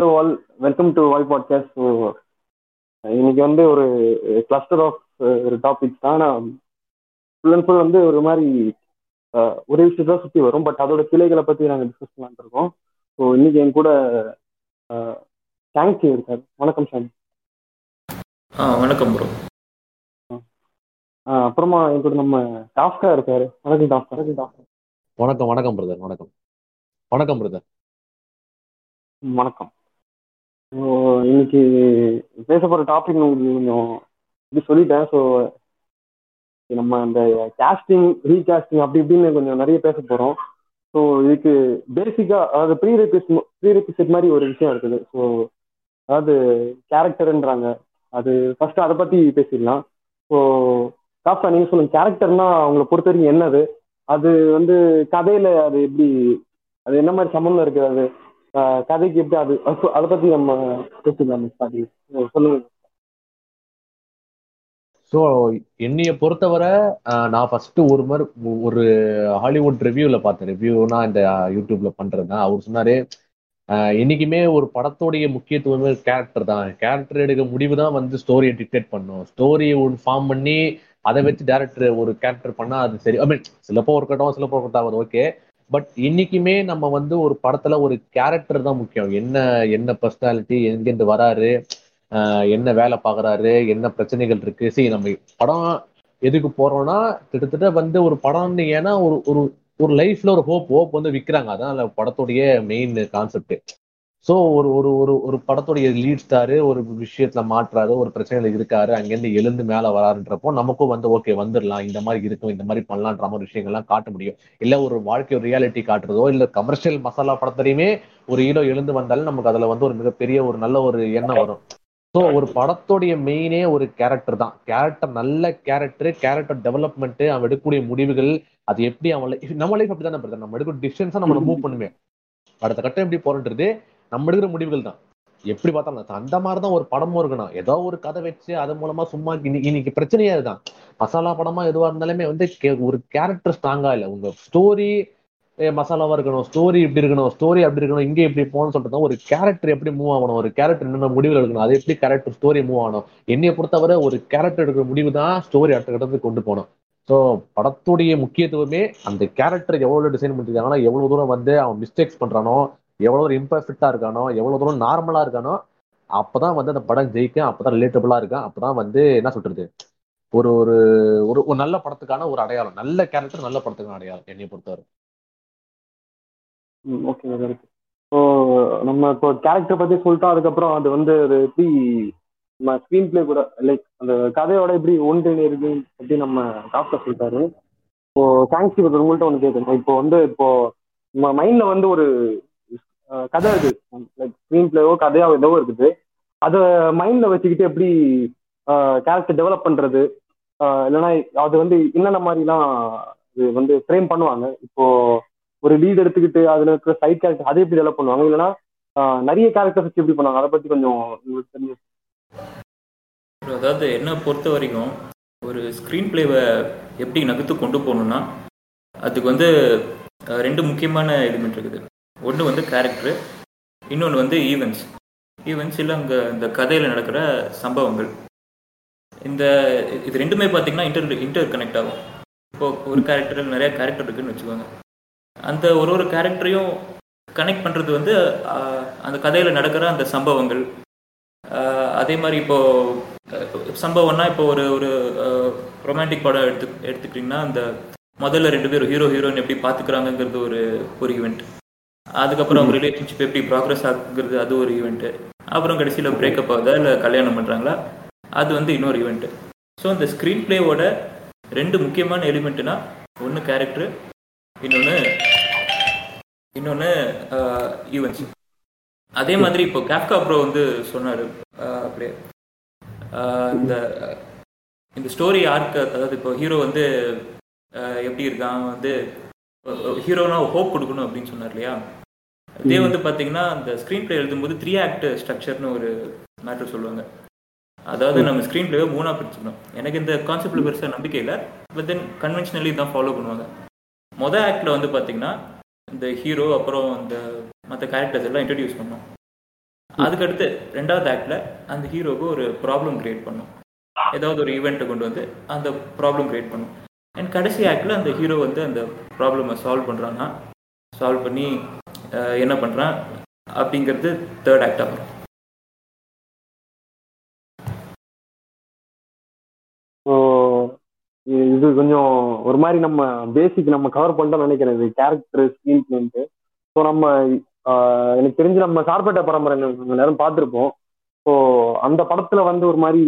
Hello all welcome to வாய் podcast so இன்னைக்கு வந்து ஒரு கிளஸ்டர் ஆஃப் ஒரு டாபிக் தான். ஃபுல் அண்ட் ஃபுல் வந்து ஒரு மாதிரி அஹ், ஒரே விஷயத்தை சுற்றி வரும். பட் அதோட கிளைகளை பற்றி நாங்கள் டிஸ்கஸ் பண்ணலாம்னு இருக்கோம். ஸோ இன்னைக்கு என் கூட தேங்க்யூ இருக்கார். வணக்கம் சார் ஆ வணக்கம் ப்ரோ அப்புறமா என் கூட நம்ம டாஸ்கா இருக்காரு. வணக்கம் டாஸ்கா வணக்கம் டாஸ்கா வணக்கம் வணக்கம் பிரதர் வணக்கம். வணக்கம் பிரதர் வணக்கம். ஸோ இன்னைக்கு பேச போகிற டாபிக் உங்களுக்கு கொஞ்சம் இது சொல்லிட்டேன். ஸோ நம்ம அந்த கேஸ்டிங் ரீகேஸ்டிங் அப்படி இப்படின்னு கொஞ்சம் நிறைய பேச போகிறோம் ஸோ இதுக்கு பேசிக்காக அதாவது ப்ரீ ரெக்விஸ் ப்ரீ ரெக்விசிட் மாதிரி ஒரு விஷயம் இருக்குது. ஸோ அதாவது கேரக்டருன்றாங்க அது ஃபர்ஸ்ட் அதை பற்றி பேசிடலாம். ஸோ காஃபா நீங்கள் சொல்லுங்கள் கேரக்டர்னா அவங்கள பொறுத்த வரைக்கும் என்னது? அது வந்து கதையில் அது எப்படி அது என்ன மாதிரி சம்மந்தம் இருக்குது? அது கதைக்கு எப்படி அது அதை பற்றி நம்ம பேசிக்கலாம் சொல்லுங்க. ஸோ என்னைய பொறுத்தவரை நான் ஃபர்ஸ்ட் ஒரு மாதிரி ஒரு ஹாலிவுட் ரிவ்யூவில் பார்த்தேன். ரிவ்யூனா இந்த யூடியூப்ல பண்றது தான். அவர் சொன்னாரு அஹ், என்னைக்குமே ஒரு படத்தோடைய முக்கியத்துவமே கேரக்டர் தான். கேரக்டர் எடுக்க முடிவு தான் வந்து ஸ்டோரியை டிக்டேட் பண்ணும். ஸ்டோரியை ஒன்று ஃபார்ம் பண்ணி அதை வச்சு டேரக்டர் ஒரு கேரக்டர் பண்ணா அது சரி. ஐ மீன் சிலப்போ இருக்கட்டும் சிலப்போ இருக்கட்டும் ஓகே பட் இன்னைக்குமே நம்ம வந்து ஒரு படத்துல ஒரு கேரக்டர் தான் முக்கியம். என்ன என்ன பர்சனாலிட்டி எங்கிருந்து வராரு ஆஹ் என்ன வேலை பார்க்கறாரு என்ன பிரச்சனைகள் இருக்கு. சரி நம்ம படம் எதுக்கு போறோம்னா கிட்டத்தட்ட வந்து ஒரு படம்னு ஏன்னா ஒரு ஒரு ஒரு லைஃப்ல ஒரு ஹோப் ஹோப் வந்து விற்கிறாங்க அதான் அந்த படத்துடைய மெயின் கான்செப்ட் ஸோ ஒரு ஒரு ஒரு ஒரு படத்துடைய லீட் ஸ்டாரு ஒரு விஷயத்துல மாற்றாரு ஒரு பிரச்சனையில இருக்காரு அங்கேருந்து எழுந்து மேல வராருன்றப்போ நமக்கும் வந்து ஓகே வந்துடலாம் இந்த மாதிரி இருக்கும் இந்த மாதிரி பண்ணலான்ற மாதிரி விஷயங்கள்லாம் காட்ட முடியும். இல்ல ஒரு வாழ்க்கை ஒரு ரியாலிட்டி காட்டுறதோ இல்ல கமர்ஷியல் மசாலா படத்துலையுமே ஒரு ஹீரோ எழுந்து வந்தாலும் நமக்கு அதுல வந்து ஒரு மிகப்பெரிய ஒரு நல்ல ஒரு எண்ணம் வரும். ஸோ ஒரு படத்துடைய மெயினே ஒரு கேரக்டர் தான். கேரக்டர் நல்ல கேரக்டர் கேரக்டர் டெவலப்மெண்ட் அவன் எடுக்கக்கூடிய முடிவுகள் அது எப்படி அவன் நம்ம லைஃப் அப்படி தானே நம்ம எடுக்கிற டிசிஷன்ஸா நம்மளை மூவ் பண்ணுமே. அடுத்த கட்டம் எப்படி போறன்றது நம்ம எடுக்கிற முடிவுகள் தான். எப்படி பார்த்தாலும் அந்த மாதிரி தான் ஒரு படமும் இருக்கணும் ஏதோ ஒரு கதை வச்சு அது மூலமா சும்மா இன்னைக்கு பிரச்சனையே அதுதான். மசாலா படமா எதுவா இருந்தாலுமே வந்து கே- ஒரு கேரக்டர் ஸ்ட்ராங்கா இல்லை. உங்க ஸ்டோரி மசாலாவா இருக்கணும் ஸ்டோரி இப்படி இருக்கணும் ஸ்டோரி அப்படி இருக்கணும் இங்கே இப்படி போகணும்னு சொல்லிட்டு தான் ஒரு கேரக்டர் எப்படி மூவ் ஆகணும். ஒரு கேரக்டர் என்னென்ன முடிவில் எடுக்கணும் அது எப்படி கேரக்டர் ஸ்டோரி மூவ் ஆகணும். என்னைய பொறுத்தவரை ஒரு கேரக்டர் எடுக்கிற முடிவு தான் ஸ்டோரி அடுத்த கட்டத்துக்கு கொண்டு போகணும். ஸோ படத்துடைய முக்கியத்துவமே அந்த கேரக்டர் எவ்வளவு டிசைன் பண்ணிருக்காங்கன்னா எவ்வளவு தூரம் வந்து அவன் மிஸ்டேக்ஸ் பண்றானோ எவ்வளவு தூரம் இம்பர்ஃபெக்டாக இருக்கானோ எவ்வளவு தூரம் நார்மலா இருக்கானோ அப்போதான் வந்து அந்த படம் ஜெயிக்கும் அப்போதான் ரிலேட்டபிளா இருக்கும் அப்பதான் வந்து என்ன சொல்றது? ஒரு ஒரு ஒரு ஒரு நல்ல படத்துக்கான ஒரு அடையாளம் நல்ல கேரக்டர் நல்ல படத்துக்கான அடையாளம் என்னை பொறுத்தவரை. ஓகே ஸோ நம்ம இப்போ கேரக்டர் பற்றி சொல்லிட்டோம் அதுக்கப்புறம் அது வந்து அது எப்படி நம்ம ஸ்க்ரீன் பிளே கூட லைக் அந்த கதையோட எப்படி ஒன்றிணை இருக்கு அப்படி நம்ம டாக்டர் சொல்லிட்டாரு. இப்போ தேங்க்ஸ் இப்போ உங்கள்கிட்ட ஒன்று கேட்கணும் இப்போ வந்து இப்போ நம்ம மைண்ட்ல வந்து ஒரு கதை இருக்கு லைக் ஸ்க்ரீன் பிளேவோ கதையோ ஏதோ இருக்குது. அதை மைண்டில் வச்சுக்கிட்டு எப்படி கேரக்டர் டெவலப் பண்ணுறது இல்லைன்னா அது வந்து என்னென்ன மாதிரிலாம் இது வந்து ஃப்ரேம் பண்ணுவாங்க? இப்போ ஒரு லீட் எடுத்துக்கிட்டு அதுல இருக்கிற சைட் கேரக்டர் அதை எப்படி டெவலப் பண்ணுவாங்க? இல்லைன்னா நிறைய கேரக்டர்ஸ் வச்சு எப்படி பண்ணுவாங்க? அதை பத்தி கொஞ்சம் உங்களுக்கு தெரிஞ்சு அதாவது என்னை பொறுத்த வரைக்கும் ஒரு ஸ்க்ரீன் பிளேவை எப்படி நகர்த்து கொண்டு போகணும்னா அதுக்கு வந்து ரெண்டு முக்கியமான எலிமெண்ட் இருக்குது. ஒன்று வந்து கேரக்டரு இன்னொன்று வந்து ஈவெண்ட்ஸ் ஈவெண்ட்ஸ் இல்லை அங்கே இந்த கதையில் நடக்கிற சம்பவங்கள். இந்த இது ரெண்டுமே பார்த்தீங்கன்னா இன்டர் இன்டர் கனெக்ட் ஆகும். இப்போது ஒரு கேரக்டரில் நிறைய கேரக்டர் இருக்குன்னு வச்சுக்கோங்க. அந்த ஒரு ஒரு கேரக்டரையும் கனெக்ட் பண்ணுறது வந்து அந்த கதையில் நடக்கிற அந்த சம்பவங்கள். அதே மாதிரி இப்போ சம்பவம்னா இப்போ ஒரு ஒரு ரொமான்டிக் படம் எடுத்து எடுத்துக்கிட்டிங்கன்னா அந்த முதல்ல ரெண்டு பேரும் ஹீரோ ஹீரோயின் எப்படி பார்த்துக்கிறாங்கங்கிறது ஒரு ஒரு ஈவெண்ட் அதுக்கப்புறம் அவங்க ரிலேஷன்ஷிப் எப்படி ப்ராக்ரஸ் ஆகுங்கிறது அது ஒரு ஈவெண்ட்டு அப்புறம் கடைசியில் பிரேக்கப் ஆகுதா இல்லை கல்யாணம் பண்ணுறாங்களா அது வந்து இன்னொரு ஈவெண்ட்டு ஸோ இந்த ஸ்க்ரீன் பிளேவோட ரெண்டு முக்கியமான எலிமெண்ட்னா ஒன்று கேரக்டர் இன்னொன்று இன்னொன்று ஈவெண்ட்ஸ் அதே மாதிரி இப்போ கேப்கா ப்ரோ வந்து சொன்னார் அப்படியே இந்த இந்த ஸ்டோரி ஆர்க்கு அதாவது இப்போ ஹீரோ வந்து எப்படி இருக்கான் வந்து ஹீரோனா ஹோப் கொடுக்கணும் அப்படின்னு சொன்னார் இல்லையா? அதே வந்து பார்த்தீங்கன்னா அந்த ஸ்க்ரீன் பிளே எழுதும்போது த்ரீ ஆக்ட் ஸ்ட்ரக்சர்னு ஒரு மேட்டர் சொல்லுவாங்க. அதாவது நம்ம ஸ்க்ரீன் பிளேவை மூணாக பிரிச்சுக்கணும். எனக்கு இந்த கான்செப்டில் பெருசாக நம்பிக்கை இல்லை பட் தென் கன்வென்ஷனலி தான் ஃபாலோ பண்ணுவாங்க. மொதல் ஆக்டில் வந்து பார்த்தீங்கன்னா இந்த ஹீரோ அப்புறம் இந்த மற்ற கேரக்டர்ஸ் எல்லாம் இன்ட்ரடியூஸ் பண்ணோம். அதுக்கடுத்து ரெண்டாவது ஆக்டில் அந்த ஹீரோவுக்கு ஒரு ப்ராப்ளம் கிரியேட் பண்ணும். ஏதாவது ஒரு ஈவெண்ட்டை கொண்டு வந்து அந்த ப்ராப்ளம் கிரியேட் பண்ணும். அண்ட் கடைசி ஆக்டில் அந்த ஹீரோ வந்து அந்த ப்ராப்ளமை சால்வ் பண்ணுறான்னா சால்வ் பண்ணி என்ன பண்ணுறான் அப்படிங்கிறது தேர்ட் ஆக்டாக வரும். இது கொஞ்சம் ஒரு மாதிரி நம்ம பேசிக் நம்ம கவர் பண்ணிட்டோம் நினைக்கிறேன். இது கேரக்டர் ஸ்கிரீன் பிளேன்ட்டு ஸோ நம்ம ஆஹ், எனக்கு தெரிஞ்சு நம்ம சார்பட்ட பரம்பரை நேரம் பார்த்துருப்போம். ஸோ அந்த படத்துல வந்து ஒரு மாதிரி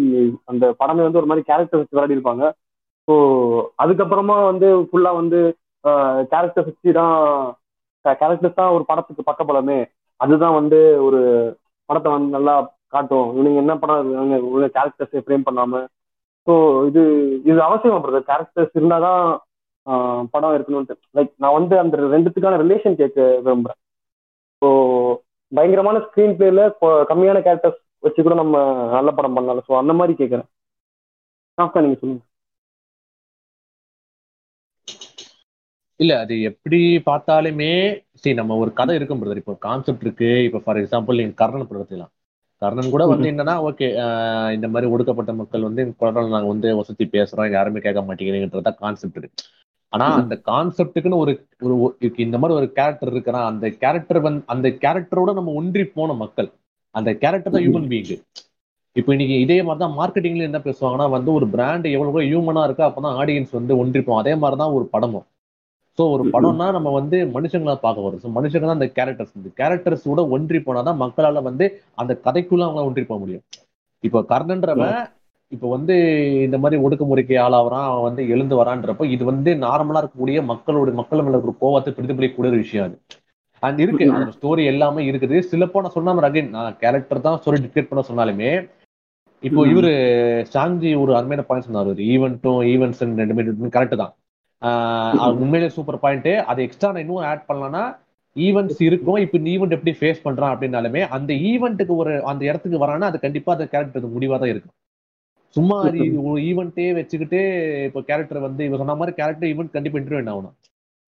அந்த படமே வந்து ஒரு மாதிரி கேரக்டர் விளையாடி இருப்பாங்க ஸோ அதுக்கப்புறமா வந்து ஃபுல்லா வந்து கேரக்டர் வச்சு தான் கேரக்டர்ஸ் தான் ஒரு படத்துக்கு பக்கபலமே அதுதான் வந்து ஒரு படத்தை வந்து நல்லா காட்டும். இவனுங்க என்ன படம் இவங்க கேரக்டர்ஸை ஃப்ரேம் பண்ணாம. ஸோ இது இது அவசியம் பிரதர் கேரக்டர்ஸ் இருந்தால் தான் படம் இருக்கணும்ட்டு லைக் நான் வந்து அந்த ரெண்டுத்துக்கான ரிலேஷன் கேட்க விரும்புகிறேன் ஸோ பயங்கரமான ஸ்க்ரீன் பிளேல கம்மியான கேரக்டர்ஸ் வச்சு கூட நம்ம நல்ல படம் பண்ணலாம். ஸோ அந்த மாதிரி கேட்குறேன். ஆஃப்கா நீங்கள் சொல்லுங்கள் இல்ல அது எப்படி பார்த்தாலுமே சரி நம்ம ஒரு கதை இருக்கும் பிரதர் இப்போ கான்செப்ட் இருக்கு. இப்போ ஃபார் எக்ஸாம்பிள் நீங்க கர்ணன் படத்துலாம் கர்ணன் கூட வந்து என்னன்னா ஓகே இந்த மாதிரி ஒடுக்கப்பட்ட மக்கள் வந்து குழந்தை நாங்க வந்து வசதி பேசுறோம். யாருமே கேட்க மாட்டேங்கிறீங்கன்றதா கான்செப்ட் இருக்கு. ஆனா அந்த கான்செப்டுக்குன்னு ஒரு ஒரு இந்த மாதிரி ஒரு கேரக்டர் இருக்கிறான் அந்த கேரக்டர் வந்து அந்த கேரக்டரோட நம்ம ஒன்றி போன மக்கள். அந்த கேரக்டர் தான் ஹியூமன் பீயிங் இப்போ இன்னைக்கு இதே மாதிரி தான் மார்க்கெட்டிங்ல என்ன பேசுவாங்கன்னா வந்து ஒரு பிராண்ட் எவ்வளவு ஹியூமனா இருக்கோ அப்பதான் ஆடியன்ஸ் வந்து ஒன்றிப்போம் அதே மாதிரி தான் ஒரு படமும். ஸோ ஒரு படம்னா நம்ம வந்து மனுஷங்களா பார்க்க வரோம். ஸோ மனுஷங்க தான் அந்த கேரக்டர்ஸ் இந்த கேரக்டர்ஸ் கூட ஒன்றி போனாதான் மக்களால வந்து அந்த கதைக்குள்ள அவங்க ஒன்றி போக முடியும். இப்போ கர்ணன்றவன் இப்போ வந்து இந்த மாதிரி ஒடுக்குமுறைக்கு ஆளாகிறான் அவன் வந்து எழுந்து வரான்றப்போ இது வந்து நார்மலா இருக்கக்கூடிய மக்களோட மக்கள் மேல ஒரு கோவத்தை பிரதிபலிக்கக்கூடிய ஒரு விஷயம் அது. அண்ட் இருக்கு. அந்த ஸ்டோரி எல்லாமே இருக்குது. சிலப்போ நான் சொன்ன மாதிரி அகைன் நான் கேரக்டர் தான் ஸ்டோரி டிக்டேட் பண்ண சொன்னாலுமே இப்போ. இவரு சாங்ஜி ஒரு அருமையான பாயிண்ட் சொன்னார். ஈவெண்ட்டும் ஈவெண்ட்ஸ் ரெண்டுமே கரெக்ட் தான். உண்மையிலே சூப்பர் பாயிண்ட் அதை எக்ஸ்ட்ரா நான் இன்னும் ஆட் பண்ணலாம்னா ஈவெண்ட்ஸ் இருக்கும். இப்போ இந்த ஈவெண்ட் எப்படி ஃபேஸ் பண்றான் அப்படின்னாலுமே அந்த ஈவெண்ட்டுக்கு ஒரு அந்த இடத்துக்கு வரானா அது கண்டிப்பா அந்த கேரக்டர் முடிவா தான் இருக்கும். சும்மா ஒரு ஈவெண்ட்டே வச்சுக்கிட்டு இப்போ கேரக்டர் வந்து இவ சொன்ன மாதிரி கேரக்டர் ஈவெண்ட் கண்டிப்பா இன்டர்வியூ ஆகணும்?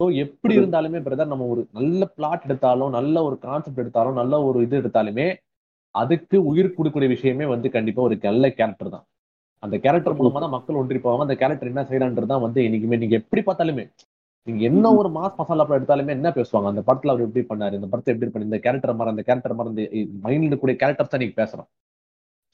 ஸோ எப்படி இருந்தாலுமே பிரதர் நம்ம ஒரு நல்ல பிளாட் எடுத்தாலும் நல்ல ஒரு கான்செப்ட் எடுத்தாலும் நல்ல ஒரு இது எடுத்தாலுமே அதுக்கு உயிர் கொடுக்கக்கூடிய விஷயமே வந்து கண்டிப்பா ஒரு நல்ல கேரக்டர் தான். அந்த கேரக்டர் மூலமா தான் மக்கள் ஒன்றி போவாங்க. அந்த கேரக்டர் என்ன செய்யறான்றது தான் வந்து இன்னைக்குமே நீங்க எப்படி பார்த்தாலுமே நீங்க என்ன ஒரு மாஸ் மசாலா படம் எடுத்தாலுமே என்ன பேசுவாங்க? அந்த படத்துல அவர் எப்படி பண்ணாரு? இந்த படத்தை எப்படி பண்ணி இந்த கேரக்டர் மாதிரி அந்த கேரக்டர் மாதிரி இந்த மைண்ட்ல கூடிய கேரக்டர்ஸ் தான் நீங்க பேசுறோம்.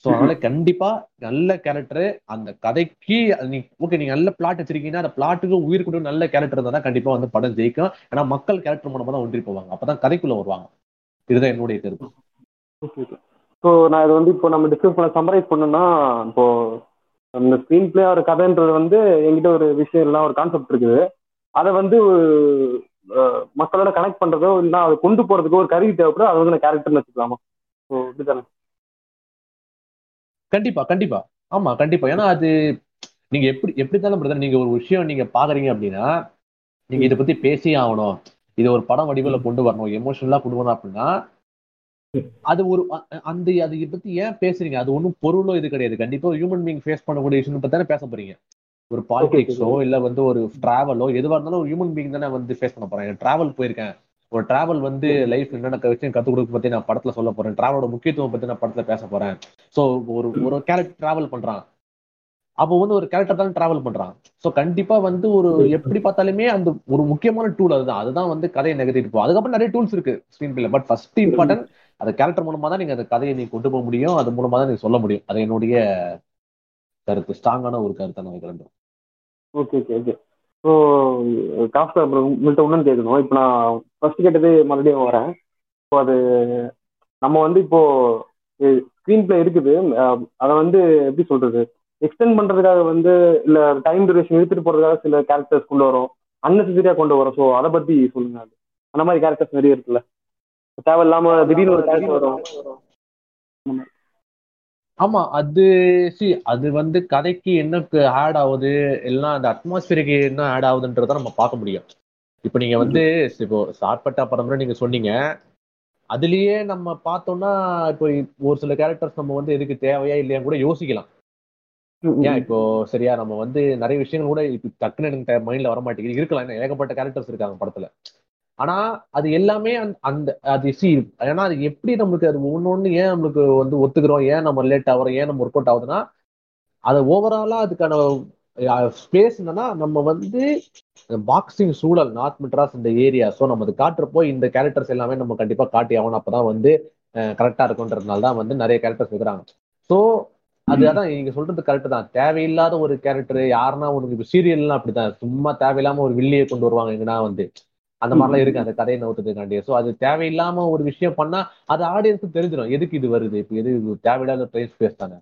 ஸோ அதனால கண்டிப்பா நல்ல கேரக்டர் அந்த கதைக்கு அது நீ ஓகே நீங்க நல்ல பிளாட் வச்சிருக்கீங்கன்னா அந்த பிளாட்டுக்கு உயிர் கொடுக்கும் நல்ல கேரக்டர் இருந்தா தான் கண்டிப்பா வந்து படம் ஜெயிக்கும். ஏன்னா மக்கள் கேரக்டர் மூலமா தான் ஒன்றி போவாங்க. அப்பதான் கதைக்குள்ள வருவாங்க. இதுதான் என்னுடைய கருத்து. ஓகே ஸோ நான் இதை வந்து இப்போ நம்ம டிஸ்கஸ் பண்ண சம்மரைஸ் பண்ணோம்னா இப்போ அந்த ஸ்க்ரீன் பிளே ஒரு கதைன்றது வந்து என்கிட்ட ஒரு விஷயம் எல்லாம் ஒரு கான்செப்ட் இருக்குது. அதை வந்து மக்களோட கனெக்ட் பண்றதோ இல்லைன்னா அதை கொண்டு போறதுக்கு ஒரு கருவி தேவைப்படும் அது வந்து நான் கேரக்டர்னு வச்சுக்கலாமா? ஸோ இப்படிதானே கண்டிப்பா கண்டிப்பா. ஆமா கண்டிப்பா. ஏன்னா அது நீங்க எப்படி எப்படி தானே பிரதர் நீங்க ஒரு விஷயம் நீங்க பாக்குறீங்க அப்படின்னா நீங்க இதை பத்தி பேசியே ஆகணும். இது ஒரு படம் வடிவில கொண்டு வரணும். எமோஷனலா கொண்டு வரணும் அப்படின்னா அது ஒரு அந்த அது பத்தி ஏன் பேசுறீங்க? அது ஒன்றும் பொருளோ இது கிடையாது. கண்டிப்பா ஹியூமன் பீங் ஃபேஸ் பண்ணக்கூடிய விஷயம் பத்தி தானே பேச போறீங்க. ஒரு பாலிடிக்ஸோ இல்ல வந்து ஒரு டிராவலோ எதுவா இருந்தாலும் ஒரு ஹியூமன் பீங் தானே வந்து ஃபேஸ் பண்ண போறேன். டிராவல் போயிருக்கேன். ஒரு டிராவல் வந்து லைஃப் என்னென்ன விஷயம் கத்துக் கொடுக்க பத்தி நான் படத்துல சொல்ல போறேன். டிராவலோட முக்கியத்துவம் பத்தி நான் படத்துல பேச போறேன். சோ ஒரு ஒரு கேரக்டர் டிராவல் பண்றான். அப்போ வந்து ஒரு கேரக்டர் தான் டிராவல் பண்றான். சோ கண்டிப்பா வந்து ஒரு எப்படி பார்த்தாலுமே அந்த ஒரு முக்கியமான டூல் அதுதான். அதுதான் வந்து கதையை நகர்த்திட்டு போகும். அதுக்கப்புறம் நிறைய டூல்ஸ் இருக்கு screenplay but first important அந்த கேரக்டர் மூலமா தான் நீங்க அந்த கதையை நீங்க கொண்டு போக முடியும். அது மூலமா தான் நீங்க சொல்ல முடியும். அது என்னுடைய கருத்து ஸ்ட்ராங்கான ஒரு கருத்தை நான் வைக்கிறேன் okay okay okay so cast அப்புறம் உங்கள்கிட்ட ஒன்றும் கேட்கணும். இப்போ நான் ஃபர்ஸ்ட் கேட்டது மறுபடியும் வரேன். ஸோ அது நம்ம வந்து இப்போ ஸ்க்ரீன் பிளே இருக்குது. அதை வந்து எப்படி சொல்றது? எக்ஸ்டெண்ட் பண்றதுக்காக வந்து இல்ல டைம் டியூரேஷன் எடுத்துட்டு போறதுக்காக சில கேரக்டர்ஸ் கொண்டு வரும். அன்னெசரியா கொண்டு வரோம். ஸோ அதை பத்தி சொல்லுங்க. அது அந்த மாதிரி கேரக்டர்ஸ் நிறைய இருக்குல்ல. தேவையில்லாம திடீர்னு ஒரு கேரக்டர் வரும். ஆமா அது சி அது வந்து கதைக்கு என்ன ஆட் ஆகுது எல்லாம் அந்த அட்மாஸ்பியருக்கு என்ன ஆட் ஆகுதுன்றத நம்ம பார்க்க முடியும். இப்போ நீங்க வந்து இப்போ சாட்பட்டா பரம்பரை நீங்க சொன்னீங்க. அதுலயே நம்ம பார்த்தோம்னா இப்போ ஒரு சில கேரக்டர்ஸ் நம்ம வந்து எதுக்கு தேவையா இல்லையா கூட யோசிக்கலாம். ஏன் இப்போ சரியா நம்ம வந்து நிறைய விஷயங்கள் கூட இப்போ டக்குன்னு எனக்கு மைண்ட்ல வர மாட்டேங்குது இருக்கலாம் ஏகப்பட்ட கேரக்டர்ஸ் இருக்காங்க படத்துல. ஆனா அது எல்லாமே அந்த- அந்த அது சி ஏன்னா அது எப்படி நம்மளுக்கு அது ஒன்று ஒன்று ஏன் நம்மளுக்கு வந்து ஒத்துக்கிறோம்? ஏன் நம்ம லேட் ஆகிறோம்? ஏன் நம்ம ஒர்க் அவுட் ஆகுதுன்னா அது ஓவராலா அதுக்கான ஸ்பேஸ் என்னன்னா நம்ம வந்து பாக்ஸிங் சூழல் நார்த் மெட்ராஸ் இந்த ஏரியா ஸோ நம்ம அது காட்டுறப்போ இந்த கேரக்டர்ஸ் எல்லாமே நம்ம கண்டிப்பா காட்டி ஆகணும். அப்பதான் வந்து கரெக்டா இருக்குன்றதுனால தான் வந்து நிறைய கேரக்டர்ஸ் வைக்கிறாங்க. ஸோ அது அதான் நீங்க சொல்றது கரெக்ட் தான். தேவையில்லாத ஒரு கேரக்டர் யாருன்னா உனக்கு இப்போ சீரியல்லாம் அப்படிதான் சும்மா தேவையில்லாம ஒரு வில்லியை கொண்டு வருவாங்க. எங்கன்னா வந்து அந்த மாதிரிலாம் இருக்கு அந்த கதையை நவுத்துறதுக்காண்டி ஸோ அது தேவையில்லாம ஒரு விஷயம் பண்ணா அது ஆடியன்ஸுக்கு தெரிஞ்சிடும் எதுக்கு இது வருது? இப்போ எது தேவையில்லாத ட்ரெயின் ஸ்பேஸ் தானே?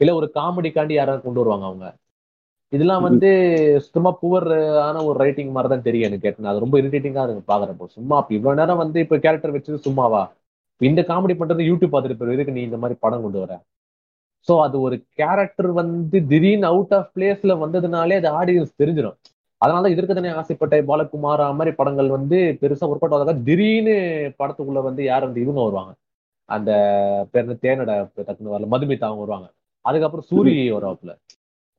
இல்ல ஒரு காமெடிக்காண்டி யாராவது கொண்டு வருவாங்க அவங்க? இதெல்லாம் வந்து சுத்தமா புவர் ஆன ஒரு ரைட்டிங் மாதிரி தான் தெரியும் எனக்கு கேட்டேன். அது ரொம்ப இரிட்டேட்டிங்கா இருக்கு பாக்குறப்போ. சும்மா இப்ப இவ்வளவு நேரம் வந்து இப்ப கேரக்டர் வச்சது சும்மாவா? இந்த காமெடி பண்றது யூடியூப் பார்த்துட்டு போய் எதுக்கு நீ இந்த மாதிரி படம் கொண்டு வர? சோ அது ஒரு கேரக்டர் வந்து திடீர்னு அவுட் ஆஃப் பிளேஸ்ல வந்ததுனாலே அது ஆடியன்ஸ் தெரிஞ்சிடும் அதனால இதற்கு தானே ஆசைப்பட்ட பாலகுமார் மாதிரி படங்கள் வந்து பெருசா ஒர்க் அவுட் ஆகாத திடீர்னு படத்துக்குள்ள வந்து யார் வந்து இவங்க வருவாங்க. அந்த பேர் தேனோட டக்குனு வரல. மதுமிதா அவங்க வருவாங்க. அதுக்கப்புறம் சூரி வருவாப்புல.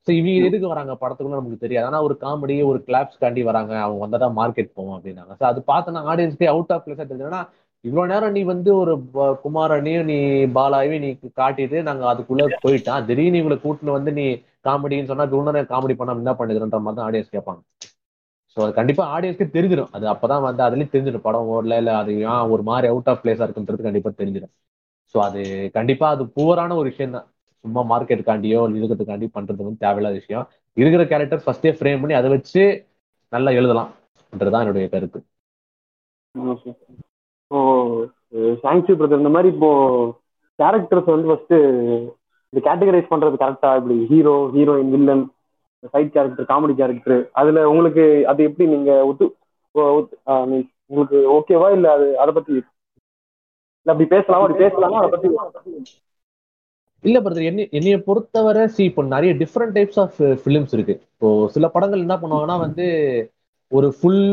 ஸோ இவங்க எதுக்கு வராங்க படத்துக்குள்ள நமக்கு தெரியாது. ஆனா ஒரு காமெடி ஒரு கிளாப்ஸ் காண்டி வராங்க. அவங்க வந்தாதான் மார்க்கெட் போவோம் அப்படின்னாங்க. ஸோ அது பார்த்தோன்னா ஆடியன்ஸ்க்கு அவுட் ஆஃப் பிளேஸா தெரிஞ்சதுன்னா இவ்வளவு நேரம் நீ வந்து ஒரு குமாரனையும் நீ பாலாவையும் நீ காட்டிட்டு நாங்க அதுக்குள்ள போயிட்டான் திடீர்னு இவங்களை கூட்டின்னு வந்து நீ காமெடின்னு சொன்னா இவ்வளவு காமெடி பண்ணா என்ன பண்ணுதுன்ற மாதிரி தான் ஆடியன்ஸ் கேட்பாங்க. ஸோ அது கண்டிப்பா ஆடியன்ஸ்க்கு தெரிஞ்சிடும் அது அப்பதான் வந்து அதுலயும் தெரிஞ்சிடும் படம் ஓடல இல்ல அது ஏன் ஒரு மாதிரி அவுட் ஆஃப் பிளேஸா இருக்குன்றது கண்டிப்பா தெரிஞ்சிடும் ஸோ அது கண்டிப்பா அது புவரான ஒரு விஷயம் தான். சும்மா மார்க்கெட்டுக்காண்டியோ இருக்கிறதுக்காண்டி பண்றது வந்து தேவையில்லாத விஷயம். இருக்கிற கேரக்டர் ஃபர்ஸ்டே ஃப்ரேம் பண்ணி அதை வச்சு நல்லா எழுதலாம்ன்றதுதான் என்னுடைய கருத்து. ஓ தேங்க்யூ பிரதர் இந்த மாதிரி இப்போ கேரக்டர்ஸ் வந்து ஃபர்ஸ்ட் இது கேட்டகரைஸ் பண்றது கரெக்டா இப்படி hero heroine villain side character comedy character அதுல உங்களுக்கு அது எப்படி நீங்க ஒத்து உங்களுக்கு ஓகேவா இல்ல அது அதை பத்தி? இல்ல அப்படி பேசலாமா? அப்படி பேசலாமா? அதை பத்தி? இல்ல பிரதர் என்ன என்னைய பொறுத்தவரை சி இப்போ நிறைய டிஃப்ரெண்ட் டைப்ஸ் ஆஃப் ஃபிலிம்ஸ் இருக்கு. இப்போ சில படங்கள் என்ன பண்ணுவாங்கன்னா வந்து ஒரு ஃபுல்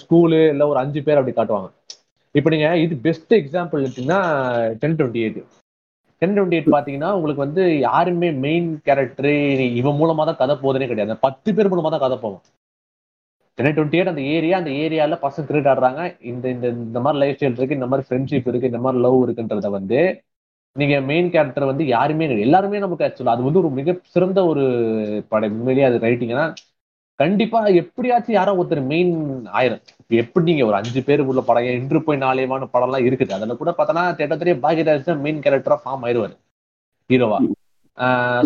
ஸ்கூலு இல்ல ஒரு அஞ்சு பேர் அப்படி காட்டுவாங்க. இப்போ நீங்க இது பெஸ்ட் எக்ஸாம்பிள் எடுத்தீங்கன்னா ten twenty eight ten twenty eight பாத்தீங்கன்னா உங்களுக்கு வந்து யாருமே மெயின் கேரக்டர் இவன் மூலமா தான் கதை போகுதுனே கிடையாது. பத்து பேர் மூலமா தான் கதை போகும். டென் டுவெண்ட்டி எயிட் அந்த ஏரியா அந்த ஏரியால பசங்க கிரிக்கெட் ஆடுறாங்க. இந்த இந்த இந்த மாதிரி லைஃப் ஸ்டைல் இருக்கு இந்த மாதிரி ஃப்ரெண்ட்ஷிப் இருக்கு இந்த மாதிரி லவ் இருக்குன்றத வந்து நீங்க மெயின் கேரக்டர் வந்து யாருமே கிடையாது. எல்லாருமே நமக்கு ஆக்சுவலா அது வந்து ஒரு மிக சிறந்த ஒரு படம். உண்மையிலேயே அது ரைட்டிங்னா கண்டிப்பா எப்படியாச்சும் யாரோ ஒருத்தர் மெயின் ஆயிரும். எப்படி நீங்க ஒரு அஞ்சு பேருக்குள்ள படம் இன்று போய் நாளையமான படம் எல்லாம் இருக்குது. அதுல கூட பார்த்தோன்னா தேட்டத்திலேயே பாக்யராஜ் தான் மெயின் கேரக்டரா ஃபார்ம் ஆயிடுவாரு ஹீரோவா.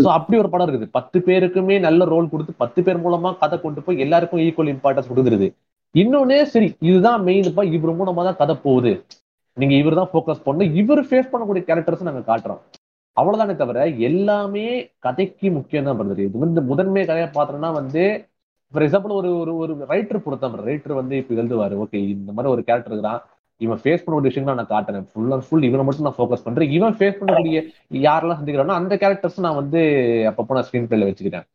சோ அப்படி ஒரு படம் இருக்குது. பத்து பேருக்குமே நல்ல ரோல் கொடுத்து பத்து பேர் மூலமா கதை கொண்டு போய் எல்லாருக்கும் ஈக்குவல் இம்பார்ட்டன்ஸ் கொடுக்குறது இன்னொன்னு சரி இதுதான் மெயின்ப்பா இவர் மூலமா தான் கதை போகுது. நீங்க இவர் தான் ஃபோக்கஸ் பண்ணணும் இவர் ஃபேஸ் பண்ணக்கூடிய கேரக்டர்ஸ் நாங்க காட்டுறோம். அவ்வளவுதானே தவிர எல்லாமே கதைக்கு முக்கியம் தான் பண்ணுது இது வந்து முதன்மை கதையை பார்த்தோம்னா வந்து ஃபார் எக்ஸாம்பிள் ஒரு ஒரு ஒரு ரைட்டர் பொறுத்தவரை ரைட்டர் வந்து இப்ப எழுதுவாரு ஓகே இந்த மாதிரி ஒரு கேரக்டர் இருக்கிறான் இவன் ஃபேஸ் பண்ண ஒரு விஷயங்கள் நான் காட்டுறேன் ஃபுல் அண்ட் ஃபுல் இவனை மட்டும் நான் ஃபோக்கஸ் பண்றேன். இவன் ஃபேஸ் பண்ணக்கூடிய யாரெல்லாம் சந்திக்கிறானோ அந்த கேரக்டர்ஸ் நான் வந்து அப்பப்போ நான் ஸ்க்ரீன் பிளேல வச்சுக்கிறேன்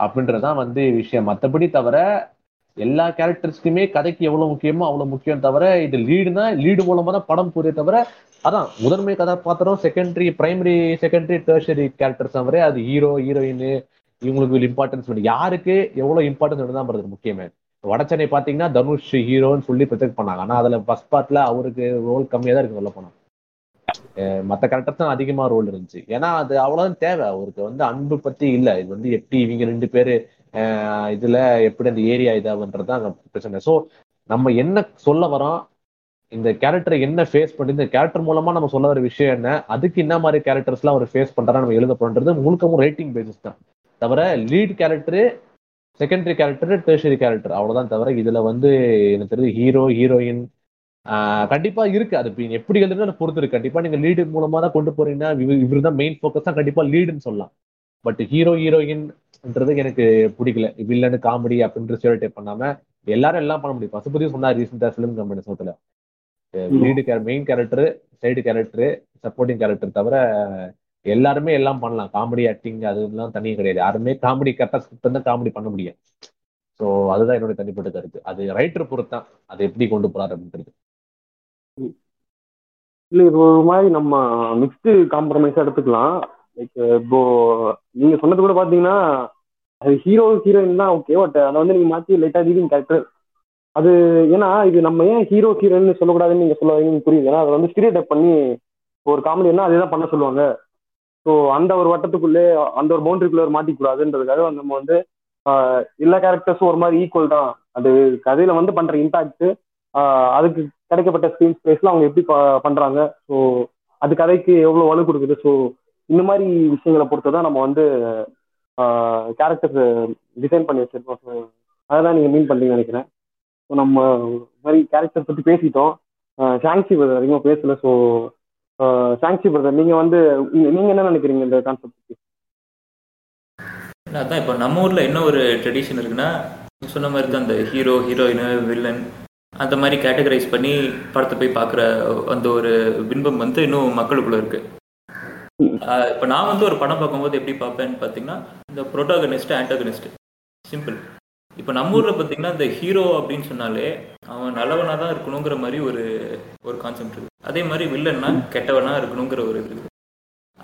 அப்படின்றதுதான் வந்து விஷயம். மத்தபடி தவிர எல்லா கேரக்டர்ஸ்க்குமே கதைக்கு எவ்வளவு முக்கியமோ அவ்வளவு முக்கியம் தவிர இது லீடுனா லீடு மூலமா தான் படம் புரிய தவிர அதான் முதன்மை கதாபாத்திரம் secondary primary secondary tertiary characters தவிர அது ஹீரோ ஹீரோயின் இவங்களுக்கு இம்பார்ட்டன்ஸ் வேணும். யாருக்கு எவ்வளவு இம்பார்ட்டன்ஸ் தான் வருது முக்கியமே. வடச்சென்னை பாத்தீங்கன்னா தனுஷ் ஹீரோன்னு சொல்லி ப்ரொஜெக்ட் பண்ணாங்க. ஆனா அதுல ஃபர்ஸ்ட் பார்ட்ல அவருக்கு ரோல் கம்மியா தான் இருக்கு சொல்ல போனா. அஹ் மத்த கேரக்டர் தான் அதிகமா ரோல் இருந்துச்சு. ஏன்னா அது அவ்வளவுதான் தேவை. அவருக்கு வந்து அன்பு பத்தி இல்ல. இது வந்து எப்படி இவங்க ரெண்டு பேரு அஹ் இதுல எப்படி அந்த ஏரியா இதாகுன்றது தான் அங்க பிரச்சனை. சோ நம்ம என்ன சொல்ல வரோம் இந்த கேரக்டரை என்ன ஃபேஸ் பண்ணி இந்த கேரக்டர் மூலமா நம்ம சொல்ல வர விஷயம் என்ன அதுக்கு என்ன மாதிரி கேரக்டர்ஸ் எல்லாம் அவர் ஃபேஸ் பண்றா நம்ம எழுத போன்றது முழுக்கமும் ரேட்டிங் பேசிஸ் தான். தவிர lead character secondary character tertiary character அவ்வளவுதான் தவிர இதுல வந்து எனக்கு தெரிஞ்சு ஹீரோ ஹீரோயின் கண்டிப்பா இருக்கு. அது எப்படி எழுதுன்னு பொறுத்து இருக்கு. கண்டிப்பா நீங்க லீடு மூலமா தான் கொண்டு போறீங்கன்னா இவர் தான் மெயின் ஃபோக்கஸ் தான். கண்டிப்பா லீடுன்னு சொல்லலாம். பட் ஹீரோ ஹீரோயின்ன்றது எனக்கு பிடிக்கல. வில்லனு காமெடி அப்படின்ற ஸ்டேரியோடைப் பண்ணாம எல்லாரும் எல்லாம் பண்ண முடியும். பசுபதி சொன்னார் ரீசெண்டா ஃபிலிம் கம்பெனி சோத்துல. Lead main character side character supporting character தவிர எல்லாருமே எல்லாம் பண்ணலாம். காமெடி ஆக்டிங் அதெல்லாம் தனியும் கிடையாது. யாருமே காமெடி கரெக்டாக ஸ்கிரிப்ட் தான் காமெடி பண்ண முடியும் ஸோ அதுதான் என்னோட தனிப்பட்ட கருத்து. அது ரைட்டர் பொறுத்தான் அதை எப்படி கொண்டு போறாரு அப்படின்றது. இல்லை இது ஒரு மாதிரி நம்ம மிக்ஸ்டு காம்ப்ரமைஸா எடுத்துக்கலாம். லைக் இப்போ நீங்க சொன்னது கூட பாத்தீங்கன்னா அது ஹீரோ ஹீரோயின் தான் ஓகே பட் அதை வந்து நீங்க மாத்தி லைட்டா லீடிங் கேரக்டர் அது ஏன்னா இது நம்ம ஏன் ஹீரோ ஹீரோன்னு சொல்லக்கூடாதுன்னு நீங்க சொல்ல வரீங்கன்னு புரியுது. ஏன்னா அதை வந்து ஸ்டீரியோ டைப் பண்ணி ஒரு காமெடி என்ன அதே தான் பண்ண சொல்லுவாங்க. ஸோ அந்த ஒரு வட்டத்துக்குள்ளே அந்த ஒரு பவுண்டரிக்குள்ளே மாட்டிக்கூடாதுன்றதுக்காக நம்ம வந்து எல்லா கேரக்டர்ஸும் ஒரு மாதிரி ஈக்குவல் தான். அது கதையில வந்து பண்ற இம்பாக்ட் அதுக்கு கிடைக்கப்பட்ட ஸ்க்ரீன் ஸ்பேஸ்ல அவங்க எப்படி ப- பண்றாங்க. ஸோ அது கதைக்கு எவ்வளவு வலு கொடுக்குது. ஸோ இந்த மாதிரி விஷயங்களை பொறுத்து தான் நம்ம வந்து கேரக்டர்ஸ் டிசைன் பண்ணி வச்சிருக்கோம். ஸோ அதான் நீங்க மீன் பண்றீங்கன்னு நினைக்கிறேன். ஸோ நம்ம மாதிரி கேரக்டர் பத்தி பேசிட்டோம். ஷாங்ஸி அதிகமாக பேசல. ஸோ ஷாங்ஸி பிரதர் நீங்க வந்து நீங்க என்ன நினைக்கிறீங்க இந்த கான்செப்ட் பத்தி? அதான் இப்போ நம்ம ஊரில் என்ன ஒரு ட்ரெடிஷன் இருக்குன்னா சொன்ன மாதிரி தான் அந்த ஹீரோ ஹீரோயின் வில்லன் அந்த மாதிரி கேட்டகரைஸ் பண்ணி படத்தை போய் பார்க்குற அந்த ஒரு பின்பம் வந்து இன்னும் மக்களுக்குள்ள இருக்கு. இப்போ நான் வந்து ஒரு படம் பார்க்கும்போது எப்படி பார்ப்பேன்னு பார்த்தீங்கன்னா இந்த ப்ரோட்டாகனிஸ்ட் ஆன்டாகனிஸ்ட் சிம்பிள் இப்போ நம்ம ஊரில் பார்த்தீங்கன்னா இந்த ஹீரோ அப்படின்னு சொன்னாலே அவன் நல்லவனாக தான் இருக்கணுங்கிற மாதிரி ஒரு ஒரு கான்செப்ட் இருக்கு. அதே மாதிரி வில்லன்னா கெட்டவனா இருக்கணுங்கிற ஒரு இது.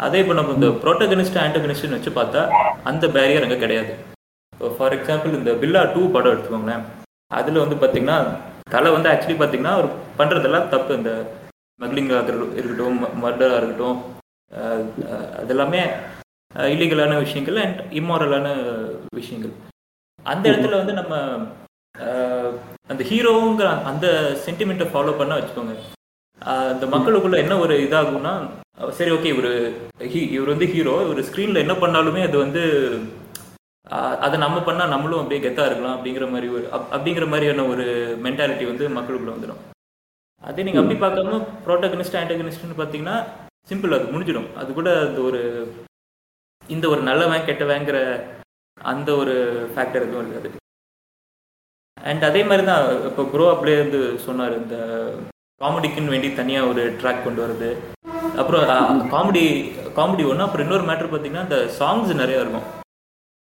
அதே இப்போ நம்ம இந்த ப்ரோட்டகனிஸ்ட் ஆண்டகனிஸ்ட்னு வச்சு பார்த்தா அந்த பேரியர் அங்கே கிடையாது. இப்போ ஃபார் எக்ஸாம்பிள் இந்த பில்லா டூ படம் எடுத்துக்கோங்களேன். அதில் வந்து பார்த்தீங்கன்னா தலை வந்து ஆக்சுவலி பார்த்தீங்கன்னா அவர் பண்ணுறதெல்லாம் தப்பு. இந்த ஸ்மக்லிங்காக இருக்கட்டும் மர்டராக இருக்கட்டும் அதெல்லாமே இல்லீகலான விஷயங்கள் அண்ட் இம்மாரலான விஷயங்கள். அந்த இடத்துல வந்து நம்ம அந்த ஹீரோங்கிற அந்த சென்டிமெண்ட்டை ஃபாலோ பண்ண வச்சுக்கோங்க. அந்த மக்களுக்குள்ள என்ன ஒரு இதாகும்னா சரி ஓகே இவர் இவர் வந்து ஹீரோ இவர் ஸ்க்ரீனில் என்ன பண்ணாலுமே அது வந்து அதை நம்ம பண்ணா நம்மளும் அப்படியே கெத்தா இருக்கலாம் அப்படிங்கிற மாதிரி ஒரு அப்- அப்படிங்கிற மாதிரியான ஒரு மென்டாலிட்டி வந்து மக்களுக்குள்ள வந்துடும் அதே நீங்க அப்படி பார்க்காம ப்ரோட்டகனிஸ்ட் ஆன்டகனிஸ்ட்னு பார்த்தீங்கன்னா சிம்பிள் அது முடிஞ்சிடும். அது கூட அந்த ஒரு இந்த ஒரு நல்லவன் கெட்டவங்கிற அந்த ஒரு ஃபேக்டர் எதுவும் இருக்காது. அண்ட் அதே மாதிரி தான் இப்போ ப்ரோ அப்படியே வந்து சொன்னார் இந்த காமெடிக்குன்னு வேண்டி தனியாக ஒரு ட்ராக் கொண்டு வருது அப்புறம் காமெடி காமெடி ஒன்று அப்புறம் இன்னொரு மேட்ரு பார்த்தீங்கன்னா இந்த சாங்ஸ் நிறைய இருக்கும்.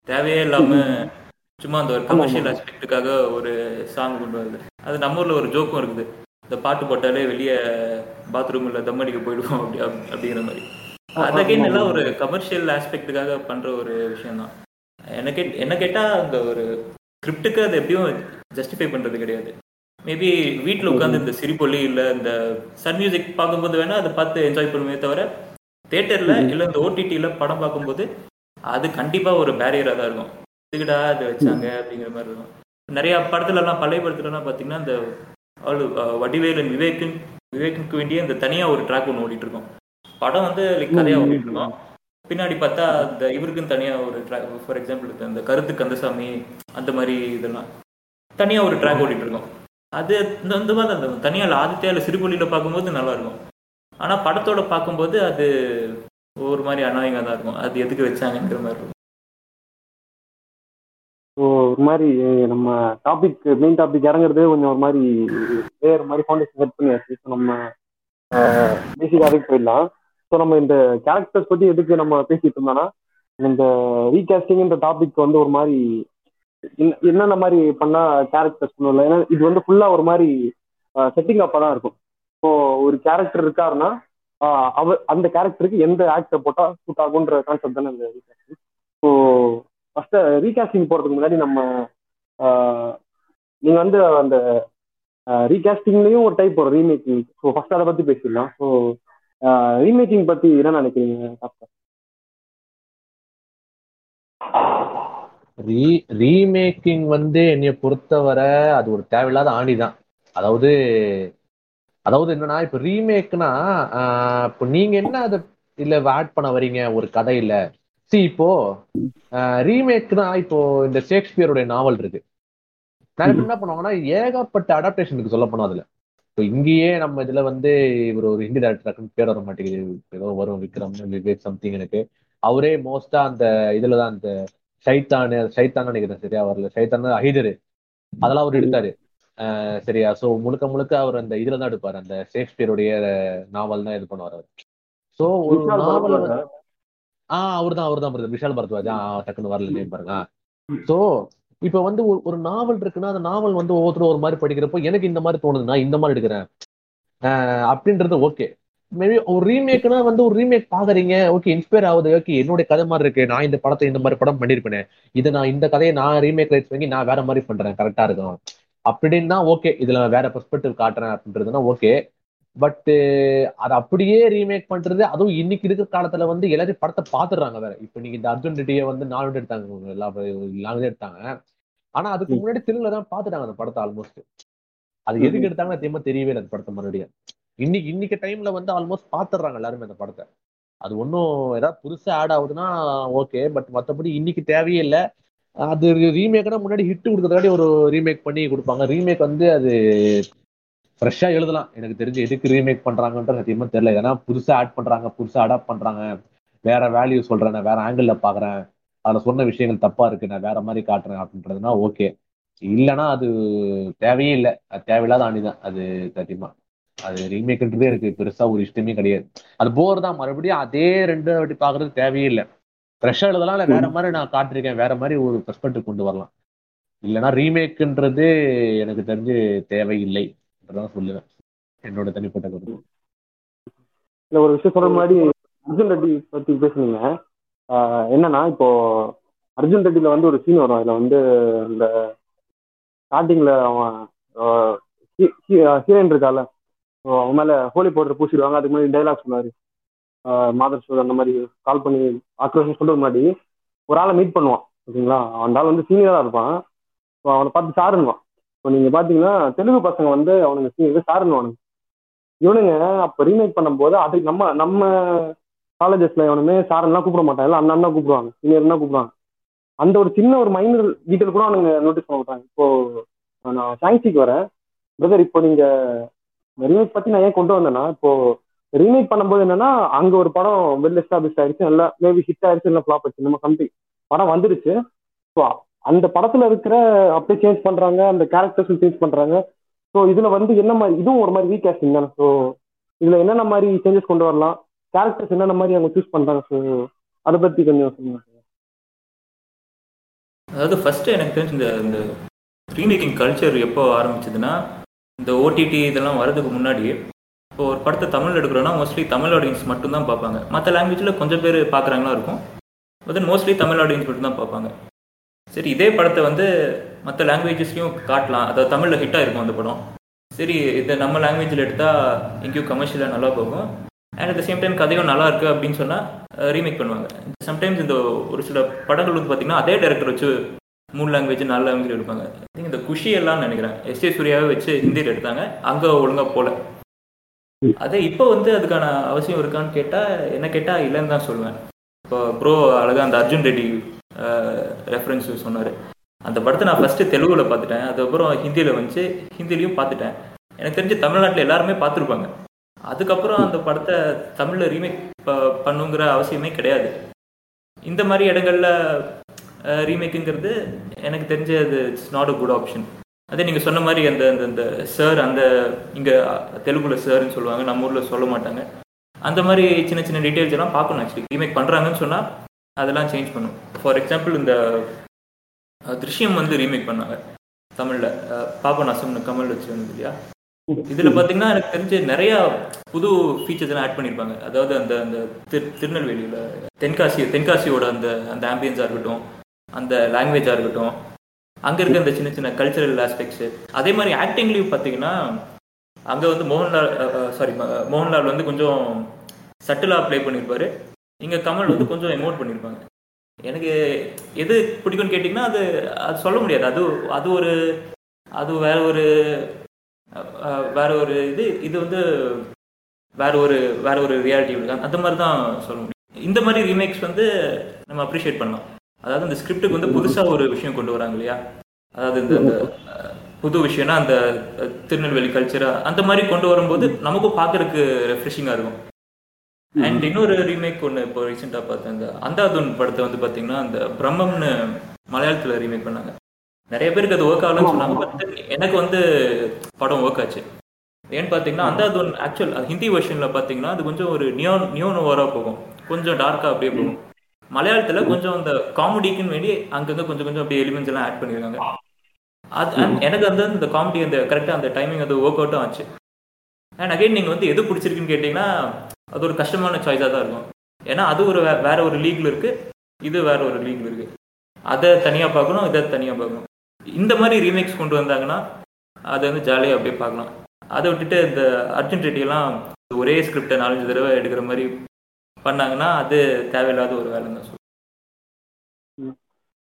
தேவையே இல்லாமல் சும்மா அந்த ஒரு கமர்ஷியல் ஆஸ்பெக்ட்டுக்காக ஒரு சாங் கொண்டு வருது அது நம்ம ஊரில் ஒரு ஜோக்கும் இருக்குது. இந்த பாட்டு போட்டாலே வெளியே பாத்ரூமில் தம் அடிக்க போயிடுவோம் அப்படி அப்~ அப்படிங்கிற மாதிரி. அது அகைன் எல்லாம் ஒரு கமர்ஷியல் ஆஸ்பெக்ட்டுக்காக பண்ணுற ஒரு விஷயம் தான் என்ன கேட் என்ன கேட்டால் அந்த ஒரு ஸ்கிரிப்டுக்கு அது எப்படியும் ஜஸ்டிஃபை பண்ணுறது கிடையாது. மேபி வீட்டில் உட்காந்து இந்த சிரிப்பொலி இல்லை இந்த சன் மியூசிக் பார்க்கும்போது வேணால் அதை பார்த்து என்ஜாய் பண்ணுமே தவிர தேட்டரில் இல்லை இந்த ஓடிடியில் படம் பார்க்கும்போது அது கண்டிப்பாக ஒரு பேரியராக தான் இருக்கும். இதுக்குடா அது வச்சாங்க அப்படிங்கிற மாதிரி இருக்கும். நிறைய படத்துலலாம் பழைய படத்துலலாம் பார்த்தீங்கன்னா இந்த வடிவேலன் விவேக்கன் விவேக்கனுக்கு வேண்டிய இந்த தனியாக ஒரு ட்ராக் ஒன்று ஓடிட்டு இருக்கும். படம் வந்து லைக் கதையாக ஓடிட்டு இருக்கோம். பின்னாடி பார்த்தா இந்த இவருக்குன்னு தனியாக ஒரு ட்ராக் ஃபார் எக்ஸாம்பிள் இந்த கருத்து கந்தசாமி அந்த மாதிரி இதெல்லாம். தனியாக ஒரு ட்ராக் ஓடிட்டு இருக்கும். அது இந்த மாதிரி அந்த தனியால் ஆதித்யா சிறுபொலியில் பார்க்கும்போது நல்லா இருக்கும் ஆனால் படத்தோட பார்க்கும்போது அது ஒரு மாதிரி அநாயகமாக தான் இருக்கும். அது எதுக்கு வச்சாங்கிற மாதிரி இருக்கும். ஒரு மாதிரி நம்ம டாபிக் மெயின் டாபிக் இறங்குறதே கொஞ்சம் ஒரு மாதிரி வேறு மாதிரி ஃபவுண்டேஷன் செட் பண்ணியாச்சு ஸோ நம்ம பேசிக் போயிடலாம். ஸோ நம்ம இந்த கேரக்டர்ஸ் பத்தி எதுக்கு நம்ம பேசிட்டு இருந்தோம்னா இந்த ரீகாஸ்டிங்ன்ற டாபிக் வந்து ஒரு மாதிரி என்னென்ன மாதிரி பண்ணா கேரக்டர்ஸ் பண்ணுவோம்ல ஏன்னா இது வந்து ஃபுல்லா ஒரு மாதிரி செட்டிங் அப்பா தான் இருக்கும். இப்போ ஒரு கேரக்டர் இருக்காருன்னா அவர் அந்த கேரக்டருக்கு எந்த ஆக்டர் போட்டா சூட் ஆகுன்ற கான்செப்ட் தானே இந்த ரீகாஸ்டிங் ஸோ ஃபர்ஸ்ட் ரீகாஸ்டிங் போறதுக்கு முன்னாடி நம்ம ஆஹ் நீங்க வந்து அந்த ரீகாஸ்டிங்லயும் ஒரு டைப் வரும் ரீமேக்கிங் ஸோ ஃபர்ஸ்ட் அதை பத்தி பேசிடலாம். ஸோ ரீமேக்கிங் பத்தி என்ன நினைக்கிறீங்க டாக்டர் ரீ ரீமேக்கிங் வந்து என்னைய பொறுத்தவரை அது ஒரு தேவையில்லாத ஆணி தான் அதாவது அதாவது என்னன்னா இப்ப ரீமேக்னா இப்போ நீங்க என்ன அதை இல்ல ஆட் பண்ண வரீங்க ஒரு கதையில சி இப்போ ரீமேக்னா இப்போ இந்த ஷேக்ஸ்பியருடைய நாவல் இருக்கு. நிறைய என்ன பண்ணுவாங்கன்னா ஏகப்பட்ட அடாப்டேஷன் இருக்கு சொல்ல போனா அதுல. இப்போ இங்கேயே நம்ம இதுல வந்து இவர் ஒரு ஹிந்தி டேரக்டர் பேர் வர மாட்டேங்குது. ஏதோ வரும் விக்ரம் விவேக் சம்திங் எனக்கு. அவரே மோஸ்டா அந்த இதுல தான் அந்த சைத்தானு சைத்தான் நினைக்கிறேன் சரியா? வரல சைத்தான் ஹைதரு அதெல்லாம் அவர் எடுத்தாரு. சரியா? சோ முழுக்க முழுக்க அவர் அந்த இதுல தான் எடுப்பாரு. அந்த ஷேக்ஸ்பியருடைய நாவல் தான் இது பண்ணுவார் அவர். சோ ஒரு நாவல். ஆஹ் அவர் தான் அவர் தான் விஷால் பரத்வாஜ் டக்குன்னு வரல நேம் பாருங்க. சோ இப்ப வந்து ஒரு நாவல் இருக்குன்னா அந்த நாவல் வந்து ஒவ்வொருத்தரும் ஒரு மாதிரி படிக்கிறப்போ எனக்கு இந்த மாதிரி தோணுது. நான் இந்த மாதிரி எடுக்கிறேன். அப்படின்றது ஓகே. மேபி ஒரு ரீமேக்னா வந்து ஒரு ரீமேக் பாக்குறீங்க. ஓகே இன்ஸ்பயர் ஆகுது. ஓகே என்னுடைய கதை மாதிரி இருக்கு. நான் இந்த படத்தை இந்த மாதிரி படம் பண்ணிருப்பேனே. இதை நான் இந்த கதையை நான் ரீமேக் ரைட்ஸ் வாங்கி நான் வேற மாதிரி பண்றேன். கரெக்டா இருக்கும். அப்படின்னா ஓகே இதுல நான் வேற பெர்ஸ்பெக்டிவ் காட்டுறேன் அப்படின்றதுனா ஓகே பட் அதை அப்படியே ரீமேக் பண்றது அதுவும் இன்னைக்கு இருக்கிற காலத்துல வந்து எல்லாரும் படத்தை பாத்துடுறாங்க வேற. இப்ப நீங்க இந்த அர்ஜுன் ரெட்டியை வந்து நாலு எடுத்தாங்க. எல்லா லாங்குவேஜ் எடுத்தாங்க. ஆனா அதுக்கு. முன்னாடி தெலுங்குல தான் பாத்துட்டாங்க அந்த படத்தை ஆல்மோஸ்ட் அது எதுக்கு எடுத்தாங்கன்னு தெரியுமா தெரியவே இல்லை அந்த படத்தை மறுபடியும். இன்னைக்கு இன்னைக்கு டைம்ல வந்து ஆல்மோஸ்ட் பாத்துடுறாங்க எல்லாருமே அந்த படத்தை. அது ஒன்றும் ஏதாவது புதுசா ஆட் ஆகுதுன்னா ஓகே பட் மற்றபடி இன்னைக்கு தேவையே இல்லை. அது ரீமேக்னா முன்னாடி ஹிட் கொடுக்கறதுக்காடி ஒரு ரீமேக் பண்ணி கொடுப்பாங்க. ரீமேக் வந்து அது ஃப்ரெஷ்ஷாக எழுதலாம். எனக்கு தெரிஞ்சு எதுக்கு ரீமேக் பண்றாங்கன்ற சத்தியமா தெரியல. ஏன்னா புதுசாக ஆட் பண்றாங்க புதுசாக அடாப்ட் பண்றாங்க. வேற வேல்யூ சொல்றேன் நான் வேற ஆங்கிளில் பாக்குறேன். அதில் சொன்ன விஷயங்கள் தப்பா இருக்கு நான் வேற மாதிரி காட்டுறேன் அப்படின்றதுனா ஓகே இல்லைன்னா அது தேவையே இல்லை. அது தேவையில்லாத அணிதான். அது சத்தியமா. அது ரீமேக்ன்றது எனக்கு பெருசா ஒரு இஷ்டமே கிடையாது. அது போர் தான். மறுபடியும் அதே ரெண்டு வாட்டி பாக்குறது தேவையே இல்லை ஃப்ரெஷ்ஷா எழுதலாம் இல்லை வேற மாதிரி நான் காட்டிருக்கேன். வேற மாதிரி ஒரு பெர்ஸ்பெக்டிவ் கொண்டு வரலாம். இல்லைன்னா ரீமேக்ன்றது எனக்கு தெரிஞ்சு தேவையில்லை. தான் சொல்லுவேன். என்னோட தனிப்பட்ட கருத்து. இல்ல ஒரு விஷயம் சொல்ற முன்னாடி அர்ஜுன் ரெட்டி பத்தி பேசுனீங்க. என்னன்னா இப்போ அர்ஜுன் ரெட்டில வந்து ஒரு சீன் வரும். அதுல வந்து இந்த ஸ்டார்டிங்ல அவன் ஹீரோயின் இருக்கால. அவன் மேல ஹோலி பவுடர் பூசிடுவாங்க. அதுக்கு முன்னாடி டைலாக் சொன்னாரு. மாதர் ஷோ அந்த மாதிரி கால் பண்ணி ஆக்ரோஷம் சொல்றது முன்னாடி ஒரு ஆளை மீட் பண்ணுவான். ஓகேங்களா அந்த ஆள் வந்து சீனியராக இருப்பான். ஸோ அவனை பார்த்து சாருன்னுவான். இப்போ நீங்க பாத்தீங்கன்னா தெலுங்கு பசங்க வந்து அவனுங்க சீனியர் சாருன்னுவானுங்க. இவனுங்க அப்போ ரீமேக் பண்ணும்போது அது நம்ம நம்ம காலேஜஸ்ல எவனுமே சாரன்லாம் கூப்பிட மாட்டாங்க. இல்லை அண்ணா தான் கூப்பிடுவாங்க. சீனியர்னா கூப்பிடுவாங்க. அந்த ஒரு சின்ன ஒரு மைனர் டீட்டெயில் கூட அவனுங்க நோட்டீஸ் பண்ண மாட்டாங்க. இப்போ நான் சாங்சிக்கு வரேன். பிரதர் இப்போ நீங்க ரீமேக் பத்தி நான் ஏன் கொண்டு வந்தேன்னா இப்போ ரீமேக் பண்ணும்போது என்னன்னா அங்க ஒரு படம் வெல் எஸ்டாப்ளிஷ் ஆயிடுச்சு நல்லா மேபி ஹிட் ஆயிடுச்சு இல்லை ஃபிளாப் ஆச்சு நம்ம கம்பி படம் வந்துருச்சு. ஸோ அந்த படத்துல இருக்கிற அப்படியே சேஞ்ச் பண்றாங்க அந்த கேரக்டர்ஸ் சேஞ்ச் பண்றாங்க. ஸோ இதுல வந்து என்ன மாதிரி இதுவும் ஒரு மாதிரி வீக் கேஸ்டிங் தானே. ஸோ இதுல என்னென்ன மாதிரி சேஞ்சஸ் கொண்டு வரலாம் கேரக்டர்ஸ் என்னென்ன மாதிரி அவங்க சூஸ் பண்றாங்க ஸோ அதை பத்தி கொஞ்சம் சொல்லுங்க அதாவது ஃபர்ஸ்ட் எனக்கு தெரிஞ்சு இந்த இந்த ரீமேக்கிங் கல்ச்சர் எப்போ ஆரம்பிச்சதுன்னா இந்த ஓடிடி இதெல்லாம் வரதுக்கு முன்னாடி இப்போ ஒரு படத்தை தமிழ் எடுக்கிறோன்னா மோஸ்ட்லி தமிழ் ஆடியன்ஸ் மட்டும்தான் பார்ப்பாங்க. மற்ற லாங்குவேஜில் கொஞ்சம் பேர் பார்க்குறாங்களா இருக்கும். பட் மோஸ்ட்லி தமிழ் ஆடியன்ஸ் மட்டும்தான் பார்ப்பாங்க. சரி இதே படத்தை வந்து மற்ற லாங்குவேஜஸ்லையும் காட்டலாம். அதாவது தமிழில் ஹிட்டாக இருக்கும் அந்த படம். சரி இதை நம்ம லாங்குவேஜில் எடுத்தால் எங்கேயும் கமர்ஷியலாக நல்லா போகும். And at the same time கதையும் நல்லா இருக்குது அப்படின்னு சொன்னால் ரீமேக் பண்ணுவாங்க. சம்டைம்ஸ் இந்த ஒரு சில படங்கள் வந்து பார்த்திங்கன்னா அதே டேரக்டர் வச்சு மூணு லாங்குவேஜ் நாலு லாங்குவேஜ் எடுப்பாங்க. நீங்க இந்த குஷி எல்லாம் நினைக்கிறேன். எஸ் ஏ சூர்யாவே வச்சு ஹிந்தியில் எடுத்தாங்க. அங்கே ஒழுங்காக போல. அதே இப்போ வந்து அதுக்கான அவசியம் இருக்கான்னு கேட்டால் என்ன கேட்டால் இல்லைன்னு தான் சொல்லுவேன். இப்போ ப்ரோ அழகாக அந்த அர்ஜுன் ரெட்டி ரெஃபரன்ஸ் சொன்னார். அந்த படத்தை நான் ஃபஸ்ட்டு தெலுங்குல பார்த்துட்டேன். அதுக்கப்புறம் ஹிந்தியில் வந்துச்சு. ஹிந்திலையும் பார்த்துட்டேன். எனக்கு தெரிஞ்சு தமிழ்நாட்டில் எல்லாருமே பார்த்துருப்பாங்க. அதுக்கப்புறம் அந்த படத்தை தமிழில் ரீமேக் பண்ணுங்கிற அவசியமே கிடையாது. இந்த மாதிரி இடங்கள்ல ரீமேக்குங்கிறது எனக்கு தெரிஞ்ச அது it's not a good option அதே நீங்கள் சொன்ன மாதிரி அந்த அந்த அந்த சார் அந்த இங்கே தெலுங்குல சார்னு சொல்லுவாங்க நம்ம ஊரில் சொல்ல மாட்டாங்க. அந்த மாதிரி சின்ன சின்ன டீட்டெயில்ஸ் எல்லாம் பார்க்கணும் ஆக்சுவலி ரீமேக் பண்ணுறாங்கன்னு சொன்னால் அதெல்லாம் சேஞ்ச் பண்ணும். ஃபார் எக்ஸாம்பிள் இந்த திருஷ்யம் வந்து ரீமேக் பண்ணாங்க தமிழில். பாபநாசம்னு கமல் வச்சு வந்தது இல்லையா? இதில் பார்த்தீங்கன்னா எனக்கு தெரிஞ்சு நிறையா புது ஃபீச்சர்ஸ் எல்லாம் ஆட் பண்ணியிருப்பாங்க அதாவது அந்த அந்த திரு திருநெல்வேலியில் தென்காசி தென்காசியோட அந்த அந்த ஆம்பியன்ஸாக இருக்கட்டும் அந்த லாங்குவேஜாக இருக்கட்டும் அங்கே இருக்க அந்த சின்ன சின்ன கல்ச்சரல் ஆஸ்பெக்ட்ஸு அதே மாதிரி ஆக்டிங்லேயும் பார்த்தீங்கன்னா அங்கே வந்து மோகன்லால் சாரி மோகன்லால் வந்து கொஞ்சம் சட்டிலாக ப்ளே பண்ணியிருப்பார் இங்கே கமல் வந்து கொஞ்சம் எமோட் பண்ணியிருப்பாங்க எனக்கு எது பிடிக்கும்னு கேட்டிங்கன்னா அது அது சொல்ல முடியாது. அது அது ஒரு அது வேற ஒரு வேற ஒரு இது இது வந்து வேற ஒரு வேற ஒரு ரியாலிட்டி அந்த மாதிரி தான் சொல்ல முடியும். இந்த மாதிரி ரீமேக்ஸ் வந்து நம்ம அப்ரிஷியேட் பண்ணலாம். அதாவது இந்த ஸ்கிரிப்டுக்கு வந்து புதுசா ஒரு விஷயம் கொண்டு வராங்க இல்லையா? அதாவது இந்த புது விஷயம்னா அந்த திருநெல்வேலி கல்ச்சரா அந்த மாதிரி கொண்டு வரும்போது நமக்கும் பார்க்கறதுக்கு ரெஃப்ரெஷிங்காக இருக்கும். அண்ட் இன்னொரு ரீமேக் ஒன்று இப்போ ரீசெண்டாக பார்த்தேன். இந்த அந்தாதுன் படத்தை வந்து பார்த்தீங்கன்னா அந்த பிரம்மம்னு மலையாளத்தில் ரீமேக் பண்ணாங்க. நிறைய பேருக்கு அது ஒர்க் ஆகலன்னு சொன்னாங்க பட் எனக்கு வந்து படம் ஒர்க் ஆச்சு. ஏன்னு பார்த்தீங்கன்னா அந்தாதுன் ஆக்சுவல் ஹிந்தி வெர்ஷனில் பார்த்தீங்கன்னா அது கொஞ்சம் ஒரு நியோ நியோனோவராக போகும். கொஞ்சம் டார்க்காக அப்படியே போகும். மலையாளத்தில் கொஞ்சம் அந்த காமெடிக்குன்னு வேண்டி அங்கங்கே கொஞ்சம் கொஞ்சம் அப்படியே எலிமெண்ட்ஸ் எல்லாம் ஆட் பண்ணியிருக்காங்க அது எனக்கு வந்து இந்த காமெடி அந்த கரெக்டாக அந்த டைமிங் அது ஒர்க் அவுட்டும் ஆச்சு. அண்ட் அகைன் நீங்கள் வந்து எது பிடிச்சிருக்குன்னு கேட்டிங்கன்னா அது ஒரு கஷ்டமான சாய்ஸாக தான் இருக்கும். ஏன்னா அது ஒரு வே- வேற ஒரு லீக்ல இருக்கு இது வேற ஒரு லீக்ல இருக்கு. அதை தனியாக பார்க்கணும் இதை தனியாக பார்க்கணும். இந்த மாதிரி ரீமேக்ஸ் கொண்டு வந்தாங்கன்னா அதை வந்து ஜாலியாக அப்படியே பார்க்கலாம். அதை விட்டுட்டு இந்த அர்ஜுன் ரெட்டியெல்லாம் ஒரே ஸ்கிரிப்டை நாலஞ்சு தடவை எடுக்கிற மாதிரி பண்ணாங்கன்னா அது தேவையில்லாத ஒரு வேலைன்னு தான் சொல்லுவேன்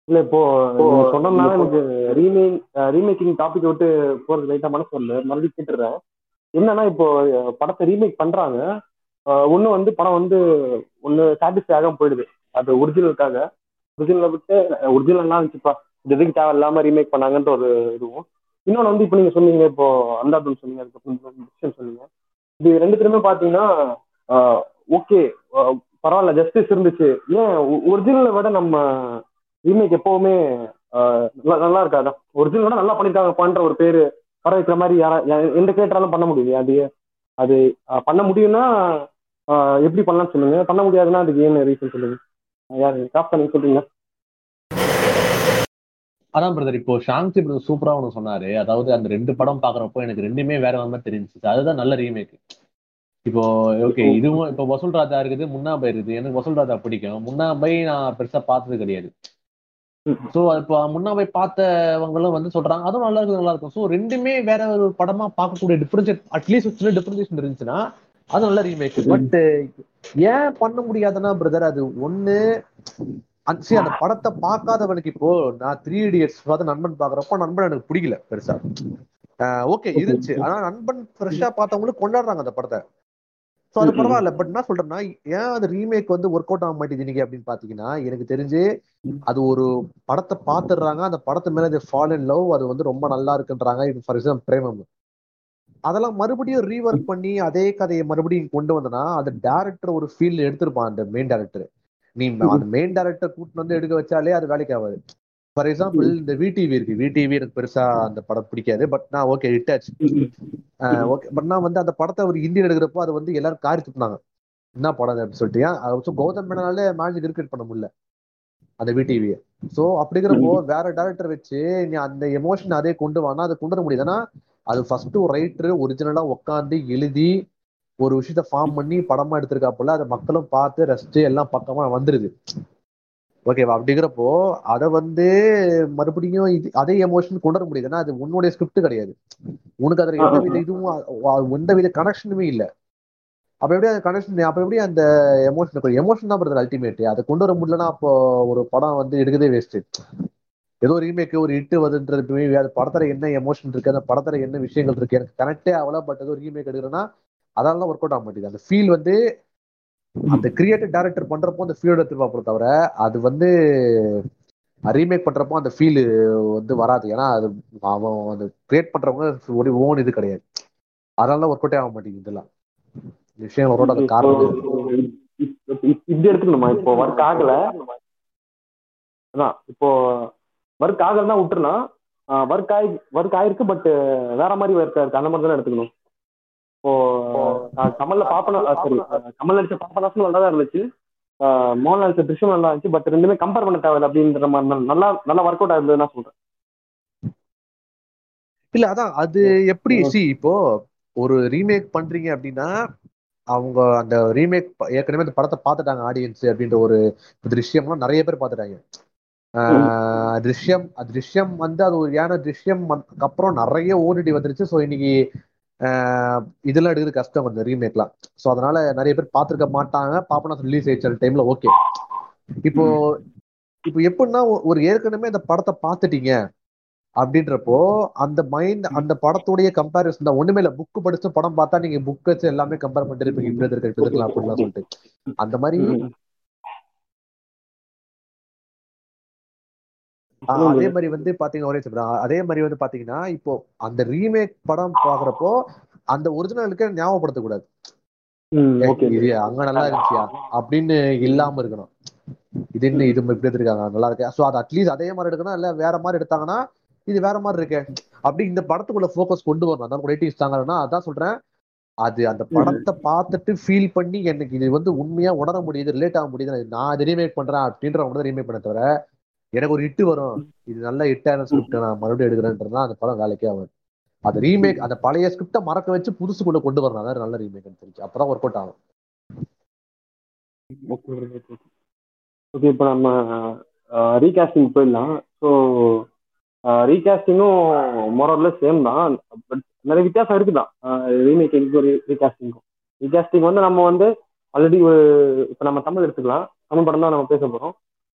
இல்ல இப்போ நீங்க சொன்னதுனால எனக்கு ரீமேக் ரீமேக்கிங் டாபிக் விட்டு போறது லைட்டா மனசு வரல. மறுபடியும் கேட்டுறேன். என்னன்னா இப்போ படத்தை ரீமேக் பண்றாங்க. ஒண்ணு வந்து படம் வந்து ஒண்ணு சாட்டிஸ்ஃபை ஆகாம போயிடுது. அது ஒரிஜினலுக்காக ஒரிஜினலை விட்டு ஒரிஜினல்லாம் இருந்துச்சுப்பா இது எதுக்கு தேவையில்லாம ரீமேக் பண்ணாங்கன்ற ஒரு இதுவும். இன்னொன்று வந்து இப்போ நீங்க சொன்னீங்க இப்போ அந்தாதுன்னு சொன்னீங்க அதுக்கப்புறம் சொன்னீங்க. இது ரெண்டு பேருமே பாத்தீங்கன்னா ஓகே பரவாயில்ல ஜஸ்டிஸ் இருந்துச்சு. ஏன் ஒரிஜினலை விட நம்ம ரீமேக் எப்பவுமே நல்லா நல்லா இருக்காதா? ஒரிஜினல் விட நல்லா பண்ணியிருக்காங்கப்பான்ற ஒரு பேர் வர வைக்கிற மாதிரி யாரா யா- எந்த கேட்டாலும் பண்ண முடியும் அது அது பண்ண முடியும்னா எப்படி பண்ணலாம்னு சொல்லுங்க. பண்ண முடியாதுன்னா அதுக்கு ஏன் ரீசன் சொல்லுங்க? யாரு காஃப்டா சொல்றீங்க அதான் பிரதர் இப்போ ஷாங்சி பிரதர் சூப்பரா ஒன்று சொன்னாரு. அதாவது அந்த ரெண்டு படம் பாக்குறப்போ எனக்கு ரெண்டுமே வேற மாதிரி தெரிஞ்சுச்சு. அதுதான் நல்ல ரீமேக் இப்போ ஓகே இதுவும் இப்போ வசூல் ராஜா இருக்குது முன்னாபை இருக்குது. எனக்கு வசூல் ராஜா பிடிக்கும். முன்னாபை நான் பெருசா பார்த்தது கிடையாது. ஸோ இப்போ முன்னாபை பார்த்தவங்களும் வந்து சொல்றாங்க அதுவும் நல்லா இருக்கு நல்லா இருக்கும். ஸோ ரெண்டுமே வேற ஒரு படமா பார்க்கக்கூடிய டிஃபரன்ஷியேட் அட்லீஸ்ட் சின்ன டிஃபரன்ஷியேஷன் இருந்துச்சுன்னா அது நல்ல ரீமேக் பட் ஏன் பண்ண முடியாதுன்னா பிரதர் அது ஒண்ணு சரி, அந்த படத்தை பார்க்காதவனுக்கு இப்போ நான் த்ரீ இடியட்ஸ் பார்த்து நண்பன் பாக்குறப்போ நண்பன் எனக்கு பிடிக்கல பெருசா. ஓகே இருந்துச்சு. ஆனா நண்பன் ஃப்ரெஷ்ஷா பார்த்தவங்களுக்கு கொண்டாடுறாங்க அந்த படத்தை. ஸோ அது. பரவாயில்ல. பட் என்ன சொல்றேன்னா ஏன் அது ரீமேக் வந்து ஒர்க் அவுட் ஆக மாட்டேங்குது இன்னைக்கு அப்படின்னு பாத்தீங்கன்னா எனக்கு தெரிஞ்சு அது ஒரு படத்தை பார்த்துடுறாங்க அந்த படத்து மேல இது ஃபால் இன் லவ் அது வந்து ரொம்ப நல்லா இருக்குன்றாங்க. இப்போ ஃபார் எக்ஸாம்பிள் பிரேமம். அதெல்லாம் மறுபடியும் ரீஒர்க் பண்ணி அதே கதையை மறுபடியும் கொண்டு வந்தனா அந்த டேரக்டர் ஒரு ஃபீல்ட் எடுத்திருப்பான் அந்த மெயின் டேரக்டர் நீ அந்த மெயின் டேரக்டர் கூட்டிட்டு வந்து எடுக்க வச்சாலே அது வேலைக்கு ஆகாது. ஃபார் எக்ஸாம்பிள் இந்த விடிவி இருக்கு. விடிவி எனக்கு பெருசா அந்த படம் பிடிக்காது. பட் நான் ஓகே இட்டாச் ஓகே பட் நான் வந்து அந்த படத்தை ஒரு ஹிந்தியில் எடுக்கிறப்போ அது வந்து எல்லாரும் காரி துப்புனாங்க. என்ன படம் அப்படின்னு சொல்லிட்டு? கௌதம் மேனாலே மேஜிக் கிரிக்கெட் பண்ண முடியல. அந்த விடிவியை ஸோ அப்படிங்கிறப்போ வேற டேரக்டர் வச்சு நீ அந்த எமோஷன் அதே கொண்டு வானா அதை கொண்டு வர முடியுதுன்னா அது ஃபர்ஸ்ட் ஒரு ரைட்டர் ஒரிஜினலா உட்காந்து எழுதி ஒரு விஷயத்த ஃபார்ம் பண்ணி படமா எடுத்திருக்காப்புல அதை மக்களும் பார்த்து ரசிச்சு எல்லாம் பக்கமா வந்துருது. ஓகேவா அப்படிங்கிறப்போ அதை வந்து மறுபடியும் இது அதே எமோஷன் கொண்டு வர முடியுது. ஏன்னா அது உன்னுடைய ஸ்கிரிப்ட் கிடையாது. உனக்கு அதுல எந்த வித இதுவும் எந்த வித கனெக்ஷனுமே இல்லை. அப்ப எப்படி அந்த கனெக்ஷன் அப்ப எப்படி அந்த எமோஷன் எமோஷன் தான் வருது அல்டிமேட் அதை கொண்டு வர முடியலன்னா அப்போ ஒரு படம் வந்து எடுக்கதே வேஸ்ட் ஏதோ ரீமேக் ஒரு இட்டு வருதுன்றது அது படத்துல என்ன எமோஷன் இருக்கு அந்த படத்துல என்ன விஷயங்கள் இருக்கு எனக்கு கனெக்டே ஆகல பட் ஏதோ ரீமேக் எடுக்கிறேன்னா அதெல்லாம் ஒர்க் அவுட் ஆக மாட்டேங்குது. அந்த ஃபீல் வந்து அந்த கிரியேட்டிவ் டைரக்டர் பண்றப்போ அந்த ஃபீல் எடுத்துருப்பா தவிர அது வந்து ரீமேக் பண்றப்போ அந்த ஃபீல் வந்து வராது. ஏன்னா அது அவன் அந்த கிரியேட் பண்றவங்க ஒரு ஓன் இது கிடையாது. அதனால ஒர்க் அவுட்டே ஆக மாட்டேங்குது இதெல்லாம். இந்த விஷயம் ஒர்க் அவுட் காரணம் இப்படி எடுத்துக்கணுமா? இப்போ ஒர்க் ஆகல. அதான் இப்போ ஒர்க் ஆகலன்னா விட்டுறலாம். ஒர்க் ஆகி ஒர்க் ஆயிருக்கு பட் வேற மாதிரி ஒர்க் இருக்கு அந்த மாதிரி தானே எடுத்துக்கணும். இப்போ கமல்ல பாப்பனா சாரி கமல் நடிச்ச பாப்பனாசும் நல்லா தான் இருந்துச்சு மோகன் நடிச்ச திருஷ்யம் நல்லா இருந்துச்சு. பட் ரெண்டுமே கம்பேர் பண்ண தேவையில்ல அப்படின்ற மாதிரி நல்லா நல்லா ஒர்க் அவுட் ஆகுது நான் சொல்றேன். இல்ல அதான் அது எப்படி சி இப்போ ஒரு ரீமேக் பண்றீங்க அப்படின்னா அவங்க அந்த ரீமேக் ஏற்கனவே அந்த படத்தை பார்த்துட்டாங்க ஆடியன்ஸ் அப்படின்ற ஒரு திருஷ்யம்லாம் நிறைய பேர் பார்த்துட்டாங்க. திருஷ்யம் திருஷ்யம் வந்து அது ஒரு ஏன்னா திருஷ்யம் அப்புறம் நிறைய ஓடிடி வந்துருச்சு. ஸோ இன்னைக்கு இதெல்லாம் எடுக்கிறது கஷ்டம் கொஞ்சம் ரீமேக்லாம் ஸோ அதனால நிறைய பேர் பார்த்துருக்க மாட்டாங்க. பாப்பனா ரிலீஸ் ஆயிடுச்சு டைம்ல ஓகே இப்போ இப்போ எப்படின்னா ஒரு ஏற்கனவே அந்த படத்தை பார்த்துட்டீங்க அப்படின்றப்போ அந்த மைண்ட் அந்த படத்துடைய கம்பேரிசன் தான். ஒண்ணுமே இல்ல புக் படிச்சு படம் பார்த்தா நீங்க புக் வச்சு எல்லாமே கம்பேர் பண்ணிட்டு இருப்பீங்க. இப்படி இருக்க இப்படி இருக்கலாம் அப்படிலாம் சொல்லிட்டு. அந்த மாதிரி அதே மாதிரி வந்து பாத்தீங்கன்னா ஒரே bro. அதே மாதிரி வந்து பாத்தீங்கன்னா இப்போ அந்த ரீமேக் படம் பாக்குறப்போ அந்த ஒரிஜினலுக்கு ஞாபகப்படுத்தக்கூடாது. ஓகே இது அங்க நல்லா இருந்துச்சியா? அப்படின்னு இல்லாம இருக்கணும். இது என்ன இது இப்படி எடுத்திருக்காங்க? நல்லா இருக்கு. சோ அது அட்லீஸ்ட் அதே மாதிரி எடுக்கணும்? இல்ல வேற மாதிரி எடுத்தாங்கன்னா இது வேற மாதிரி இருக்கு. அப்படி இந்த படத்துக்குள்ள ஃபோக்கஸ் கொண்டு வரணும். அதான் ரேட்டிங்ஸ் தாங்கன்னா அதான் சொல்றேன். அது அந்த படத்தை பார்த்துட்டு ஃபீல் பண்ணி எனக்கு இது வந்து உண்மையா உணர முடியுது ரிலேட் ஆக முடியுது நான் ரீமேக் பண்றேன் அப்படின்றவங்க தான் ரீமேக் பண்ண தவிர எனக்கு ஒரு இட்டு வரும். இது நல்ல இட்டான ஸ்கிரிப்ட் நான் மறுபடியும் எடுக்கிறேன்றதுனா அந்த படம் வேலைக்கே ஆகும் அந்த ரீமேக் அந்த பழைய ஸ்கிரிப்டை மறக்க வச்சு புதுசுக்குள்ள கொண்டு வரணும் அதான் நல்ல ரீமேக் தெரிஞ்சு. அப்பதான் ஒர்க் அவுட் ஆகும். ஓகே இப்போ நம்ம ரீகாஸ்டிங் போயிடலாம். ஸோ ரீகாஸ்டிங்கும் மொரல்ல சேம் தான். பட் நிறைய வித்தியாசம் இருக்குதான். ரீமேக்கிங்க்கும் ரீகாஸ்டிங்க்கும் ரீகாஸ்டிங் வந்து நம்ம வந்து ஆல்ரெடி ஒரு இப்போ நம்ம தமிழ் எடுத்துக்கலாம். தமிழ் படம் தான் நம்ம பேச போகிறோம்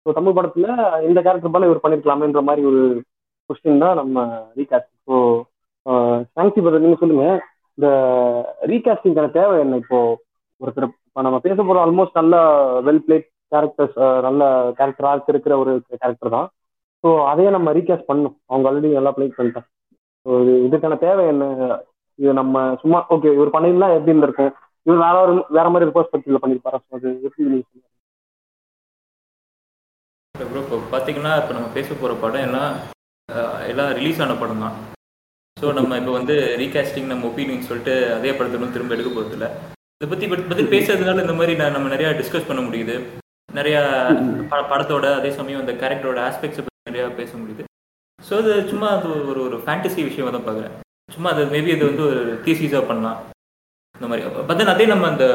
ஸோ தமிழ் படத்தில் இந்த கேரக்டர் போல இவர் பண்ணியிருக்கலாமேன்ற மாதிரி ஒரு கொஸ்டின் தான் நம்ம ரீகாஸ்டிங் ஸோ சாங்சி பதர் நீங்கள் சொல்லுங்க. இந்த ரீகாஸ்டிங்கான தேவை என்ன இப்போ ஒருத்தர்? இப்போ நம்ம பேச போகிற ஆல்மோஸ்ட் நல்ல வெல் பிளேட் கேரக்டர்ஸ் நல்ல கேரக்டர் ஆர்க் இருக்கிற ஒரு கேரக்டர் தான். ஸோ அதையே நம்ம ரீகாஸ்ட் பண்ணணும். அவங்க ஆல்ரெடி நல்லா ப்ளே பண்ணிட்டாங்க. ஸோ இது இதுக்கான தேவை என்ன? இது நம்ம சும்மா ஓகே இவர் பண்ணியிருந்தா எப்படி இருந்திருக்கும்? இவர் வேற ஒரு வேற மாதிரி பெர்ஸ்பெக்டிவ்ல பண்ணியிருப்பாரா? ஸோ அது எப்படி நீங்க ப்ரோ இப்போ பார்த்தீங்கன்னா இப்போ நம்ம பேச போகிற படம் எல்லாம் எல்லாம் ரிலீஸ் ஆன படம் தான். ஸோ நம்ம இப்போ வந்து ரீகாஸ்டிங் நம்ம ஒப்பீனியன் சொல்லிட்டு அதே படத்தை திரும்ப எடுக்க போகிறதில்ல இதை பற்றி பற்றி பேசுறதுனால இந்த மாதிரி நான் நம்ம நிறையா டிஸ்கஸ் பண்ண முடியுது. நிறையா படத்தோட அதே சமயம் அந்த கேரக்டரோட ஆஸ்பெக்ட்ஸை பற்றி நிறையா பேச முடியுது. ஸோ அது சும்மா அது ஒரு ஒரு ஃபேண்டசி விஷயம் தான் பார்க்குறேன் சும்மா அது மேபி அது வந்து ஒரு தீசீஸாக பண்ணலாம். இந்த மாதிரி. பட் தென் அதே நம்ம அந்த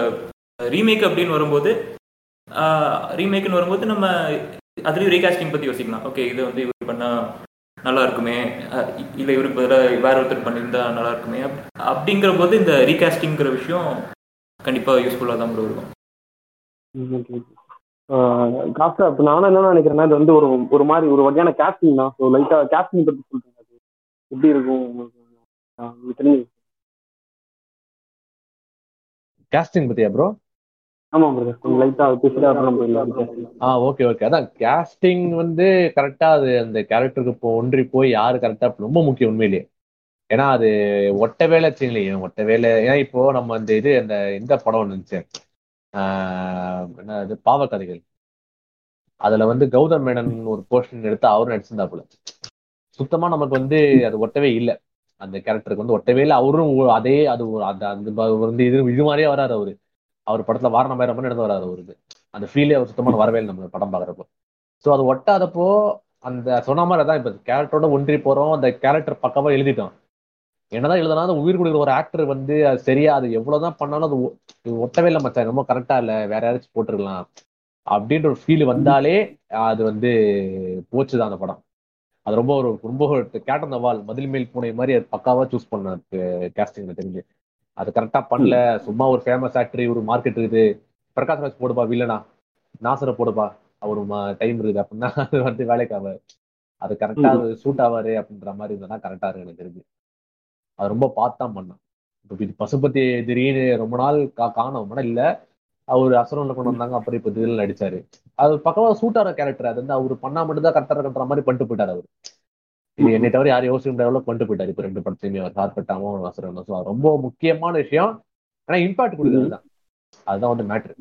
ரீமேக் அப்படின்னு வரும்போது ரீமேக்குன்னு வரும்போது நம்ம அதுலேயும் ரீகாஸ்டிங் பற்றி யோசிக்கலாம். ஓகே இது வந்து இவர் பண்ணால் நல்லா இருக்குமே இல்லை இவருக்கு பதிலாக வேற ஒருத்தர் பண்ணியிருந்தா நல்லா இருக்குமே அப்- அப்படிங்கிற போது இந்த ரீகாஸ்டிங்கிற விஷயம் கண்டிப்பாக யூஸ்ஃபுல்லாக தான் bro இருக்கும். காசா இப்போ நானும் என்ன நினைக்கிறேன்னா இது வந்து ஒரு ஒரு மாதிரி ஒரு வகையான கேஸ்டிங் தான். ஸோ லைட்டாக கேஸ்டிங் பற்றி சொல்றேன். அது எப்படி இருக்கும்? உங்களுக்கு தெரிஞ்சு கேஸ்டிங் பத்தியா ப்ரோ ஆமாம் பிரதர் கொஞ்சம் லைட்டாக பேசிட்டு அப்புறம் ஆ ஓகே ஓகே அதான் கேஸ்டிங் வந்து கரெக்டா அது அந்த கேரக்டருக்கு இப்போ ஒன்றி போய் யாரு கரெக்டா ரொம்ப முக்கியம் உண்மையிலேயே. ஏன்னா அது ஒட்ட வேலை செய்யலையே ஒட்ட வேலை. ஏன்னா இப்போ நம்ம அந்த இது அந்த இந்த படம் ஒன்று இருந்துச்சு ஆஹ் என்ன அது? பாவக்கதைகள். அதுல வந்து கௌதம் மேனன் ஒரு போர்ஷன் எடுத்து அவரும் நடிச்சிருந்தாப்புல. சுத்தமா நமக்கு வந்து அது ஒட்டவே இல்லை. அந்த கேரக்டருக்கு வந்து ஒட்டவே இல்லை. அவரும் அதே அது அந்த அந்த வந்து இது இது மாதிரியே வராரு அவரு. அவர் படத்துல வாரணம் பயிரம் பண்ணி எடுத்து வராது அவருக்கு. அந்த ஃபீலே அவர் சுத்தமான வரவே இல்லை நம்ம படம் பாக்குறப்போ ஸோ அது ஒட்டாதப்போ அந்த சொன்ன மாதிரி தான் இப்போ கேரக்டரோட ஒன்றி போறோம் அந்த கேரக்டர் பக்கமா எழுதிட்டோம். என்னதான் எழுதுனா அந்த உயிர் கொடுக்குற ஒரு ஆக்டர் வந்து அது சரியா அது எவ்வளவுதான் பண்ணாலும் அது ஒ- ஒட்டவே இல்லை மச்சான். ரொம்ப கரெக்டா இல்லை வேற யாராச்சும் போட்டுருக்கலாம். அப்படின்ற ஒரு ஃபீல் வந்தாலே அது வந்து போச்சுதான் அந்த படம். அது ரொம்ப ஒரு ரொம்ப கேட்டன் வால் மதில் மேல் பூனை மாதிரி அது பக்காவா சூஸ் பண்ண கேஸ்டிங் தெரிஞ்சு. அது கரெக்டா பண்ணல. சும்மா ஒரு ஃபேமஸ் ஆக்டர் ஒரு மார்க்கெட் இருக்குது. பிரகாஷ் ராஜ் போடுப்பா வில்லனா நாசரை போடுப்பா. அவர் டைம் இருக்குது அப்படின்னா அது வந்து வேலைக்கு ஆகாது அது கரெக்டா சூட் ஆவாரு அப்படின்ற மாதிரி இருந்ததுன்னா கரெக்டா இருக்கு எனக்கு தெரிஞ்சு. அது ரொம்ப பார்த்து தான் பண்ணான் இப்போ இது பசுபதி திடீர்னு ரொம்ப நாள் கா காணோம். ஆனா இல்ல. அவர் அசுரன்ல கொண்டு வந்தாங்க. அப்புறம் இப்போ திடீர்னு நடிச்சாரு. அது பக்கமா சூட் ஆகிற கேரக்டர் அது வந்து அவர் பண்ணா மட்டும் தான் கரெக்டா இருக்குன்ற மாதிரி பண்ணிட்டு போயிட்டாரு அவர். இது என்னை தவிர யாரும் யோசிக்க முடியாத கொண்டு போயிட்டாரு. இப்போ ரெண்டு படத்தையுமே அவர் சார்பட்டாவும் அசுரனும் ஸோ ரொம்ப முக்கியமான விஷயம். ஆனா இம்பாக்ட் கொடுக்குறது அதுதான் அதுதான் வந்து மேட்ரு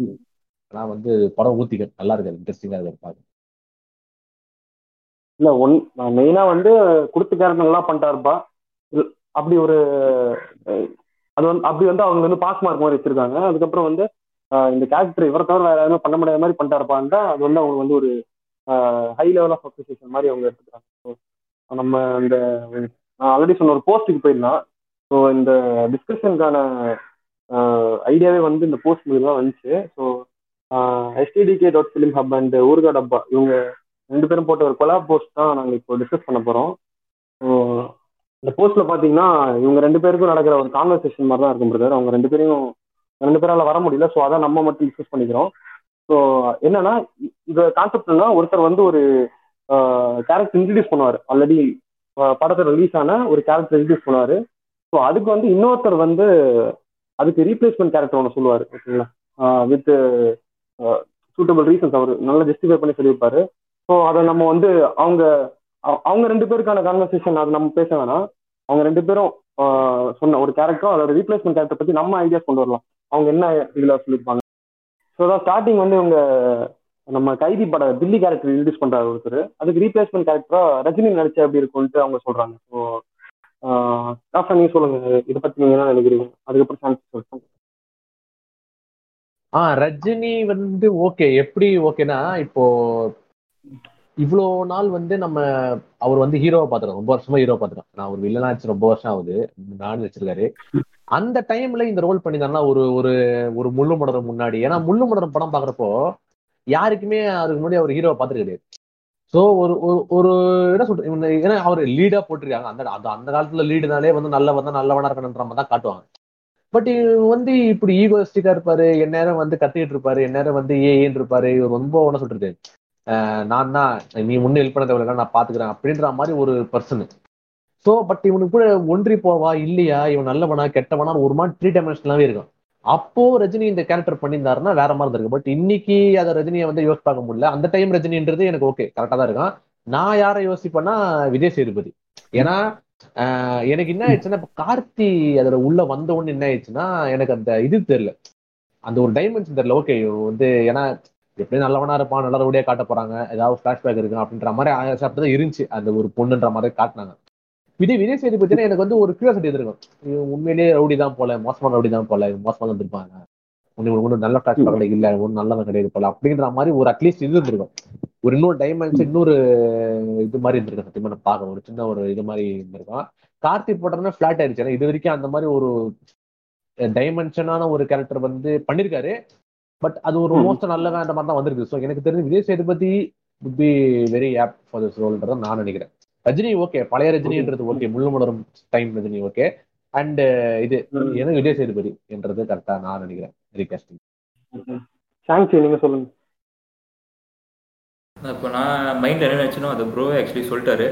ஆனா வந்து படம் ஊத்திக்க நல்லா இருக்கு இன்ட்ரெஸ்டிங்கா இருக்கு பாக்க இல்ல ஒன் மெயினா வந்து கொடுத்த கேரக்டர் நல்லா பண்ணிட்டாருப்பா அப்படி ஒரு அது வந்து அப்படி வந்து அவங்க வந்து பாஸ் மார்க் மாதிரி வச்சிருக்காங்க. அதுக்கப்புறம் வந்து இந்த கேரக்டர் இவரை தவிர வேற யாருமே பண்ண முடியாத மாதிரி பண்ணிட்டாருப்பான்னு அது வந்து அவங்க வந்து ஒரு ஹை லெவல் ஆஃப் அப்ரிசியேஷன் மாதிரி அவங்க எடுத்துக்கிறாங்க. நம்ம இந்த நான் ஆல்ரெடி சொன்ன ஒரு போஸ்ட்டுக்கு போயிடலாம். ஸோ இந்த டிஸ்கஷனுக்கான ஐடியாவே வந்து இந்த போஸ்ட் மூலியமா வந்துச்சு. So STDK dot film hub and Oorga Dabba இவங்க ரெண்டு பேரும் போட்ட ஒரு கொலா போஸ்ட் தான் நாங்கள் இப்போ டிஸ்கஸ் பண்ண போகிறோம் ஸோ இந்த போஸ்ட்டில் பார்த்தீங்கன்னா இவங்க ரெண்டு பேருக்கும் நடக்கிற ஒரு கான்வர்சேஷன் மாதிரி தான் இருக்கும் பிரதர் அவங்க ரெண்டு பேரையும் ரெண்டு பேரால் வர முடியல. ஸோ அதான் நம்ம மட்டும் டிஸ்கஸ் பண்ணிக்கிறோம். ஸோ என்னன்னா இந்த கான்செப்ட்னா ஒருத்தர் வந்து ஒரு கேரக்டர் இன்ட்ரடியூஸ் பண்ணுவார். ஆல்ரெடி படத்தில் ரிலீஸ் ஆன ஒரு கேரக்டர் இன்ட்ரடியூஸ் பண்ணுவார். ஸோ அதுக்கு வந்து இன்னொருத்தர் வந்து அதுக்கு ரீப்ளேஸ்மெண்ட் கேரக்டர் ஒன்று சொல்லுவார் ஓகேங்களா? வித் சூட்டபிள் ரீசன்ஸ் அவர் நல்லா ஜஸ்டிஃபை பண்ணி சொல்லியிருப்பாரு. ஸோ அதை நம்ம வந்து அவங்க அவங்க ரெண்டு பேருக்கான கான்வர்சேஷன் அது நம்ம பேச வேணாம். அவங்க ரெண்டு பேரும் சொன்ன ஒரு கேரக்டரும் அதோட ரீப்ளேஸ்மெண்ட் கேரக்டர் பற்றி நம்ம ஐடியாஸ் கொண்டு வரலாம். அவங்க என்ன இதில் சொல்லியிருப்பாங்க? ஸோ தான் ஸ்டார்டிங் வந்து இவங்க நம்ம கைதி பட தில்லி கேரக்டர் இன்ட்ரடியூஸ் பண்றாரு ஒருத்தர். அதுக்கு ரீப்ளேஸ்மெண்ட் கேரக்டரா ரஜினி நடிச்சா எப்படி இருக்கும்ட்டு அவங்க சொல்றாங்க. ஸோ காசா நீங்க சொல்லுங்க. இதை பத்தி நீங்க என்ன நினைக்கிறீங்க? அதுக்கப்புறம் சான்ஸ் சொல்லுங்க ஆ ரஜினி வந்து ஓகே எப்படி ஓகேனா இப்போ இவ்வளோ நாள் வந்து நம்ம அவர் வந்து ஹீரோவை பார்த்துருக்கோம் ரொம்ப வருஷமா ஹீரோ பார்த்துருக்கோம் நான் ஒரு வில்லனா வச்சு ரொம்ப வருஷம் ஆகுது. நானும் வச்சிருக்காரு. அந்த டைம்ல இந்த ரோல் பண்ணியிருந்தாருன்னா ஒரு ஒரு ஒரு முள்ளு முடரம் முன்னாடி. ஏன்னா முள்ளு முடரம் படம் பாக்குறப்போ யாருக்குமே அதுக்கு முன்னாடி அவர் ஹீரோவை பார்த்துட்டு கிடையாது ஸோ ஒரு ஒரு ஒரு என்ன சொல்றேன் இவங்க ஏன்னா அவர் லீடா போட்டிருக்காங்க. அந்த அந்த அந்த காலத்துல லீடுனாலே வந்து நல்லவன் தான் நல்லவனா இருக்கணுன்ற மாதிரி தான் காட்டுவாங்க. பட் வந்து இப்படி ஈகோஸ்டிக்கா இருப்பாரு எந்நேரம் வந்து கத்திக்கிட்டு இருப்பாரு எந்நேரம் வந்து ஏன் இருப்பாரு இவர் ரொம்ப என்ன சொல்றது? ஆஹ் நான் தான் நீ முன்ன ஹெல்ப் பண்ண தேவையில்ல நான் பாத்துக்கிறேன் அப்படின்ற மாதிரி ஒரு பர்சன் ஸோ பட் இவனுக்கு கூட ஒன்றி போவா இல்லையா? இவன் நல்லவனா கெட்டவனா ஒரு மாதிரி த்ரீ டைமென்ஷனாவே இருக்கும். அப்போ ரஜினி இந்த கேரக்டர் பண்ணியிருந்தாருன்னா வேற மாதிரி இருக்கு பட் இன்னைக்கு அதை ரஜினியை வந்து யோசி பார்க்க முடியல. அந்த டைம் ரஜினின்றது எனக்கு ஓகே கரெக்டா தான் இருக்கும். நான் யாரை யோசிப்பேன்னா விஜய் சேதுபதி. ஏன்னா ஆஹ் எனக்கு என்ன ஆயிடுச்சுன்னா இப்ப கார்த்தி அதுல உள்ள வந்த உடனே என்ன ஆயிடுச்சுன்னா எனக்கு அந்த இது தெரியல. அந்த ஒரு டைமென்ஷன் தெரியல. ஓகே வந்து ஏன்னா எப்படி நல்லவனா இருப்பான் நல்ல ரவுடியா காட்ட போறாங்க ஏதாவது ஃபிளாஷ்பேக் இருக்கு அப்படின்ற மாதிரி அப்படிதான் இருந்துச்சு. அந்த ஒரு பொண்ணுன்ற மாதிரி காட்டினாங்க. விஜய் விஜய் சேதுபதினா எனக்கு வந்து ஒரு கியூரியாசிட்டி இருக்கும் உண்மையிலேயே ரவுடி தான் போல மோசமான ரவுடி தான் போல மோசமா இருந்திருப்பாங்க ஒன்னு ஒன்றும் நல்ல ஃபிளாஷ்பேக் இல்ல ஒன்றும் நல்லவன் கிடையாது போல அப்படின்ற மாதிரி ஒரு அட்லீஸ்ட் இது இருந்திருக்கும். ஒரு இன்னொரு டைமென்ஷன் இன்னொரு இது மாதிரி இருந்திருக்கும் சத்தியமா நான் பார்க்க ஒரு சின்ன ஒரு இது மாதிரி இருந்திருக்கும். கார்த்திக் போட்டோம்னா ஃபிளாட் ஆயிடுச்சு. ஏன்னா இது வரைக்கும் அந்த மாதிரி ஒரு டைமென்ஷனான ஒரு கேரக்டர் வந்து பண்ணிருக்காரு. பட் அது ஒரு மோஸ்ட் நல்ல வேண்ட மாதிரி தான் வந்திருக்கு ஸோ எனக்கு தெரிஞ்சு Vijay Sethupathi would be very apt for this ரோல்ன்றத நான் நினைக்கிறேன். ரஜினி ஓகே பழைய ரஜினின்றது ஓகே முள்ளு மலரும் டைம் ரஜினி ஓகே அண்ட் இது எனக்கு விஜய் சேதுபதி என்றது கரெக்டா நான் நினைக்கிறேன். ரீகாஸ்டிங் சாங்சி நீங்க சொல்லுங்க. இப்போ நான் மைண்ட் என்ன நினச்சனோ அதை ப்ரோ ஆக்சுவலி சொல்லிட்டாரு.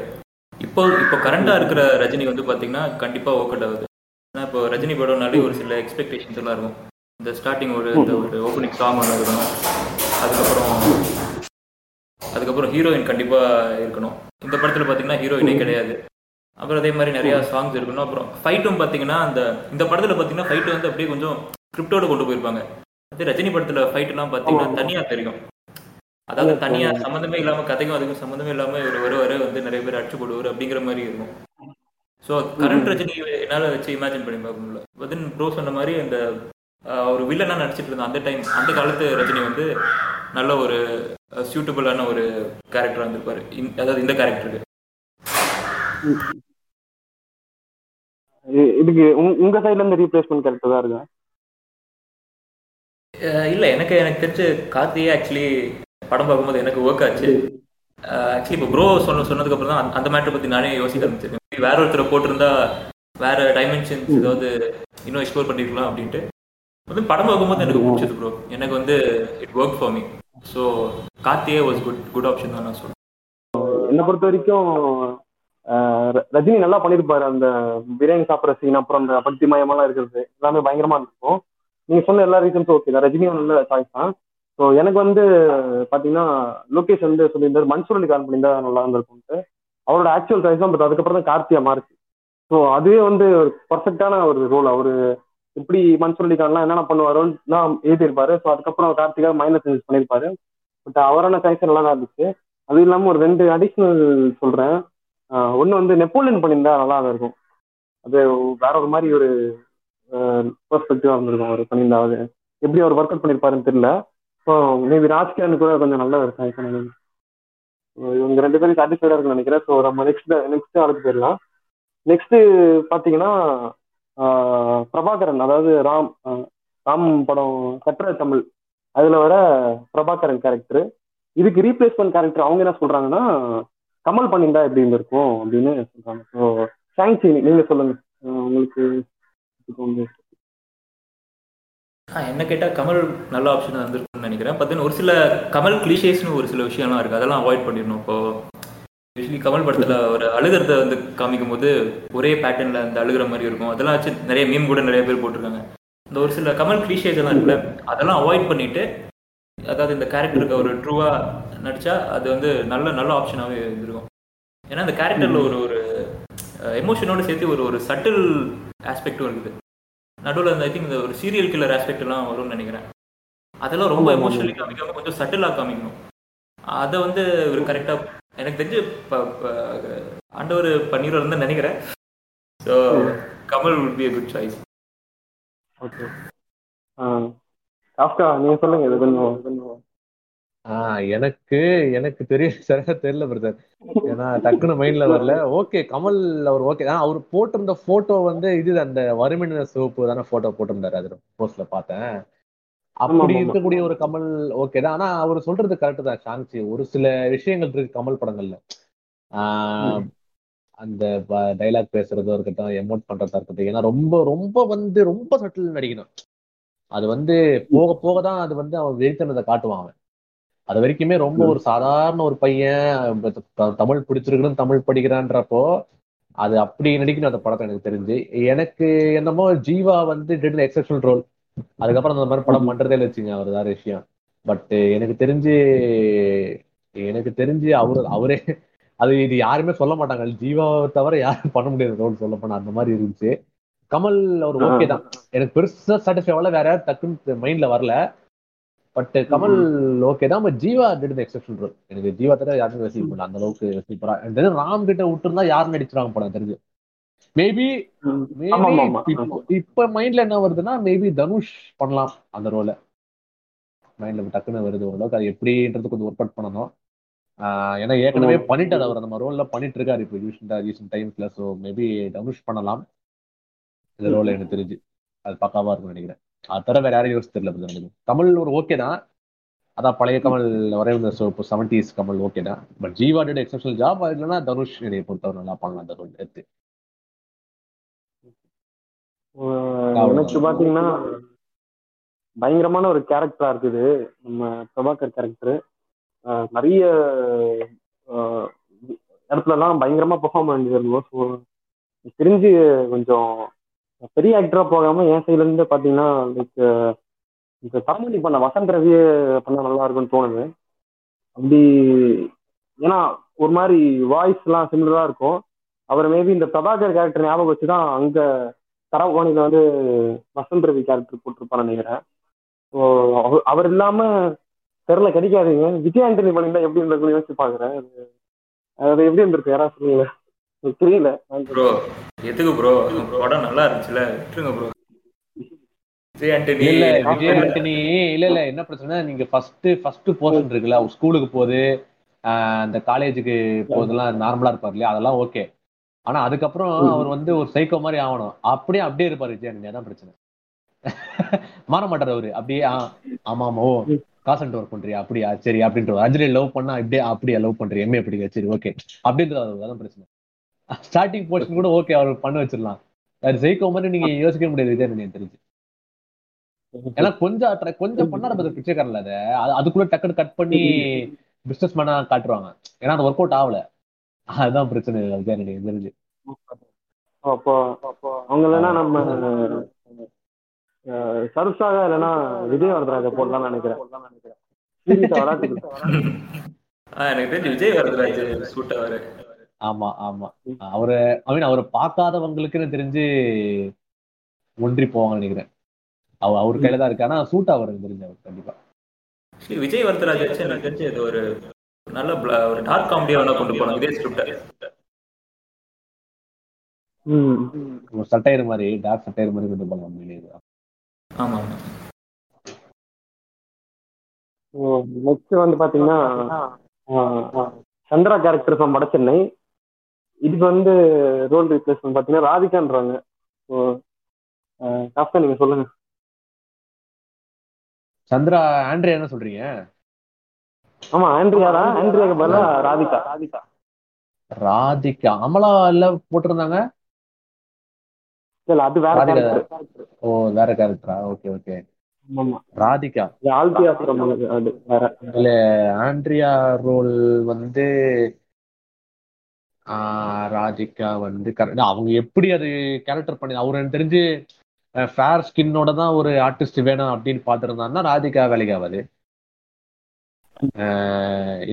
இப்போ இப்போ கரண்டாக இருக்கிற ரஜினி வந்து பார்த்தீங்கன்னா கண்டிப்பாக ஒர்க் அவுட் ஆகுது. ஏன்னா இப்போ ரஜினி படம்னாலே ஒரு சில எக்ஸ்பெக்டேஷன்ஸ் எல்லாம் இருக்கும். இந்த ஸ்டார்டிங் ஒரு இந்த ஒரு ஓப்பனிங் சாங் ஒன்று இருக்கணும். அதுக்கப்புறம் அதுக்கப்புறம் ஹீரோயின் கண்டிப்பாக இருக்கணும். இந்த படத்தில் பார்த்தீங்கன்னா ஹீரோயினே கிடையாது. அப்புறம் அதே மாதிரி நிறைய சாங்ஸ் இருக்கணும். அப்புறம் ஃபைட்டும் பார்த்தீங்கன்னா அந்த இந்த படத்தில் பார்த்தீங்கன்னா ஃபைட்டு வந்து அப்படியே கொஞ்சம் ஸ்கிரிப்டோட கொண்டு போயிருப்பாங்க. அதே ரஜினி படத்தில் ஃபைட்லாம் பார்த்தீங்கன்னா தனியாக தெரியும். அதாவது தனியா சம்மந்தமே இல்லாம கதைக்கும் அதுக்கும் சம்மந்தமே இல்லாம இவர் வருவாரு வந்து நிறைய பேர் அடிச்சு போடுவார் அப்படிங்கிற மாதிரி இருக்கும். ஸோ கரண்ட் ரஜினி என்னால வச்சு இமேஜின் பண்ணி பார்க்க முடியல. வதின் ப்ரோ சொன்ன மாதிரி அந்த ஒரு வில்லனா நடிச்சிட்டு இருந்த அந்த டைம் அந்த காலத்து ரஜினி வந்து நல்ல ஒரு சூட்டபிளான ஒரு கேரக்டரா இருந்திருப்பாரு இந்த- அதாவது இந்த கேரக்டருக்கு இதுக்கு உங்க- சைடுல இருந்து ரீப்ளேஸ்மெண்ட் கரெக்டா தான் இருக்கா? இல்ல எனக்கு எனக்கு தெரிஞ்ச கார்த்தியே ஆக்சுவலி படம் பார்க்கும்போது எனக்கு ஒர்க் ஆச்சு. ஆக்சுவலி இப்போ ப்ரோ சொன்ன சொன்னதுக்கு அப்புறம் தான் அந்த- அந்த மேட்டரை பத்தி நானே யோசிக்க ஆரம்பிச்சிருக்கேன். வேற ஒருத்தரை போட்டிருந்தா வேற டைமென்ஷன்ஸ் ஏதாவது இன்னும் எக்ஸ்ப்ளோர் பண்ணிருக்கலாம் அப்படின்ட்டு. வந்து படம் பார்க்கும்போது எனக்கு பிடிச்சது ப்ரோ எனக்கு வந்து it work for me so கார்த்தியே was good good option தான் நான் சொல்றேன். என்னை பொறுத்த வரைக்கும் ஆஹ் ரஜினி நல்லா பண்ணிருப்பாரு அந்த பிரியாணி சாப்பிட்ற சீன் அப்புறம் அந்த பக்தி மயமெல்லாம் இருக்கிறது எல்லாமே பயங்கரமா இருக்கும். நீங்க சொன்ன எல்லா ரீசன்ஸும் ஓகே தான். ரஜினியும் நல்ல சாய்ஸ் தான். ஸோ எனக்கு வந்து பாத்தீங்கன்னா லோகேஷ் வந்து சொல்லியிருந்தாரு மன்சூர் அலி கான் பண்ணியிருந்தா நல்லா இருந்திருக்கும்ட்டு. அவரோட ஆக்சுவல் சாய்ஸ் தான் பட் அதுக்கப்புறம் தான் கார்த்தியா மாறுச்சு. ஸோ அதுவே வந்து ஒரு பர்ஃபெக்டான ஒரு ரோல் அவரு எப்படி மன்சூர் அலி கான்லாம் என்னென்ன பண்ணுவாரோன்னு தான் எழுதியிருப்பாரு. ஸோ அதுக்கப்புறம் கார்த்திகா மைனஸ் சேஞ்சஸ் பண்ணியிருப்பாரு. பட் அவரான சாய்ஸ் நல்லா தான் இருந்துச்சு. அது இல்லாமல் ஒரு ரெண்டு அடிஷ்னல் சொல்கிறேன் ஒன்று வந்து நெப்போலியன் பண்ணியிருந்தா நல்லா தான் இருக்கும். அது வேற ஒரு மாதிரி ஒரு பெர்ஸ்பெக்டிவாக இருந்திருக்கும் அவர் பண்ணியிருந்தா. அது எப்படி அவர் ஒர்க் அவுட் பண்ணியிருப்பாருன்னு தெரியல. ஸோ மேபி ராஜ்கிரண் கூட கொஞ்சம் நல்ல ஒரு சாய்ஸ் இவங்க ரெண்டு பேரும் சாட்டிஸ்ஃபைடாக இருக்குன்னு நினைக்கிறேன். ஸோ நம்ம நெக்ஸ்ட் நெக்ஸ்ட் ஆளுக்கு போயிடலாம். நெக்ஸ்ட் பார்த்தீங்கன்னா பிரபாகரன் அதாவது ராம் ராம் படம் கற்ற தமிழ். அதுல வர பிரபாகரன் கேரக்டர் இதுக்கு ரீப்ளேஸ்மெண்ட் கேரக்டர் அவங்க என்ன சொல்றாங்கன்னா கமல் பண்ணியிருந்தா எப்படி இருந்திருக்கும் அப்படின்னு சொல்றாங்க. ஸோ தேங்க்ஸ் நீங்க சொல்லுங்க. உங்களுக்கு என்ன கேட்டால் கமல் நல்ல ஆப்ஷன் வந்திருக்குன்னு நினைக்கிறேன். பார்த்தீங்கன்னா ஒரு சில கமல் கிளிஷேஸ்னு ஒரு சில விஷயம்லாம் இருக்குது அதெல்லாம் அவாய்ட் பண்ணிடணும். இப்போ யூஸ்வலி கமல் படத்தில் ஒரு அழுகிறத வந்து காமிக்கும் போது ஒரே பேட்டர்னில் அந்த அழுகிற மாதிரி இருக்கும். அதெல்லாம் வச்சு நிறைய மீம் கூட நிறைய பேர் போட்டிருக்காங்க. இந்த ஒரு சில கமல் கிளிஷேஸ் எல்லாம் இருக்குல்ல அதெல்லாம் அவாய்ட் பண்ணிட்டு அதாவது இந்த கேரக்டருக்கு ஒரு ட்ரூவா நடிச்சா அது வந்து நல்ல நல்ல ஆப்ஷனாகவே இருந்திருக்கும். ஏன்னா அந்த கேரக்டரில் ஒரு ஒரு எமோஷனோட சேர்த்து ஒரு ஒரு சட்டில் ஆஸ்பெக்டும் இருக்குது. நடுவில் அந்த ஐ திங்க் இந்த ஒரு சீரியல் கில்லர் ஆஸ்பெக்ட் எல்லாம் வரும்னு நினைக்கிறேன். அதெல்லாம் ரொம்ப எமோஷனலி காமிக்காம கொஞ்சம் சட்டிலாக காமிக்கணும். அதை வந்து ஒரு கரெக்டாக எனக்கு தெரிஞ்சு இப்போ ஆண்டவர் பண்ணிடுவார் தான் நினைக்கிறேன். So Kamal would be a good choice okay Kafka நீங்க சொல்லுங்க இது கொஞ்சம். எனக்கு எனக்கு தெரிய சரியா தெரியல பிரதர் ஏன்னா டக்குனு மைண்ட்ல வரல. ஓகே கமல் அவர் ஓகே ஆனா அவர் போட்டிருந்த போட்டோ வந்து இது அந்த வறுமையின சிவப்பு தானே போட்டோ போட்டிருந்தாரு அது போஸ்ட்ல பார்த்தேன். அப்படி. இருக்கக்கூடிய ஒரு கமல் ஓகே தான். ஆனா அவர் சொல்றது கரெக்ட் தான் ஷாங்சி ஒரு சில விஷயங்கள் இருக்கு கமல் படங்கள்ல. ஆஹ் அந்த டைலாக் பேசுறதோ இருக்கட்டும் எமோட் பண்றதா இருக்கட்டும். ஏன்னா ரொம்ப ரொம்ப வந்து ரொம்ப சட்டில் நடிக்கணும். அது வந்து போக போக தான் அது வந்து அவன் வெறித்தனத்தை காட்டுவான் அவன். அது வரைக்குமே ரொம்ப ஒரு சாதாரண ஒரு பையன் தமிழ் பிடிச்சிருக்குன்னு தமிழ் படிக்கிறான்றப்போ அது அப்படி நடிக்கணும் அந்த படத்தை எனக்கு தெரிஞ்சு. எனக்கு என்னமோ ஜீவா வந்து டிட் எக்ஸப்ஷனல் ரோல் அதுக்கப்புறம் அந்த மாதிரி படம் பண்றதே இல்லை வச்சுங்க அவர் வேற விஷயம். பட் எனக்கு தெரிஞ்சு எனக்கு தெரிஞ்சு அவரு அவரே அது இது யாருமே சொல்ல மாட்டாங்க. ஜீவாவை தவிர யாரும் பண்ண முடியாது ரோல் சொல்ல போனா அந்த மாதிரி இருந்துச்சு. கமல் அவர் ஓகே தான். எனக்கு பெருசா சாட்டிஸ்ஃபை ஆகல வேற யாரும் டக்குன்னு மைண்ட்ல வரல. பட் கமல் ஓகே தான் but Jiva did exception role எனக்கு ஜீவா தவிர யாருமே ரசிக்க முடியல அந்த அளவுக்கு சூப்பரா எனக்கு தெரிஞ்சு ராம் கிட்ட விட்டுருந்தா யாரும் நடிச்சிருவாங்க படம் தெரிஞ்சு. மேபி. இப்ப மைண்ட்ல என்ன வருதுன்னா மேபி தனுஷ் பண்ணலாம் அந்த ரோலை மைண்ட்ல டக்குன்னு வருது ஓரளவுக்கு அது எப்படின்றது கொஞ்சம் ஒர்க் அவுட் பண்ணணும். ஏன்னா ஏற்கனவே. பண்ணிட்டாரு அவர். நம்ம ரோல்ல பண்ணிட்டு இருக்காரு இப்போ ரீசெண்டா ரீசெண்ட் டைம்ஸ்ல ஸோ மேபி தனுஷ் பண்ணலாம். இந்த ரோல் எனக்கு தெரிஞ்சு. அது பக்காவா இருக்கும்னு நினைக்கிறேன். அது தவிர வேற யாரையும் யோசிச்சு தெரியல எனக்கு. கமல் ஒரு ஓகே தான். அதான் பழைய கமல் வரைவு இப்போ செவன்டிஸ் கமல் ஓகே தான். But Jiva did exceptional job இல்லைன்னா தனுஷ் என்னை பொறுத்தவரை நல்லா பண்ணலாம் அந்த ரோல் எடுத்து. எனக்கு பாத்தீங்கன்னா பயங்கரமான ஒரு கேரக்டரா இருக்குது நம்ம பிரபாகர் கேரக்டர் நிறைய இடத்துலலாம் பயங்கரமா பெர்ஃபார்ம் பண்ணிருந்தோம் ஸோ தெரிஞ்சு கொஞ்சம் பெரிய ஆக்டரா போகாம என் சைட்ல இருந்து பாத்தீங்கன்னா லைக் இந்த தரமணி பண்ண வசந்த் ரவியே பண்ண நல்லா இருக்கும்னு தோணுது. அப்படி ஏன்னா ஒரு மாதிரி வாய்ஸ் எல்லாம் சிமிலரா இருக்கும். அவர் மேபி இந்த பிரபாகர் கேரக்டர் ஞாபகம் வச்சுதான் அங்க தரவாணியில வந்து வசந்த் ரவி கேரக்டர் போட்டிருப்பான்னு நினைக்கிறேன். ஸோ அவர் அவர் இல்லாம தெருல கிடைக்காதீங்க. விஜய் ஆண்டனி பண்ணியிருந்தா எப்படி இருந்திருக்குன்னு யோசிச்சு பாக்குறேன். அது- எப்படி இருந்திருக்கு? யாராவது சொல்லுங்க தெரியல ப்ரோ எதுக்கு ப்ரோ படம் நல்லா இருந்துச்சுல. விட்டுருங்க ப்ரோ விஜய் ஆண்டனி இல்ல இல்ல விஜய் ஆண்டனி இல்ல இல்ல என்ன பிரச்சனை நீங்க ஃபர்ஸ்ட் ஃபர்ஸ்ட் போர்ஷன் இருக்குல்ல ஸ்கூலுக்கு போகுது அந்த காலேஜுக்கு போதெல்லாம் நார்மலா இருப்பார் இல்லையா? அதெல்லாம் ஓகே ஆனா அதுக்கப்புறம் அவர் வந்து ஒரு சைக்கோ மாதிரி ஆகணும் அப்படியே அப்படியே இருப்பாரு விஜய் ஆண்டனி அதான் பிரச்சனை. மாற மாட்டார் அவரு. அப்படியே ஆமா ஆமா ஓ காசன்ட் ஒர்க் பண்றியா? அப்படியா? சரி அப்படின்ற அஞ்சலி லவ் பண்ணா இப்படியே அப்படியா லவ் பண்றியா? எம்ஏ படிக்க? சரி ஓகே அப்படின்றது அதான் பிரச்சனை. ஸ்டார்டிங் போர்ஷன் கூட ஓகே அவர் பண்ண வச்சிடலாம். அது சைக்கோ மாதிரி நீங்க யோசிக்க முடியாது விஜய் ஆண்டனி எனக்கு தெரிஞ்சு. ஏன்னா கொஞ்சம் கொஞ்சம் பண்ணாரு பதில் பிச்சைக்காரல அதை. அது- அதுக்குள்ள டக்குனு கட் பண்ணி பிசினஸ் மேனா காட்டுவாங்க. ஏன்னா அது ஒர்க் அவுட் ஆகல. அதுதான் பிரச்சனை. விஜய் ஆண்டனி எனக்கு தெரிஞ்சு. அப்போ அவங்க இல்லைன்னா நம்ம அஹ், சருஷாக இல்லைன்னா விஜய் வரதராஜ போடலாம்னு நினைக்கிறேன். எனக்கு தெரிஞ்சு விஜய் வரதராஜ் சூட் ஆவாரு ஆமா ஆமா. அவரு ஐ மீன் அவரை பார்க்காதவங்களுக்குன்னு தெரிஞ்சு ஒன்றி போவாங்கன்னு நினைக்கிறேன். அவ அவர் கையில தான் இருக்கு. ஆனா சூட் ஆவருக்கு தெரிஞ்சு அவர் கண்டிப்பா. விஜய் வரதராஜ் வச்சு எனக்கு தெரிஞ்சு இது ஒரு நல்ல ஒரு டார்க் காமெடியா வேணா கொண்டு போனாங்க இதே ஸ்கிரிப்ட் ம். ஒரு சட்டையர் மாதிரி டார்க் சட்டையர் மாதிரி கொண்டு போகலாம் உண்மையிலேயே. ஆமா நெக்ஸ்ட் வந்து பாத்தீங்கன்னா சந்திரா கேரக்டர் ஃப்ரம் வட சென்னை. இதுக்கு வந்து ரோல் ரீப்ளேஸ்மெண்ட் பாத்தீங்கன்னா ராதிகான்றாங்க. ஸோ நீங்க சொல்லுங்க. சந்திரா ஆண்ட்ரியா என்ன சொல்றீங்க? ஆமா ஆண்ட்ரியா தான் ஆண்ட்ரியாக்கு பதிலா ராதிகா. ராதிகா. ராதிகா. அமலா இல்ல போட்டிருந்தாங்க? இல்ல அது வேற ராதிகா. கேரக்டர் ஓ வேற கேரக்டரா ஓகே ஓகே. ராதிகா. இல்ல ஆண்ட்ரியா ரோல் வந்து ராதிகா வந்து கரெக்ட் அவங்க எப்படி அது கேரக்டர் பண்ணி அவர் எனக்கு தெரிஞ்சு ஃபேர் ஸ்கின்னோட தான் ஒரு ஆர்டிஸ்ட் வேணும் அப்படின்னு பார்த்துருந்தாங்கன்னா ராதிகா வேலைக்கு ஆகாது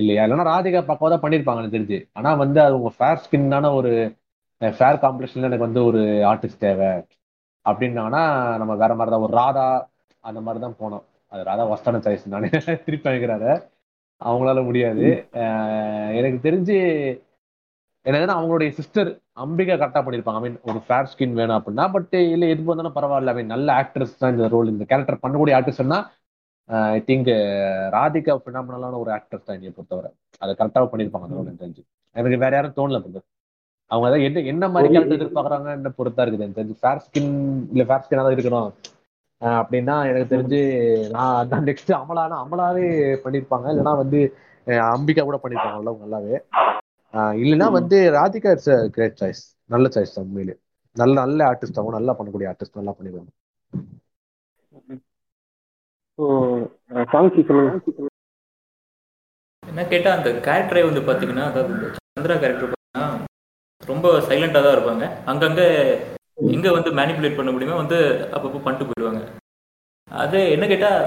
இல்லையா? இல்லைன்னா ராதிகா பக்கம் தான் பண்ணியிருப்பாங்க எனக்கு தெரிஞ்சு. ஆனா வந்து அது உங்க ஃபேர் ஸ்கின்னான ஒரு ஃபேர் காம்படிஷன்ல எனக்கு வந்து ஒரு ஆர்டிஸ்ட் தேவை. அப்படின்னாங்கன்னா நம்ம வேற மாதிரி தான் ஒரு ராதா அந்த மாதிரி தான் போனோம். அது ராதா வஸ்தான சாய்ஸ் நானே திருப்பி வாங்கிக்கிறாரு. அவங்களால முடியாது. எனக்கு தெரிஞ்சு என்னதுன்னா அவங்களுடைய சிஸ்டர் அம்பிகா கரெக்டாக பண்ணியிருப்பாங்க ஐ மீன் ஒரு ஃபேர் ஸ்கின் வேணும் அப்படின்னா பட் இல்லை எது வந்தாலும் பரவாயில்ல. ஐ மீன் நல்ல ஆக்ட்ரஸ் தான் இந்த ரோல் இந்த கேரக்டர் பண்ணக்கூடிய ஆர்டிஸ்ட்னா ஐ திங்க் ராதிகா ஃபினாமினலான ஒரு ஆக்ட்ரஸ் தான் என்னைய பொறுத்தவரை. அதை கரெக்டாக பண்ணியிருப்பாங்க அந்த எனக்கு தெரிஞ்சு. எனக்கு வேற யாரும் தோணல brother. அவங்க அதான் என்ன என்ன மாதிரி கேரக்டர் எதிர்பார்க்குறாங்க என்ன பொறுத்தா இருக்குது எனக்கு தெரிஞ்சு. ஃபேர் ஸ்கின் இல்லை ஃபேர் ஸ்கின்னாக தான் இருக்கணும். அஹ் அப்படின்னா எனக்கு தெரிஞ்சு நான் நான் நெக்ஸ்ட் அமலானா அமலாவே பண்ணியிருப்பாங்க. இல்லைன்னா வந்து அஹ் அம்பிகா கூட பண்ணியிருப்பாங்க அவ்வளவு நல்லாவே. அஹ் இல்லைன்னா வந்து ராதிகா இட்ஸ் கிரேட் சாய்ஸ் நல்ல சாய்ஸ் தான் உண்மையிலே. நல்ல நல்ல ஆர்டிஸ்ட் அவங்க நல்லா பண்ணக்கூடிய ஆர்டிஸ்ட் நல்லா பண்ணிடுவாங்க சொல்லுங்க. என்ன கேட்டால் அந்த கேரக்டரே வந்து பார்த்தீங்கன்னா அதாவது சந்திரா கேரக்டர் பார்த்தீங்கன்னா ரொம்ப சைலண்டாக தான் இருப்பாங்க. அங்கங்கே எங்கே வந்து மேனிப்புலேட் பண்ண முடியுமோ வந்து அப்பப்போ பண்ணிட்டு போயிடுவாங்க. அது என்ன கேட்டால்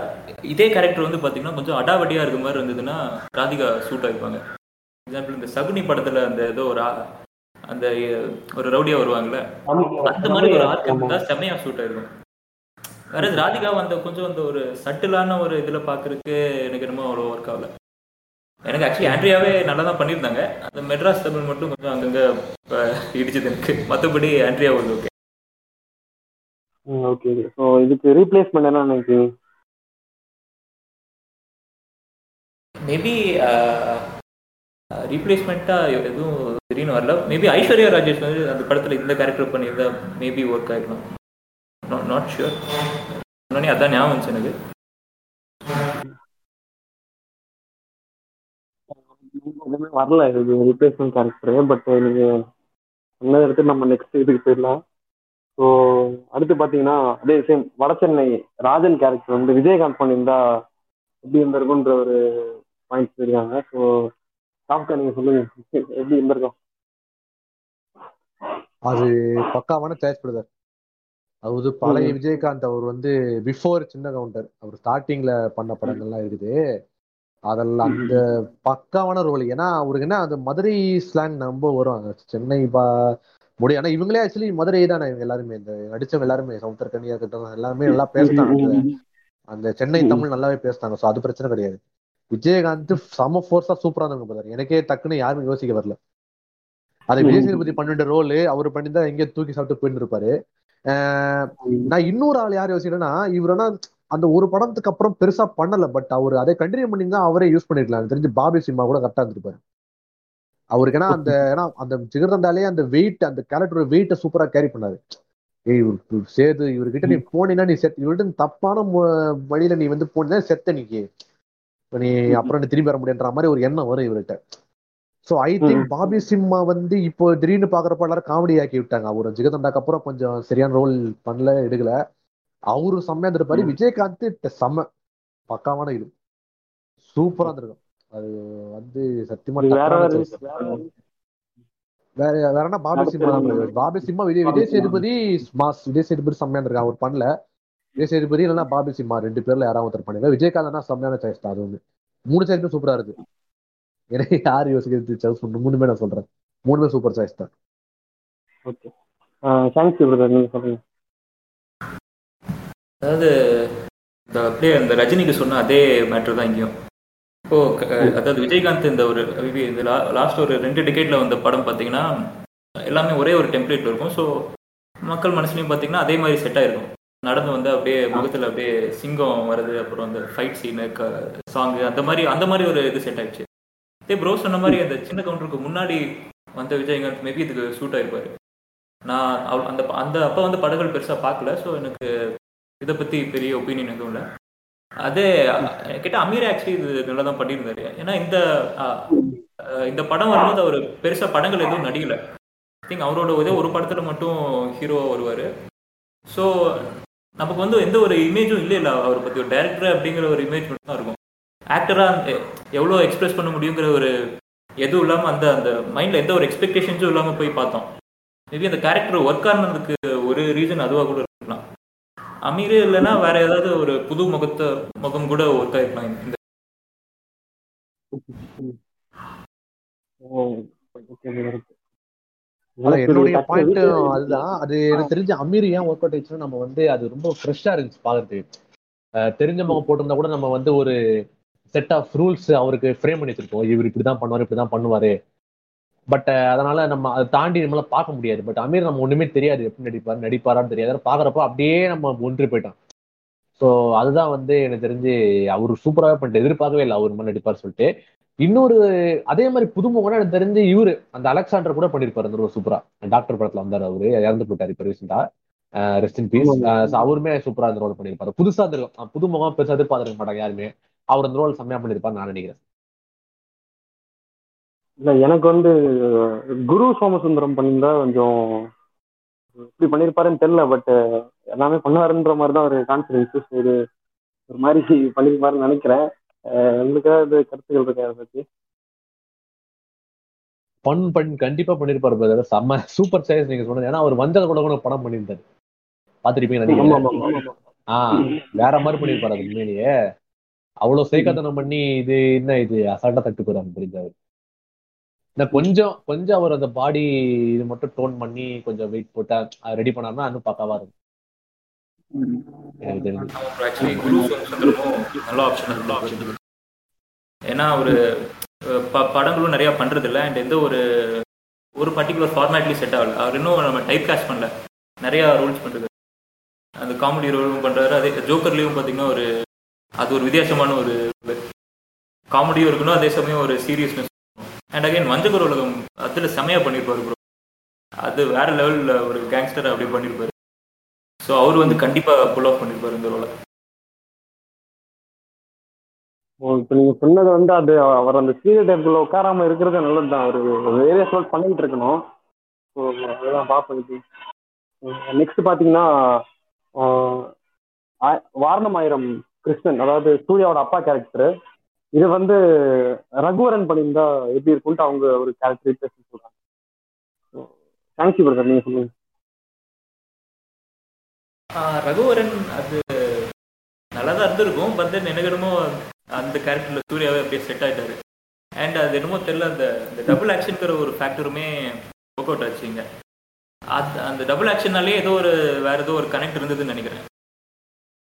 இதே கேரக்டர் வந்து பார்த்தீங்கன்னா கொஞ்சம் அடாவடியாக இருக்க மாதிரி இருந்ததுன்னா ராதிகா சூட் ஆகிப்பாங்க. எக்ஸாம்பிள் இந்த சகுனி படத்தில் அந்த ஏதோ ஒரு அந்த ஒரு ரவுடியாக வருவாங்கல்ல அந்த மாதிரி ஒரு ஆர்க் இருந்தால் செம்மையாக சூட் ஆயிருக்கும் வேற ராதிகா அந்த கொஞ்சம் அந்த ஒரு சட்டிலான ஒரு இதில் பார்க்கறதுக்கு எனக்கு என்னமோ அவ்வளோ ஒர்க் ஆகல. எனக்கு ஆக்சுவலி ஆண்ட்ரியாவே நல்லா தான் பண்ணியிருந்தாங்க. அந்த மெட்ராஸ் தமிழ் மட்டும் கொஞ்சம் அங்கங்கே இடிச்சது எனக்கு. மற்றபடி ஆண்ட்ரியா வந்து ஓகே ஓகே ஸோ இதுக்கு ரீப்ளேஸ்மெண்ட் என்ன நினைக்கிறீங்க? மேபி ரீப்ளேஸ்மெண்ட்டாக எதுவும் திடீர்னு வரல. மேபி ஐஸ்வர்யா ராஜேஷ் வந்து அந்த படத்தில் இந்த கேரக்டர் பண்ணியிருந்தா மேபி ஒர்க் ஆகிருக்கலாம் நாட் நாட் ஷுர் முன்னாடி அதான் ஞாபகம் வந்துச்சு எனக்கு. எதுவுமே வரல. இது ரீப்ளேஸ்மெண்ட் கேரக்டர் பட் நீங்க சொன்னதை எடுத்து நம்ம நெக்ஸ்ட் இதுக்கு போயிடலாம். ஸோ அடுத்து பார்த்தீங்கன்னா அதே சேம் வட சென்னை ராஜன் கேரக்டர் வந்து விஜயகாந்த் பண்ணியிருந்தா எப்படி இருந்திருக்குன்ற ஒரு பாயிண்ட்ஸ் இருக்காங்க ஸோ சாப்பிட்டா நீங்க சொல்லுங்க. எப்படி இருந்திருக்கும்? அது பக்காவான சாய்ஸ் பிரதர் அதாவது பழைய விஜயகாந்த் அவர் வந்து பிஃபோர் சின்ன கவுண்டர் அவர் ஸ்டார்டிங்ல பண்ண படங்கள்லாம் இருக்குது. அதெல்லாம் அந்த பக்காவான ரோல் ஏன்னா அவருக்கு என்ன அந்த மதுரை ஸ்லாங் ரொம்ப வரும். சென்னை பா முடியும் ஆனா இவங்களே ஆக்சுவலி மதுரை தானே இவங்க எல்லாருமே. இந்த நடிச்சவங்க எல்லாருமே சமுத்திரக்கனியா இருக்கட்டும் எல்லாருமே நல்லா பேசுனாங்க அந்த- சென்னை தமிழ் நல்லாவே பேசுனாங்க ஸோ அது பிரச்சனை கிடையாது. விஜயகாந்த் செம ஃபோர்ஸா சூப்பரா இருந்தாங்க பிரதர் எனக்கே டக்குன்னு யாருமே யோசிக்க வரல. அது விஜய் சேதுபதி பண்ணிட்ட ரோல் அவர் பண்ணிருந்தா எங்கேயோ தூக்கி சாப்பிட்டு போயிட்டு இருப்பாரு. நான் இன்னொரு ஆள் யார் யோசிக்கிறேன்னா இவர் ஆனா அந்த ஒரு படத்துக்கு அப்புறம் பெருசா பண்ணல பட் அவர் அதை கண்டினியூ பண்ணியிருந்தா அவரே யூஸ் பண்ணிருக்கலாம். தெரிஞ்சு பாபி சிம்மா கூட கரெக்டா இருந்திருப்பாரு. அவருக்கு ஏன்னா அந்த ஏன்னா அந்த ஜிகர்தண்டாலே அந்த வெயிட் அந்த கேரக்டர் வெயிட்டை சூப்பரா கேரி பண்ணாரு. ஏய் இவர் சேது இவர்கிட்ட நீ போனீங்கன்னா நீ செத் இவர்கிட்ட தப்பான வழியில நீ வந்து போனீங்கன்னா செத்த நீக்கு இப்ப நீ அப்புறம் நீ திரும்பி வர முடியுன்ற மாதிரி ஒரு எண்ணம் வரும் இவர்கிட்ட. So I think. Bobby Simha வந்து இப்போ திடீர்னு பாக்குறப்ப எல்லாரும் காமெடி ஆக்கி விட்டாங்க. அவர் ஜிகதண்டாக்கு அப்புறம் கொஞ்சம் சரியான ரோல் பண்ணல எடுக்கல. அவரு செம்மையா இருந்திருப்பாரு. விஜயகாந்த் செம்ம பக்காவான இது. சூப்பரா இருந்திருக்கும். அது வந்து சத்தியமா வேற வேற என்ன? பாபி சிம்மா தான். பாபி சிம்மா விஜய் விஜய் சேதுபதி மாஸ் விஜய் சேதுபதி செம்மையா இருந்திருக்கான் அவர் பண்ணல. விஜய் சேதுபதி இல்லைன்னா பாபி சிம்மா ரெண்டு பேர்ல யாராவது ஒருத்தர் பண்ணிருக்கா? விஜயகாந்த் செம்மையான சாய்ஸ் தான். அது ஒண்ணு. மூணு சாய்ஸுமே சூப்பரா இருக்கு. எனக்கு யார் யோசிக்கிறது? சாய்ஸ் பண்ணு மூணுமே நான் சொல்றேன். மூணுமே சூப்பர் சாய்ஸ் தான். ஓகே தேங்க்ஸ் பிரதர் நீங்க சொல்லுங்க. அதாவது இந்த அப்படியே அந்த ரஜினிக்கு சொன்ன அதே மேட்ரு தான் இங்கேயும். இப்போ க- அதாவது விஜயகாந்த் இந்த ஒரு இந்த லாஸ்ட் ஒரு ரெண்டு டிக்கெட்ல வந்த படம் பார்த்தீங்கன்னா எல்லாமே ஒரே ஒரு டெம்ப்ளேட்ல இருக்கும். ஸோ மக்கள் மனசுலையும் பார்த்தீங்கன்னா அதே மாதிரி செட் ஆயிருக்கும். நடந்து வந்து அப்படியே முகத்தில் அப்படியே சிங்கம் வருது அப்புறம் அந்த ஃபைட் சீனு சாங்கு அந்த மாதிரி அந்த மாதிரி ஒரு இது செட் ஆயிடுச்சு. இதே ப்ரோ சொன்ன மாதிரி அந்த சின்ன கவுண்டருக்கு முன்னாடி வந்த விஜயகாந்த் மேபி இதுக்கு சூட் ஆயிருப்பாரு. நான் அவ- அந்த அந்த அப்போ வந்து படங்கள் பெருசாக பார்க்கல ஸோ எனக்கு இதை பற்றி பெரிய ஒப்பீனியன் எதுவும் இல்லை. அதே கிட்ட அமீர் ஆக்சுவலி இது நல்லா தான் பண்ணியிருந்தாரு. ஏன்னா இந்த இந்த படம் வரும்போது அவர் பெருசாக படங்கள் எதுவும் நடிக்கல. திங்க் அவரோட இதே ஒரு படத்தில் மட்டும் ஹீரோவாக வருவார். ஸோ நமக்கு வந்து எந்த ஒரு இமேஜும் இல்லை இல்லை அவரை பற்றி ஒரு டேரக்டர் அப்படிங்கிற ஒரு இமேஜ் மட்டும் தான் இருக்கும். ஆக்டராக எவ்வளோ எக்ஸ்பிரஸ் பண்ண முடியுங்கிற ஒரு எதுவும் இல்லாமல் அந்த அந்த மைண்டில் எந்த ஒரு எக்ஸ்பெக்டேஷன்ஸும் இல்லாமல் போய் பார்த்தோம். மேபி அந்த கேரக்டர் ஒர்க் ஆனதுக்கு ஒரு ரீசன் அதுவாக கூட இருக்கலாம். அமீர் இல்லைன்னா வேற ஏதாவது ஒரு புது முகத்தை முகம் கூட ஒர்க் ஆயிருக்கலாம். இந்த என்னுடைய பாயிண்ட் அதுதான். அது எனக்கு தெரிஞ்ச அமீர் ஏன் ஒர்க் அவுட் ஆயிடுச்சுன்னா நம்ம வந்து அது ரொம்ப ஃப்ரெஷ்ஷா இருந்துச்சு பாக்குறதுக்கு. தெரிஞ்ச முகம் போட்டிருந்தா கூட நம்ம வந்து ஒரு செட் ஆஃப் ரூல்ஸ் அவருக்கு ஃப்ரேம் பண்ணி வச்சிருக்கோம். இவர் இப்படிதான் பண்ணுவாரு இப்படிதான் பண்ணுவாரு. பட் அதனால நம்ம அதை தாண்டி நம்மளால பார்க்க முடியாது. பட் அமீர் நம்ம ஒண்ணுமே தெரியாது. எப்படி நடிப்பாரு நடிப்பாரான்னு தெரியாது. பாக்குறப்போ அப்படியே நம்ம ஒன்று போயிட்டோம். ஸோ அதுதான் வந்து எனக்கு தெரிஞ்சு அவர் சூப்பராகவே பண்ணிட்டு எதிர்பார்க்கவே இல்லை அவர் மாதிரி நடிப்பார் சொல்லிட்டு. இன்னொரு அதே மாதிரி புதுமுகம்னா எனக்கு தெரிஞ்சு இவரு அந்த அலெக்சாண்டர் கூட பண்ணிருப்பாரு அந்த சூப்பரா டாக்டர் படத்துல வந்தாரு அவரு. இறந்து போயிட்டாரு இப்ப ரீசெண்டா ரெஸ்ட் இன் பீஸ். அவருமே சூப்பரா இந்த ரோல் பண்ணியிருப்பாரு. புதுசா இருந்திருக்கும் புது முகம் பெருசா எதிர்பார்த்திருக்க மாட்டாங்க யாருமே. அவர் இந்த ரோல் செம்மையா பண்ணியிருப்பாரு நான் நினைக்கிறேன். இல்ல எனக்கு வந்து குரு சோமசுந்தரம் பண்ணியிருந்தா கொஞ்சம் இப்படி பண்ணியிருப்பாருன்னு தெரியல பட் எல்லாமே பண்ணுவாருன்ற மாதிரி தான் ஒரு கான்ஃபிடன்ஸ் இது ஒரு மாதிரி பண்ணியிருப்பாருன்னு நினைக்கிறேன். உங்களுக்கு ஏதாவது கருத்துக்கள் இருக்கா அதை பத்தி? பண் பண்ணி கண்டிப்பா பண்ணிருப்பாரு brother. செம்ம சூப்பர் சைஸ் நீங்க சொன்னது. ஏன்னா அவர் வஞ்சல் கூட கூட படம் பண்ணியிருந்தாரு. பாத்திருப்பீங்க ஆஹ் வேற மாதிரி பண்ணிருப்பாரு அது உண்மையிலேயே. அவ்வளவு சேக்கத்தனம் பண்ணி இது என்ன இது அசால்ட்டா தட்டு போறாங்க புரிஞ்சாரு இந்த கொஞ்சம் கொஞ்சம் அவர் அந்த பாடி இது மட்டும் டோன் பண்ணி கொஞ்சம் வெயிட் போட்டா ரெடி பண்ணாருன்னா இன்னும் பக்காவா இருக்கும். ஏன்னா ப- படங்களும் நிறைய பண்றது இல்ல அண்ட் எந்த ஒரு ஒரு பர்டிகுலர் ஃபார்மேட்லயும் செட் ஆகல. அவர் இன்னும் நம்ம டைப் காஸ்ட் பண்ணல. நிறைய ரோல்ஸ் பண்றது. அந்த காமெடி ரோலும் பண்றாரு. அதே ஜோக்கர்லயும் பாத்தீங்கன்னா ஒரு அது ஒரு வித்தியாசமான ஒரு காமெடியும் இருக்கணும் அதே சமயம் ஒரு சீரியஸ்னஸ் அண்ட் அகைன் வஞ்சகர் உலகம் அதில் செமையாக பண்ணியிருப்பார் ப்ரோ அது வேற லெவலில் ஒரு கேங்ஸ்டர் அப்படி பண்ணியிருப்பாரு ஸோ அவர் வந்து கண்டிப்பாக புல் ஆஃப் பண்ணியிருப்பாரு இந்த ரோலை இப்போ நீங்கள் நீங்க சொன்னது வந்து அது அவர் அந்த சீரியல் டைப்குள்ள உட்காராம இருக்கிறது நல்லது தான் அவர் வேரியஸ் ரோல் பண்ணிட்டு இருக்கணும். ஸோ அதெல்லாம் பார்ப்பது நெக்ஸ்ட் பார்த்தீங்கன்னா ஆ- வாரணம் ஆயிரம் கிருஷ்ணன் அதாவது சூர்யாவோட அப்பா கேரக்டர் இது வந்து ரகுவரன் பண்ணியிருந்தா எப்படி இருக்கும்ட்டு அவங்க ஒரு கேரக்டர் பேசி சொல்றாங்க. தேங்க்யூ பிரதர் நீங்க சொல்லுங்க. ரகுவரன் அது நல்லா தான் இருந்திருக்கும். பட் தென் எனக்கு என்னமோ அந்த கேரக்டர்ல சூர்யாவே அப்படியே செட் ஆயிட்டாரு. அண்ட் அது என்னமோ தெரியல அந்த இந்த டபுள் ஆக்ஷனுங்கிற ஒரு ஃபேக்டருமே ஒர்க் அவுட் ஆச்சுங்க அது அந்த டபுள் ஆக்ஷன்னாலே ஏதோ ஒரு வேற ஏதோ ஒரு கனெக்ட் இருந்ததுன்னு நினைக்கிறேன்.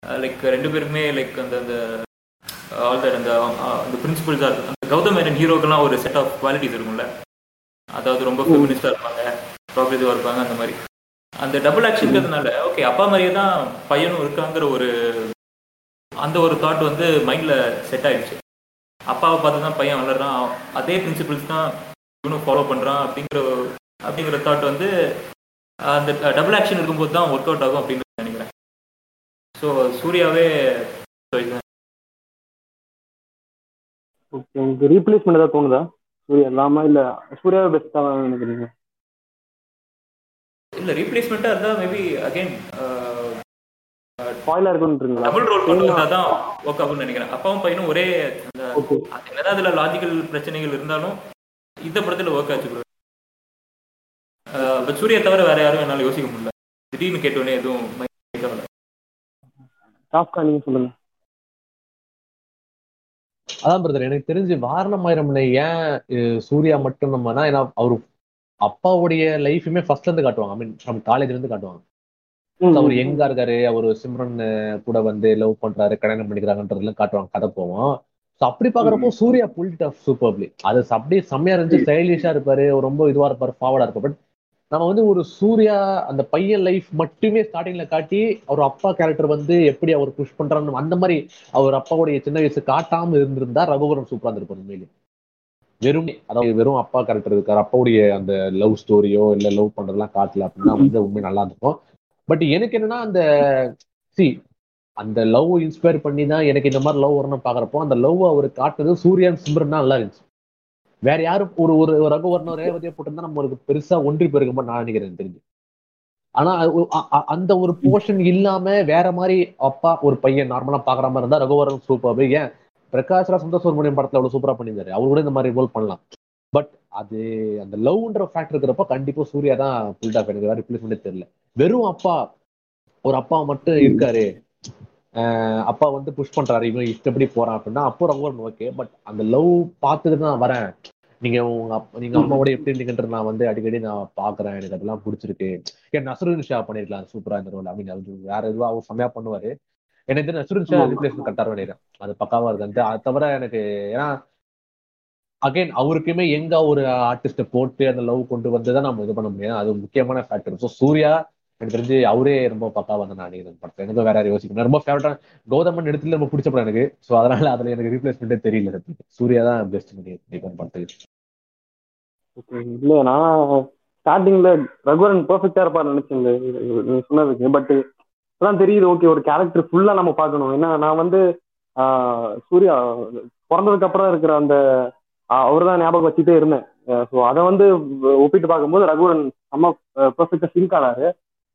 லைக் ரெண்டு பேருக்குமே லைக் அந்த அந்த ஆல் தட் அந்த அந்த பிரின்சிபல்ஸாக இருக்கும் அந்த கௌதம் மேனன் ஹீரோக்கெல்லாம் ஒரு செட் ஆஃப் குவாலிட்டிஸ் இருக்கும்ல. அதாவது ரொம்ப ஃபெமினிஸ்டாக இருப்பாங்க ப்ராக்ரெசிவாக இருப்பாங்க அந்த மாதிரி. அந்த டபுள் ஆக்ஷன்ங்கிறதுனால ஓகே அப்பா மாதிரியே தான் பையனும் இருக்காங்கிற ஒரு அந்த ஒரு தாட் வந்து மைண்டில் செட் ஆயிடுச்சு. அப்பாவை பார்த்து தான் பையன் வளர்றான். அதே பிரின்சிபிள்ஸ் தான் இவனும் ஃபாலோ பண்ணுறான் அப்படிங்கிற அப்படிங்கிற தாட் வந்து அந்த டபுள் ஆக்ஷன் இருக்கும்போது தான் ஒர்க் அவுட் ஆகும் அப்படின்னு ஸோ சூர்யாவே. ஓகே உங்களுக்கு ரீப்ளேஸ்மெண்ட் ஏதாவது தோணுதா? சூர்யா இல்லாம இல்ல சூர்யாவே பெஸ்டா நினைக்கிறீங்க? இல்ல ரீப்ளேஸ்மெண்ட்டாக இருந்தால் மேபி அகைன் ஸ்பாயிலா இருக்குன்றீங்களா? டபுள் ரோல் வந்தால் தான் ஒர்க் ஆகும்னு நினைக்கிறேன். அப்பாவும் பையனும் ஒரே என்னதான் அதில் லாஜிக்கல் பிரச்சனைகள் இருந்தாலும் இந்த படத்தில் ஒர்க் ஆச்சு ப்ரோ பட் சூர்யா தவிர வேற யாரும் என்னால் யோசிக்க முடியல. திடீர்னு கேட்டோன்னே எதுவும். டாஸ்கா நீங்க சொல்லுங்க. அதான் பிரதர் எனக்கு தெரிஞ்சு வாரணமாயிரம்ல ஏன் அஹ், சூர்யா மட்டும் நம்மனா ஏன்னா அவரு அப்பாவுடைய லைஃபுமே ஃபர்ஸ்ட்ல இருந்து காட்டுவாங்க. ஐ மீன் ஃப்ரம் காலேஜ்ல இருந்து காட்டுவாங்க. அவர். எங்கா இருக்காரு அவர் சிம்ரன் கூட வந்து லவ் பண்றாரு கல்யாணம் பண்ணிக்கிறாங்கன்றதுலாம் காட்டுவாங்க கதை போவோம். ஸோ அப்படி பாக்குறப்போ சூர்யா புல்ட் ஆஃப் சூப்பர்லி அது அப்படியே செம்மையா இருந்துச்சு ஸ்டைலிஷா இருப்பாரு ரொம்ப இதுவா இருப்பாரு ஃபார்வர்டா இருப்பாரு. பட் நம்ம வந்து ஒரு சூர்யா அந்த பையன் லைஃப் மட்டுமே ஸ்டார்டிங்ல காட்டி அவர் அப்பா கேரக்டர் வந்து எப்படி அவர் புஷ் பண்றான்னு அந்த மாதிரி அவர் அப்பாவுடைய சின்ன வயசு காட்டாம இருந்திருந்தா ரகுவரன் சூப்பரா இருந்திருப்பாரு உண்மையிலே வெறும் அதாவது வெறும் அப்பா கேரக்டர் இருக்காரு. அப்பாவுடைய அந்த லவ் ஸ்டோரியோ இல்ல லவ் பண்றதெல்லாம் காட்டல அப்படின்னா வந்து உண்மை நல்லா இருக்கும் பட் எனக்கு என்னன்னா அந்த சி அந்த லவ் இன்ஸ்பயர் பண்ணி தான் எனக்கு இந்த மாதிரி லவ் வரணும் பாக்குறப்போ அந்த லவ் அவர் காட்டுறது சூர்யான் சிம்ரன் தான் நல்லா இருந்துச்சு. வேற யாரும் ஒரு ஒரு ரகுவர்ணம் ரேவதியை போட்டிருந்தா நம்மளுக்கு பெருசா ஒன்றி போயிருக்க மாதிரி நான் நினைக்கிறேன் தெரிஞ்சு. ஆனா அந்த ஒரு போர்ஷன் இல்லாம வேற மாதிரி அப்பா ஒரு பையன் நார்மலா பாக்குற மாதிரி இருந்தா ரகுவரன் சூப்பர் ஏன் பிரகாஷ் ராஜ் சுந்தர் சுப்ரமணியம் படத்துல அவ்வளவு சூப்பரா பண்ணியிருந்தாரு. அவரு கூட இந்த மாதிரி ரோல் பண்ணலாம். பட் அது அந்த லவ்ன்ற ஃபேக்டர் இருக்கிறப்ப கண்டிப்பா சூர்யா தான் புல்ட் ஆஃப் எனக்கு வேற ரிப்ளேஸ்மெண்டே தெரியல. வெறும் அப்பா ஒரு அப்பா மட்டும் இருக்காரு. அஹ் அப்பா வந்து புஷ் பண்றாரு. இவன் இஷ்டப்படி போறான் அப்படின்னா அப்போ ரகுவரன் ஓகே பட் அந்த லவ் பார்த்துட்டு தான் வரேன். நீங்க உங்க நீங்க அம்மாவோட எப்படி இருந்தீங்கன்றது நான் வந்து அடிக்கடி நான் பாக்குறேன். எனக்கு அதெல்லாம் பிடிச்சிருக்கு. ஏன் நசருன் ஷா பண்ணிருக்கலாம். சூப்பரா இந்த ரோல் ஐ மீன் அது வேற எதுவும் அவர் செம்மையா பண்ணுவாரு. எனக்கு தெரிஞ்ச நசருன் ஷா ரிப்ளேஸ்மெண்ட் கரெக்டா நினைக்கிறேன் அது பக்காவா இருக்கு அது தவிர எனக்கு ஏன்னா அகைன் அவருக்குமே எங்க ஒரு ஆர்டிஸ்ட போட்டு அந்த லவ் கொண்டு வந்து தான் நம்ம இது பண்ண முடியும். அது முக்கியமான ஃபேக்டர் ஸோ சூர்யா எனக்கு தெரிஞ்சு அவரே ரொம்ப பக்காவா தான் நான் நினைக்கிறேன் படத்தை எனக்கு வேற யாரும் யோசிக்கணும் ரொம்ப ஃபேவரட்டா கௌதமன் இடத்துல ரொம்ப பிடிச்ச படம் எனக்கு. ஸோ அதனால அதுல எனக்கு ரீப்ளேஸ்மெண்ட்டே தெரியல. சூர்யா தான் பெஸ்ட் நினைக்கிறேன் படத்துக்கு. ஓகே இல்ல நான் ஸ்டார்டிங்ல ரகுவரன் பெர்ஃபெக்டா இருப்பார் நினைச்சேன் நீங்க சொன்னதுக்கு. பட் அதான் தெரியுது ஓகே ஒரு கேரக்டர் ஃபுல்லா நம்ம பார்க்கணும். ஏன்னா நான் வந்து சூர்யா பிறந்ததுக்கு அப்புறம் இருக்கிற அந்த அவர் தான் ஞாபகம் வச்சுட்டே இருந்தேன். ஸோ அதை வந்து ஒப்பிட்டு பார்க்கும்போது ரகுவரன் நம்ம பெர்ஃபெக்டா சிங்க் ஆனாரு.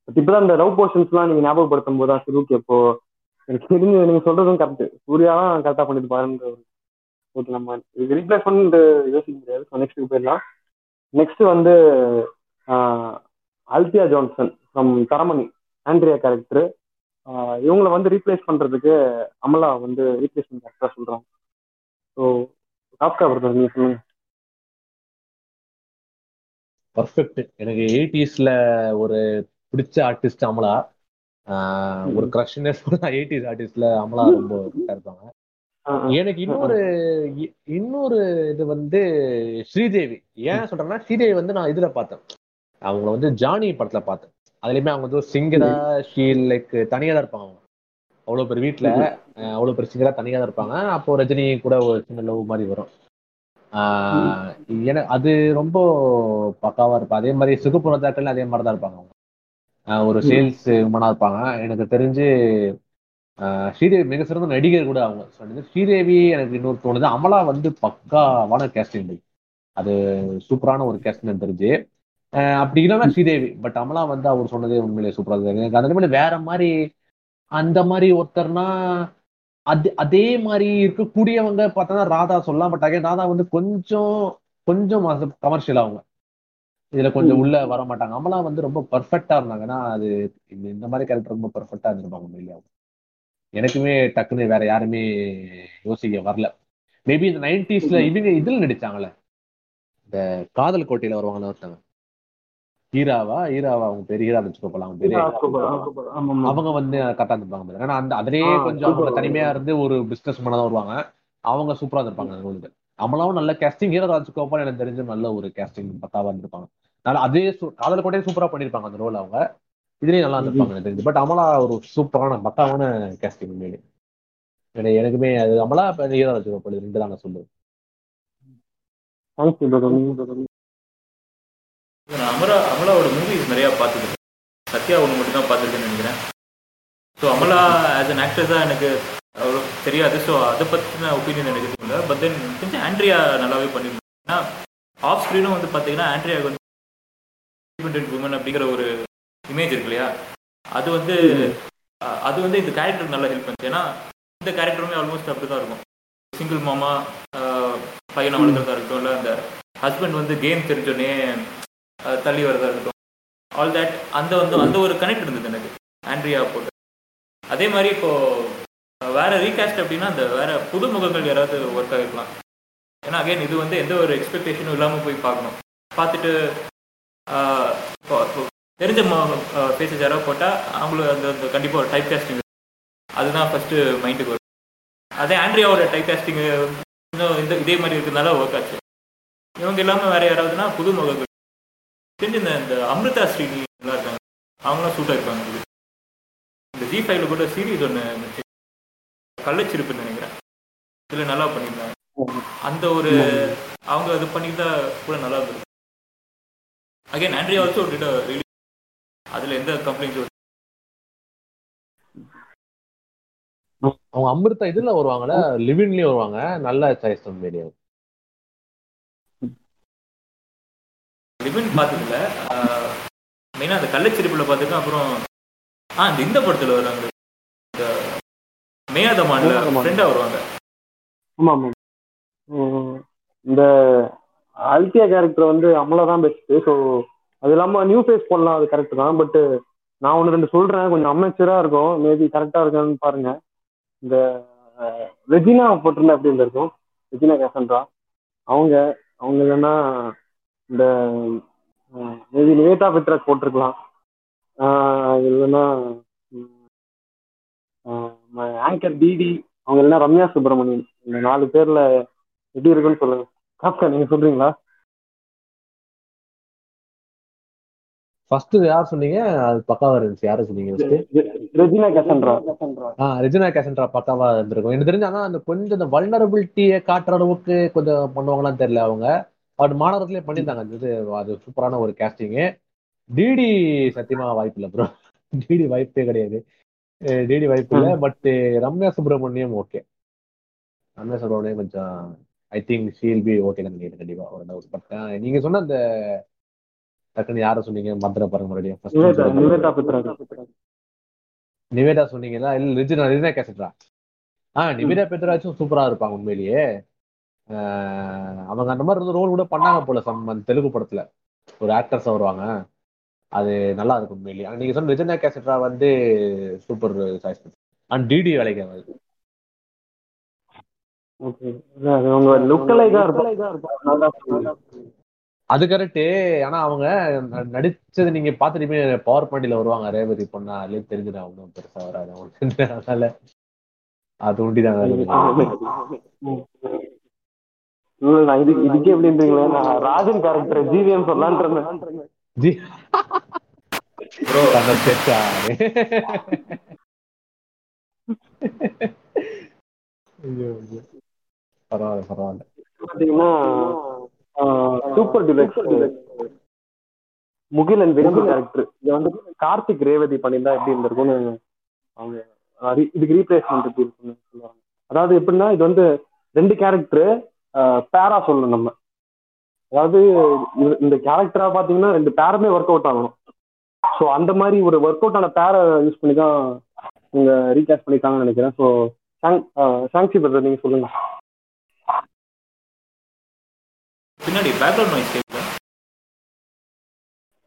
பட் இப்பதான் இந்த லவ் போர்ஷன்ஸ்லாம் நீங்க ஞாபகப்படுத்தும் போது தான் சரி ஓகே இப்போ எனக்கு தெரிஞ்சு நீங்க சொல்றதும் கரெக்ட் சூர்யா தான் கரெக்டா பண்ணிட்டு பாருன்ற ஓகே நம்ம இது ரீப்ளேஸ் பண்ணிட்டு யோசிக்க முடியாது. ஸோ நெக்ஸ்ட்டுக்கு போயிடலாம். நெக்ஸ்ட் வந்து Althea Johnson from Taramani Andrea character இவங்களை வந்து ரீப்ளேஸ் பண்றதுக்கு அமலா வந்து ரீப்ளேஸ்மெண்ட் கேரக்டரா சொல்றாங்க ஸோ காப்கா பிரதர் நீங்க சொல்லுங்க. பர்ஃபெக்ட் எனக்கு எயிட்டிஸ்ல ஒரு பிடிச்ச ஆர்டிஸ்ட் அமலா. ஒரு கிரஷ்னே சொல்லலாம் எயிட்டிஸ் ஆர்டிஸ்ட்ல அமலா ரொம்ப இருப்பாங்க. எனக்கு இன்னொரு இன்னொரு இது வந்து ஸ்ரீதேவி. ஏன் சொல்றேன்னா ஸ்ரீதேவி வந்து நான் இதுல பார்த்தேன். அவங்கள வந்து ஜானி படத்துல பார்த்தேன். அதுலயுமே அவங்க வந்து சிங்கரா ஷீல் லைக் தனியா தான் இருப்பாங்க அவங்க. அவ்வளவு பேர் வீட்டுல அவ்வளவு பேர் சிங்கரா தனியா தான் இருப்பாங்க. அப்போ ரஜினி கூட ஒரு சின்ன லவ் மாதிரி வரும். எனக்கு அது ரொம்ப பக்காவா இருப்பா. அதே மாதிரி சுகுப்புறத்தாக்கள் அதே மாதிரி தான் இருப்பாங்க அவங்க. ஒரு சேல்ஸ் உமனா இருப்பாங்க. எனக்கு தெரிஞ்சு ஸ்ரீதேவி மிக சிறந்த நடிகர் கூட அவங்க. சொன்னது ஸ்ரீதேவி எனக்கு இன்னொரு தோணுது. அமலா வந்து பக்காவான கேஸ்டிங் அது சூப்பரான ஒரு கேஸ்டிங் தெரிஞ்சு. அப்படி இல்லைன்னா ஸ்ரீதேவி. பட் அமலா வந்து அவர் சொன்னதே உண்மையிலே சூப்பராக இருக்கு. எனக்கு அந்த மாதிரி வேற மாதிரி அந்த மாதிரி ஒருத்தர்னா அது அதே மாதிரி இருக்கக்கூடியவங்க பார்த்தோன்னா ராதா சொல்லலாம். பட் அகே ராதா வந்து கொஞ்சம் கொஞ்சம் கமர்ஷியல் அவங்க. இதுல கொஞ்சம் உள்ள வர மாட்டாங்க அமலா வந்து ரொம்ப பர்ஃபெக்டா இருந்தாங்கன்னா அது இந்த மாதிரி கேரக்டர் ரொம்ப பர்ஃபெக்டா இருந்திருப்பாங்க உண்மையிலே எனக்குமே டக்குன்னு வேற யாருமே யோசிக்க வரல. மேபி இந்த நைன்டிஸ்ல இவங்க இதுல நடிச்சாங்கல்ல இந்த காதல் கோட்டையில வருவாங்கன்னு ஒருத்தவங்க. ஹீராவா ஹீராவா அவங்க பெரிய ஹீரா வச்சுக்கோ போலாம் அவங்க பெரிய அவங்க வந்து கரெக்டா இருப்பாங்க ஏன்னா அந்த அதிலேயே கொஞ்சம் அவங்க தனிமையா இருந்து ஒரு பிசினஸ் மேனா தான் வருவாங்க. அவங்க சூப்பரா இருப்பாங்க உங்களுக்கு அமலாவும் நல்ல கேஸ்டிங் ஹீரோ ராஜ்கோபால் எனக்கு தெரிஞ்ச நல்ல ஒரு கேஸ்டிங் பத்தாவா இருந்திருப்பாங்க. அதனால அதே காதல் கோட்டையே சூப்பரா பண்ணிருப்பாங்க அந்த ரோல் அவங்க. இதுலயும் நல்லா இருந்திருப்பாங்க எனக்கு தெரிஞ்சு பட் அமலா ஒரு சூப்பரான பக்காவான கேஸ்டிங் உண்மையிலே. எனக்குமே அது அமலா ஹீரோ ராஜ்கோபால் ரெண்டு தான் நான் சொல்லுவேன் நான் அமரா அமலாவோட மூவிஸ் நிறையா பார்த்துருக்கேன் சத்யா ஒன்று மட்டும் தான் பார்த்துருக்கேன்னு நினைக்கிறேன். So Amala as an actor தான் எனக்கு அவ்வளோ தெரியாது. ஸோ அதை பற்றின ஒப்பீனியன் எனக்கு இல்லை. பட் தென் கொஞ்சம் ஆண்ட்ரியா நல்லாவே பண்ணியிருந்தேன் ஏன்னா ஆஃப் ஸ்க்ரீனும் வந்து பார்த்தீங்கன்னா ஆண்ட்ரியாவுக்கு வந்து இண்டிபெண்ட் உமன் அப்படிங்கிற ஒரு இமேஜ் இருக்கு இல்லையா? அது வந்து அது வந்து இந்த கேரக்டருக்கு நல்லா ஹெல்ப் பண்ணுச்சு. ஏன்னா இந்த கேரக்டருமே ஆல்மோஸ்ட் அப்படி தான் இருக்கும். சிங்கிள் மாமா பையனை வளர்க்குறதா இருக்கட்டும் இல்லை அந்த ஹஸ்பண்ட் வந்து கேம் தெரிஞ்சோடனே தள்ளி வரதா இருக்கட்டும். ஆல் தட் அந்த வந்து அந்த ஒரு கனெக்ட் இருந்தது எனக்கு. ஆண்ட்ரியா போட்டு. அதே மாதிரி இப்போ வேற ரீகாஸ்ட் அப்படின்னா அந்த வேற புது முகங்கள் யாராவது ஒர்க் ஆகிருக்கலாம். ஏன்னா அகைன் இது வந்து எந்த ஒரு எக்ஸ்பெக்டேஷனும் இல்லாமல் போய் பார்க்கணும். பார்த்துட்டு தெரிஞ்ச ஃபேஸஸ் யாராவது போட்டால் அவங்களும் அந்த அந்த கண்டிப்பாக ஒரு டைப் காஸ்டிங் அதுதான் ஃபஸ்ட்டு மைண்டுக்கு வரும். அதே ஆண்ட்ரியாவோட டைப் காஸ்டிங் இன்னும் இந்த இதே மாதிரி இருக்கிறதுனால ஒர்க் ஆச்சு. இவங்க இல்லாமல் வேறு யாராவதுன்னா புது முகங்கள். தெரிஞ்சு இந்த இந்த அமிர்தா ஸ்ரீனி நல்லா இருக்காங்க. அவங்களாம் சூட் ஆயிருப்பாங்க இந்த ஜி ஃபைவ்ல கூட சீரீஸ் ஒன்று கள்ளச்சிருப்புன்னு நினைக்கிறேன். இதில் நல்லா பண்ணியிருந்தாங்க. அந்த ஒரு அவங்க இது பண்ணியிருந்தா கூட நல்லா இருந்தது. அகைன் ஆண்ட்ரியா ஆல்சோ டிட் அதில் எந்த கம்ப்ளைண்ட்ஸும் அவங்க அமிர்தா இதுல வருவாங்கல்ல? லிவின்லயும் வருவாங்க. நல்ல சாய்ஸ் மீடியா லிவின் பார்த்ததில்ல மெயினாக அந்த கள்ளச்சிரிப்பில் பார்த்துருக்கேன் அப்புறம் ஆ இந்த இந்த படத்தில் வராங்க இந்த மேயாதமான்ல ஃப்ரெண்டாக வருவாங்க. ஆமா ஆமா இந்த அல்டியா கேரக்டர் வந்து அமலா தான் பெஸ்ட் ஸோ அது இல்லாம நியூ ஃபேஸ் போடலாம் அது கரெக்ட் தான். பட் நான் ஒன்று ரெண்டு சொல்றேன். கொஞ்சம் அமைச்சரா இருக்கும். மேபி கரெக்டா இருக்கான்னு பாருங்க. இந்த ரெஜினா போட்டிருந்தா எப்படி இருந்திருக்கும்? ரெஜினா கேசன்ரா அவங்க அவங்க இல்லைன்னா இந்த மேபி நிவேதா பித்ராக் போட்டிருக்கலாம். இல்லைன்னா ஆங்கர் டிடி அவங்க இல்லைன்னா ரம்யா சுப்பிரமணியன். இந்த நாலு பேர்ல எப்படி இருக்குன்னு சொல்லுங்க. காப்கா நீங்க சொல்றீங்களா? ஃபர்ஸ்ட் யார் சொன்னீங்க? அது பக்காவா இருந்துச்சு. யாரு சொன்னீங்க ரெஜினா கேசன்ட்ரா ஆ ரெஜினா கேசன்ட்ரா பக்காவா இருந்திருக்கும். எனக்கு தெரிஞ்சு ஆனா அந்த கொஞ்சம் இந்த வல்னரபிலிட்டியை காட்டுற அளவுக்கு கொஞ்சம் பண்ணுவாங்களான்னு தெரியல அவங்க. பட் மாநகரத்திலே பண்ணியிருந்தாங்க. அந்த இது அது சூப்பரான ஒரு கேஸ்டிங்கு டிடி சத்தியமா வாய்ப்பு இல்லை ப்ரோ டிடி வாய்ப்பே கிடையாது. டிடி வாய்ப்பு இல்லை. பட் ரம்யா சுப்பிரமணியம் ஓகே ரம்யா சுப்பிரமணியம் கொஞ்சம் I think she'll be okay நினைக்கிறேன் கண்டிப்பா ஒரு டவுட் பட் நீங்க சொன்ன அந்த டக்குன்னு யாரை சொன்னீங்க? மந்திர பாருங்க மறுபடியும் நிவேதா சொன்னீங்களா இல்ல ரிஜினா ரிஜினா கேசட்ரா? ஆ நிவேதா பெத்ராச்சும் சூப்பரா இருப்பாங்க உண்மையிலேயே. ஆஹ் அவங்க அந்த மாதிரி ரோல் கூட பண்ணாங்க போல சம் அந்த தெலுங்கு படத்துல. ஒரு ஆக்டர்ஸ் வருவாங்க. அது நல்லா இருக்கும் உண்மையிலேயே. நீங்க சொன்ன ரிஜினா கேசட்ரா வந்து சூப்பர் சாய்ஸ் அண்ட் டிடி வேலைக்கு ஆகாது ஓகே. அது அவங்க லுக் லைக்கா இருக்கும் நல்லா அது கரெக்ட் ஆனா அவங்க நடிச்சது நீங்க பாத்துட்டீங்க. பவர் பாண்டியில வருவாங்க. ரேவதி பொண்ணா? அதுலயே தெரிஞ்சிடும் அவங்க பெருசா வராது. அவங்களுக்கு. அதனால அது. இல்ல, நான் இது இதுக்கே எப்படின்றீங்களே? நான் ராஜன் கேரக்டர் ஜிவிஎம் சொல்லலான் இருந்தேன். ஜி. பரவாயில்ல பரவாயில்ல. பாத்தீங்கன்னா super deluxe Mugilan Vengi character இது வந்து கார்த்திக் ரேவதி பண்ணியிருந்தா எப்படி இருந்திருக்கும்னு அவங்க இதுக்கு ரீப்ளேஸ்மெண்ட் எப்படி இருக்குன்னு சொல்லுவாங்க. அதாவது எப்படின்னா இது வந்து ரெண்டு கேரக்டர் பேரா சொல்லணும் நம்ம. அதாவது இந்த கேரக்டரா பாத்தீங்கன்னா ரெண்டு பேருமே ஒர்க் அவுட் ஆகணும். ஸோ அந்த மாதிரி ஒரு ஒர்க் அவுட் ஆன பேரை யூஸ் பண்ணி தான் இவங்க ரீகாஸ்ட் பண்ணிருக்காங்கன்னு நினைக்கிறேன். ஸோ சாங்சி பிரதர் நீங்க சொல்லுங்க. பின்னாடி பேக்ரவுண்ட் நாய்ஸ் கேட்குதா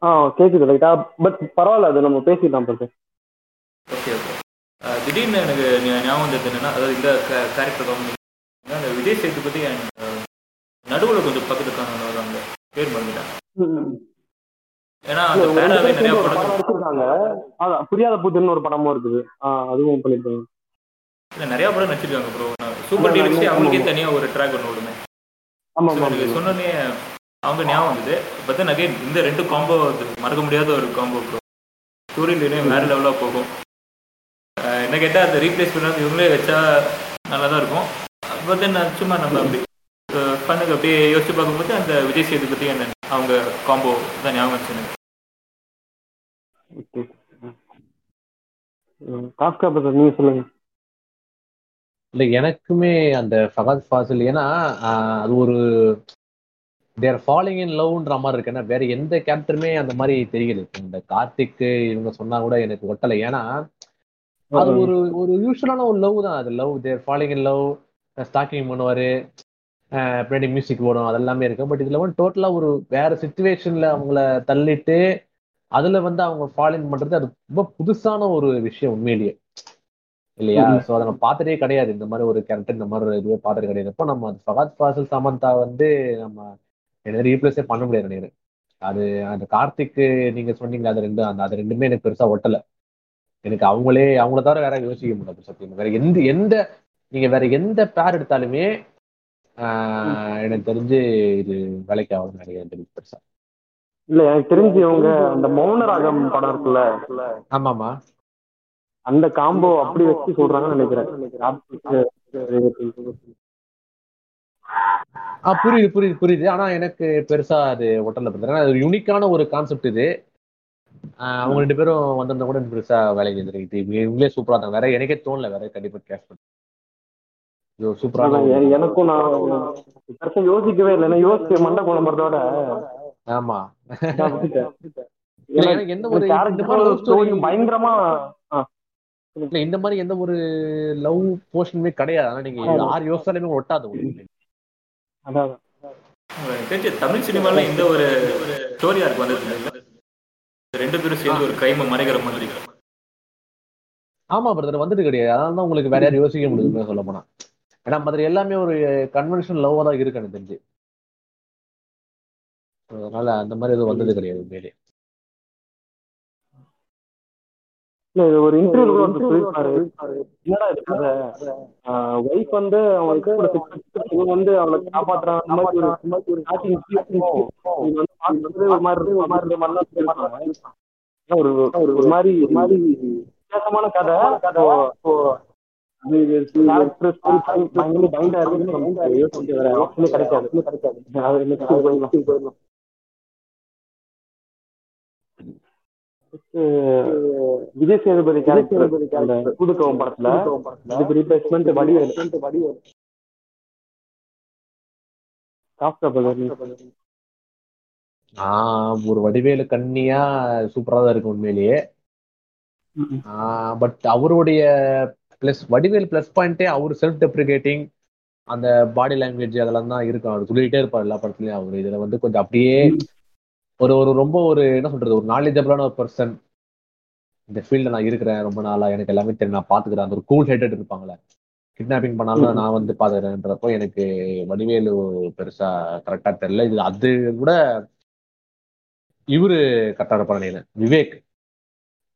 ஆ கேக்குது ரைட்டா பட் பரவாயில்ல அது நம்ம பேசிடலாம் பிரதர் ஓகே ஓகே திடீர்னு எனக்கு ஞாபகம் வந்தது என்னன்னா அதாவது இந்த கேரக்டர் காமெடி அந்த விஜய் சேதுபதி அண்ட் நடுவில் கொஞ்சம் பக்கத்து காண வராங்க. பேர் மறந்துட்டேன். ஏன்னா அந்த பேராவே நிறைய படம் நடிச்சிருக்காங்க அதான் புரியாத புதுன்னு ஒரு படமும் இருக்குது. அதுவும் பண்ணிருக்காங்க இல்ல நிறைய படம் நடிச்சிருக்காங்க ப்ரோ சூப்பர் டீலக்ஸே அவங்களுக்கே தனியா ஒரு ட்ராக் ஒன்று விடுமே ஆமா So, ஆமா எனக்கு சொன்னோடனே அவங்க ஞாபகம் வந்தது. பட் தென் அகைன் இந்த ரெண்டு காம்போ மறக்க முடியாத ஒரு காம்போ ப்ரோ ஸ்டோரி லைனே வேற லெவலாக போகும். என்ன கேட்டால் அந்த ரீப்ளேஸ் பண்ணாத இவங்களே வச்சா நல்லா தான் இருக்கும் பட் தென் சும்மா நம்ம அப்படி பண்ணுக்கு அப்படியே யோசிச்சு பார்க்கும்போது அந்த விஜய் சேதுபதி அந்த அவங்க காம்போ தான் ஞாபகம் எனக்கு. காஸ்கா பிரதர் நீங்க சொல்லுங்க. இல்ல எனக்குமே அந்த ஃபகாத் ஃபாசில் ஏன்னா அது ஒரு தேர் ஃபாலிங் இன் லவ்ன்ற மாதிரி இருக்கு. ஏன்னா வேற எந்த கேரக்டருமே அந்த மாதிரி தெரியல. இந்த கார்த்திக் இவங்க சொன்னா கூட எனக்கு ஒட்டலை. ஏன்னா அது ஒரு ஒரு யூஸ்வலான ஒரு லவ் தான். அது love there falling in love stalking பண்ணுவாரு. பின்னாடி மியூசிக் ஓடும் அதெல்லாமே இருக்கு. பட் இதுல வந்து டோட்டலா ஒரு வேற சுச்சுவேஷன்ல அவங்கள தள்ளிட்டு அதுல வந்து அவங்க ஃபாலின் பண்றது அது ரொம்ப புதுசான ஒரு விஷயம் உண்மையிலேயே. இல்லையா. சோ அதை நம்ம பார்த்ததே கிடையாது. இந்த மாதிரி ஒரு கேரக்டர் இந்த மாதிரி ஒரு இதுவே பார்த்தது கிடையாது. அப்போ நம்ம அந்த ஃபகாத் ஃபாசில் சமந்தா வந்து நம்ம என்ன ரீப்ளேஸே பண்ண முடியாது நினைக்கிறேன். அது அந்த கார்த்திக் நீங்க சொன்னீங்க அது ரெண்டு அந்த அது ரெண்டுமே எனக்கு பெருசா ஒட்டல. எனக்கு அவங்களே அவங்கள தவிர வேற யோசிக்க முடியாது சத்தியமா. வேற எந்த எந்த நீங்க வேற எந்த பேர் எடுத்தாலுமே எனக்கு தெரிஞ்சு இது வேலைக்கு நினைக்கிறேன் தெரிஞ்சு பெருசா. இல்ல எனக்கு தெரிஞ்சு இவங்க அந்த மௌனராகம் படம் இருக்குல்ல? ஆமாமா அந்த காம்போ அப்படி வச்சு சொல்றாங்கன்னு நினைக்கிறேன். கார்த்திக் ரேவதி. ஆ புரியுது புரியுது புரியுது. ஆனா எனக்கு பெருசா அது ஒட்டல பிரதர். ஏன்னா அது யூனிக்கான ஒரு கான்செப்ட் இது. ஆஹ் அவங்க ரெண்டு பேரும் வந்திருந்தா கூட பெருசா வேலைக்கு எதிர்க்கு இது இவங்களே சூப்பரா இருந்தாங்க. வேற எனக்கே தோணல. வேற கண்டிப்பா கேஷ் பண்ணி. எனக்கும் நான் யோசிக்கவே இல்லை. யோசிச்சு மண்டை குழம்புறதோட ஆமா. எந்த ஒரு பயங்கரமா இல்ல இந்த மாதிரி எந்த ஒரு லவ் போர்ஷனுமே கிடையாது. ஆனா நீங்க. யார் யோசிச்சாலுமே ஒட்டாது உங்களுக்கு. அதான் தமிழ் சினிமால இந்த ஒரு ஸ்டோரி ஆர்க் வந்தது ரெண்டு பேரும் சேர்ந்து ஒரு கிரைமை மறைக்கிற மாதிரி. ஆமா பிரதர் வந்துட்டு கிடையாது. அதனால தான் உங்களுக்கு வேற யாரும் யோசிக்க முடியுது சொல்ல போனா. ஏன்னா மற்ற எல்லாமே ஒரு கன்வென்ஷனல் லவ்வா தான் இருக்கு எனக்கு தெரிஞ்சு. அதனால அந்த மாதிரி எதுவும் வந்தது கிடையாது உண்மையிலே. ஒரு இன்டர்வியூல கூட சொல்லியிருப்பாரு. என்னடா இது? கதை ஒய்ஃப் வந்து அவன் கூட இவன் வந்து அவளை காப்பாத்துறான் அந்த மாதிரி ஒரு. இது வந்து ஒரு மாதிரி ஒரு மாதிரி மாதிரிலாம் ஒரு ஒரு மாதிரி ஒரு மாதிரி வித்தியாசமான கதை. கேரக்டர் பயங்கர பைண்டா இருக்கு. கிடைக்காது. கிடைக்காது. விஜய் சேதுபதி கேரக்டர் புதுக்கவம் படத்துல. ரீப்ளேஸ்மெண்ட் வடிவேல். ஆஹ் ஒரு வடிவேலு கண்ணியா சூப்பரா தான் இருக்கு உண்மையிலேயே. பட் அவருடைய பிளஸ் வடிவேல் பிளஸ் பாயிண்டே அவர் செல்ஃப் டெப்ரிகேட்டிங் அந்த பாடி லாங்குவேஜ் அதெல்லாம் தான் இருக்கும் அவர் சொல்லிக்கிட்டே இருப்பார் எல்லா படத்துலயும் அவர். இதுல வந்து கொஞ்சம் அப்படியே ஒரு ஒரு ரொம்ப ஒரு என்ன சொல்றது ஒரு நாலேஜபிளான ஒரு பர்சன் இந்த ஃபீல்ட்ல நான் இருக்கிறேன் ரொம்ப நாளா எனக்கு எல்லாமே தெரியும். நான் பாத்துக்கிறேன் அந்த ஒரு கூல் ஹெட்டட் இருப்பாங்களே கிட்னாப்பிங் பண்ணாலும் நான் வந்து பாத்துக்கிறேன்றப்போ எனக்கு வடிவேலு பெருசா கரெக்டா தெரியல. இது அது கூட இவரு கரெக்டா இருப்பாரு நினைக்கிறேன் விவேக்.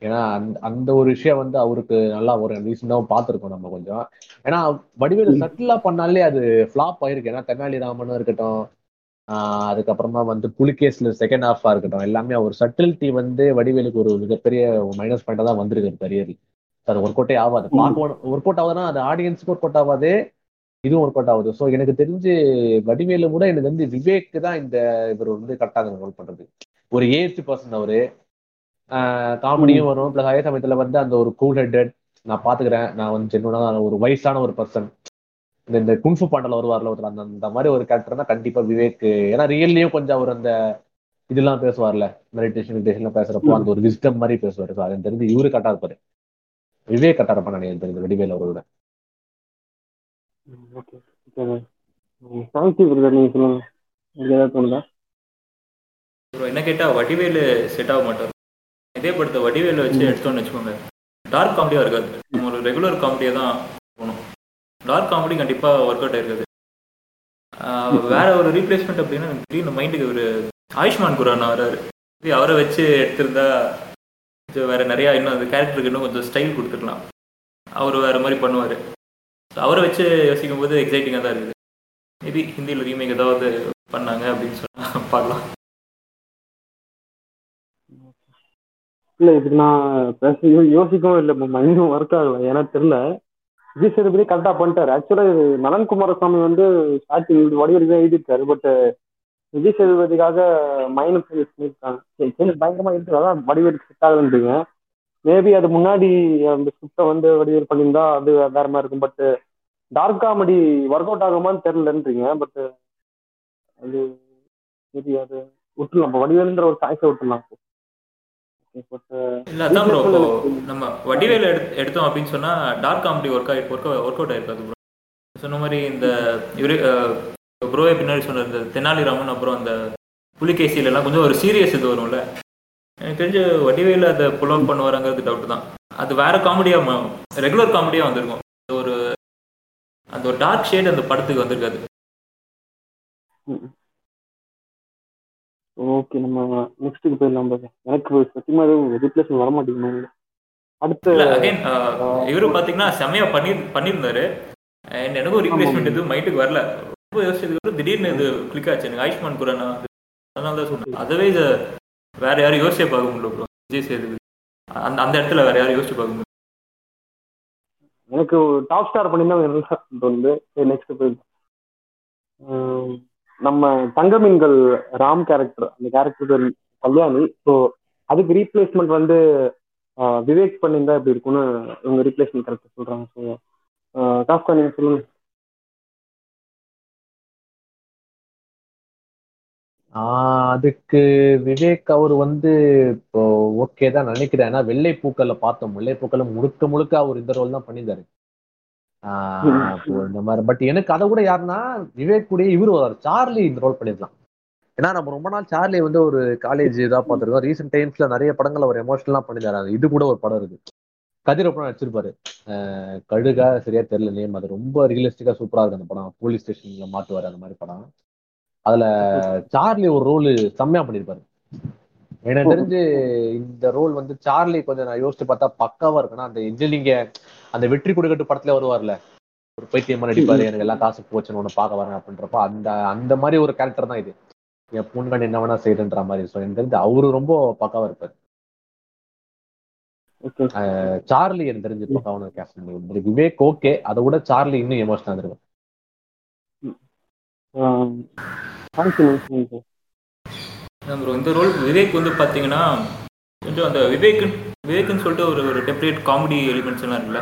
ஏன்னா அந்த அந்த ஒரு விஷயம் வந்து அவருக்கு நல்லா ஒரு ரீசெண்டாவும் பார்த்துருக்கோம் நம்ம கொஞ்சம். ஏன்னா வடிவேலு சட்டிலா பண்ணாலே அது ஃபிளாப் ஆயிருக்கு. ஏன்னா தெனாலிராமனும் இருக்கட்டும் அதுக்கப்புறமா வந்து புலிகேஸ்ல செகண்ட் ஹாஃபா இருக்கட்டும் எல்லாமே ஒரு சட்டில்ட்டி வந்து வடிவேலுக்கு ஒரு மிகப்பெரிய மைனஸ் பாயிண்டா தான் வந்திருக்கு கரியர்ல அது ஒர்க் அவுட்டே ஆகாது. பார்க்க ஒர்க் அவுட் ஆகுதுன்னா அது ஆடியன்ஸுக்கு ஒர்க் அவுட் ஆகாது இதுவும் ஒர்க் அவுட் ஆகுது. ஸோ எனக்கு தெரிஞ்சு வடிவேலு கூட எனக்கு வந்து விவேக் தான் இந்த இவர் வந்து கரெக்டாக ரோல் பண்றது. ஒரு ஏஜ் பர்சன் அவரு. காமெடியும் வரும். பிளஸ் அதே சமயத்துல வந்து அந்த ஒரு கூல் ஹெட்டட் நான் பாத்துக்கிறேன். நான் வந்து ஜென்வனா ஒரு வயசான ஒரு பர்சன் இந்த இந்த குன்ஃபு பாண்டல வருவார்ல ஒருத்தர் அந்த அந்த மாதிரி ஒரு கேரக்டர் தான் கண்டிப்பா விவேக் ஏன்னா ரியல்லையும் கொஞ்சம் அவர் அந்த இதெல்லாம் பேசுவார்ல மெடிடேஷன் மெடிடேஷன் பேசுறப்போ அந்த ஒரு விஸ்டம் மாதிரி பேசுவாரு. ஸோ அது தெரிஞ்சு இவரு கரெக்டா இருப்பாரு விவேக் கரெக்டா இருப்பான் எனக்கு தெரிஞ்சு வடிவேல் அவரோட. என்ன கேட்டா வடிவேலு செட் ஆக மாட்டார். இதே படத்தை வடிவேலு வச்சு எடுத்தோம்னு வச்சுக்கோங்க. டார்க் காமெடியா இருக்காது. நம்ம ஒரு ரெகுலர் காமெடியா தான் டார்க் காமெடி கண்டிப்பாக ஒர்க் அவுட் ஆயிருக்குது வேற ஒரு ரீப்ளேஸ்மெண்ட் அப்படின்னா எனக்கு திடீர்னு மைண்டுக்கு ஒரு ஆயுஷ்மான் குரானா வராரு இது அவரை வச்சு எடுத்திருந்தா வேற நிறைய இன்னும் அந்த கேரக்டருக்கு இன்னும் கொஞ்சம் ஸ்டைல் கொடுத்துருக்கலாம் அவர் வேற மாதிரி பண்ணுவார். அவரை வச்சு யோசிக்கும் போது எக்ஸைட்டிங்காக தான் இருக்குது. மேபி ஹிந்தியில் ரீமேக் ஏதாவது பண்ணாங்க அப்படின்னு சொன்னால் பார்க்கலாம். இல்லை இதுக்கு நான் பேச யோசிக்கவும் இல்லை மைண்டும் ஒர்க் ஆகலை. ஏன்னா தெரில விஜய் சேதுபதி கரெக்டா பண்ணிட்டாரு ஆக்சுவலா இது நலன் குமாரசாமி வந்து ஸ்டார்டிங் வடிவடி தான் எழுதியிருக்காரு பட் விஜய் சேதுபதிக்காக மைனஸ் பண்ணியிருக்காங்க. சேஞ்ச் பயங்கரமா இருக்கு அதான் வடிவேல் செட் ஆகுதுன்றீங்க. மேபி அது முன்னாடி அந்த ஸ்கிரிப்டை வந்து வடிவேல் பண்ணியிருந்தா அது வேற மாதிரி இருக்கும் but dark comedy work out ஆகுமான்னு தெரியலன்றீங்க பட் uh, அது மேபி அது விட்டுலாம் இப்போ வடிவேலுன்ற ஒரு சாய்ஸை விட்டுலாம் இப்போ அதான் ப்ரோ இப்போ நம்ம வடிவேல எடுத்து எடுத்தோம் அப்படின்னு சொன்னா டார்க் காமெடி ஒர்க் ஆகி ஒர்க் ஒர்க் அவுட் ஆயிருக்காது ப்ரோ சொன்ன மாதிரி இந்த இவரு ப்ரோவே பின்னாடி சொன்ன இந்த தெனாலிராமன் அப்புறம் அந்த புலிகேசியில எல்லாம் கொஞ்சம் ஒரு சீரியஸ் இது வரும்ல எனக்கு தெரிஞ்சு வடிவேல அதை புல் அவுட் பண்ணுவாருங்கிறது டவுட் தான் அது வேற காமெடியா ரெகுலர் காமெடியா வந்திருக்கும் ஒரு அந்த ஒரு டார்க் ஷேட் அந்த படத்துக்கு வந்திருக்காது ஓகே நம்ம நெக்ஸ்ட்டுக்கு போயிடலாம் brother. எனக்கு சத்தியமா எதுவும் வர மாட்டேங்குது அடுத்து அகைன் இவரு பாத்தீங்கன்னா செம்மையா பண்ணி பண்ணியிருந்தாரு. அண்ட் எனக்கும் ரீப்ளேஸ்மெண்ட் எதுவும் மைண்டுக்கு வரல. ரொம்ப யோசிச்சதுக்கு திடீர்னு இது கிளிக் ஆச்சு. எனக்கு ஆயுஷ்மான் குரானா அதனால தான் சொன்னேன். அதவே இதை வேற யாரும் யோசிச்சே பார்க்க முடியல ப்ரோ விஜய் சேதுபதி. அந்த அந்த இடத்துல வேற யாரும் யோசிச்சு பார்க்க முடியல. எனக்கு டாப் ஸ்டார் பண்ணியிருந்தா தோணுது நெக்ஸ்ட் போயிடலாம். நம்ம தங்கமீன்கள் ராம் கேரக்டர் அந்த கேரக்டர் பேர் கல்யாணி. ஸோ அதுக்கு ரீப்ளேஸ்மெண்ட் வந்து ஆஹ், விவேக் பண்ணியிருந்தா எப்படி இருக்கும்னு இவங்க ரீப்ளேஸ்மெண்ட் கேரக்டர் சொல்றாங்க. ஸோ காஃப்கா நீங்க சொல்லுங்க. ஆஹ் அதுக்கு விவேக் அவர் வந்து இப்போ ஓகே தான் நினைக்கிறேன். ஏன்னா வெள்ளை பூக்களை பார்த்தோம். வெள்ளை பூக்களை முழுக்க முழுக்க அவர் இந்த ரோல் தான் பண்ணியிருந்தாரு. இந்த மாதிரி. பட் எனக்கு அதை கூட யாருன்னா விவேக் கூட இவர் வர்றாரு. சார்லி இந்த ரோல் பண்ணிருக்கலாம் ஏன்னா நம்ம ரொம்ப நாள் சார்லி வந்து ஒரு காலேஜ் இதா பார்த்துருக்கோம். ரீசெண்ட் டைம்ஸ்ல நிறைய படங்கள் அவர் எமோஷனலா பண்ணிருந்தாரு இது கூட ஒரு படம் இருக்கு. கதிரப்படம் நடிச்சிருப்பாரு. கழுகா சரியா தெரியல நேம் அது ரொம்ப ரியலிஸ்டிக்கா சூப்பரா இருக்கு அந்த படம். போலீஸ் ஸ்டேஷன்ல மாட்டுவாரு அந்த மாதிரி படம். அதுல சார்லி ஒரு ரோல் செம்மையா பண்ணிருப்பாரு எனக்கு தெரிஞ்சு இந்த ரோல் வந்து சார்லி கொஞ்சம் நான் யோசிச்சு பார்த்தா பக்காவா இருக்குன்னா அந்த இன்ஜினியரிங்க அந்த வெற்றி கொடுக்கட்டு படத்துல வருவார்ல. ஒரு பைத்தியமா நடிப்பாரு எனக்கு எல்லாம் காசு போச்சுன்னு ஒண்ணு பார்க்க வரேன் அப்படின்றப்ப அந்த அந்த மாதிரி ஒரு கேரக்டர் தான் இது. என் பொண்ணுகண்டு என்ன வேணா செய்யுதுன்ற மாதிரி. ஸோ எனக்கு தெரிஞ்சு அவரு ரொம்ப பக்காவா இருப்பாரு. சார்லி எனக்கு தெரிஞ்சு பக்காவான பண்ணி விவேக் ஓகே. அதை விட சார்லி இன்னும் எமோஷனா இருக்கும் நம்ம ப்ரோ இந்த ரோல் விவேக் வந்து பார்த்தீங்கன்னா கொஞ்சம் அந்த விவேக் விவேக்னு சொல்லிட்டு ஒரு ஒரு டெப்ரேட் காமெடி எலிமெண்ட்ஸ் எல்லாம் இருக்குல்ல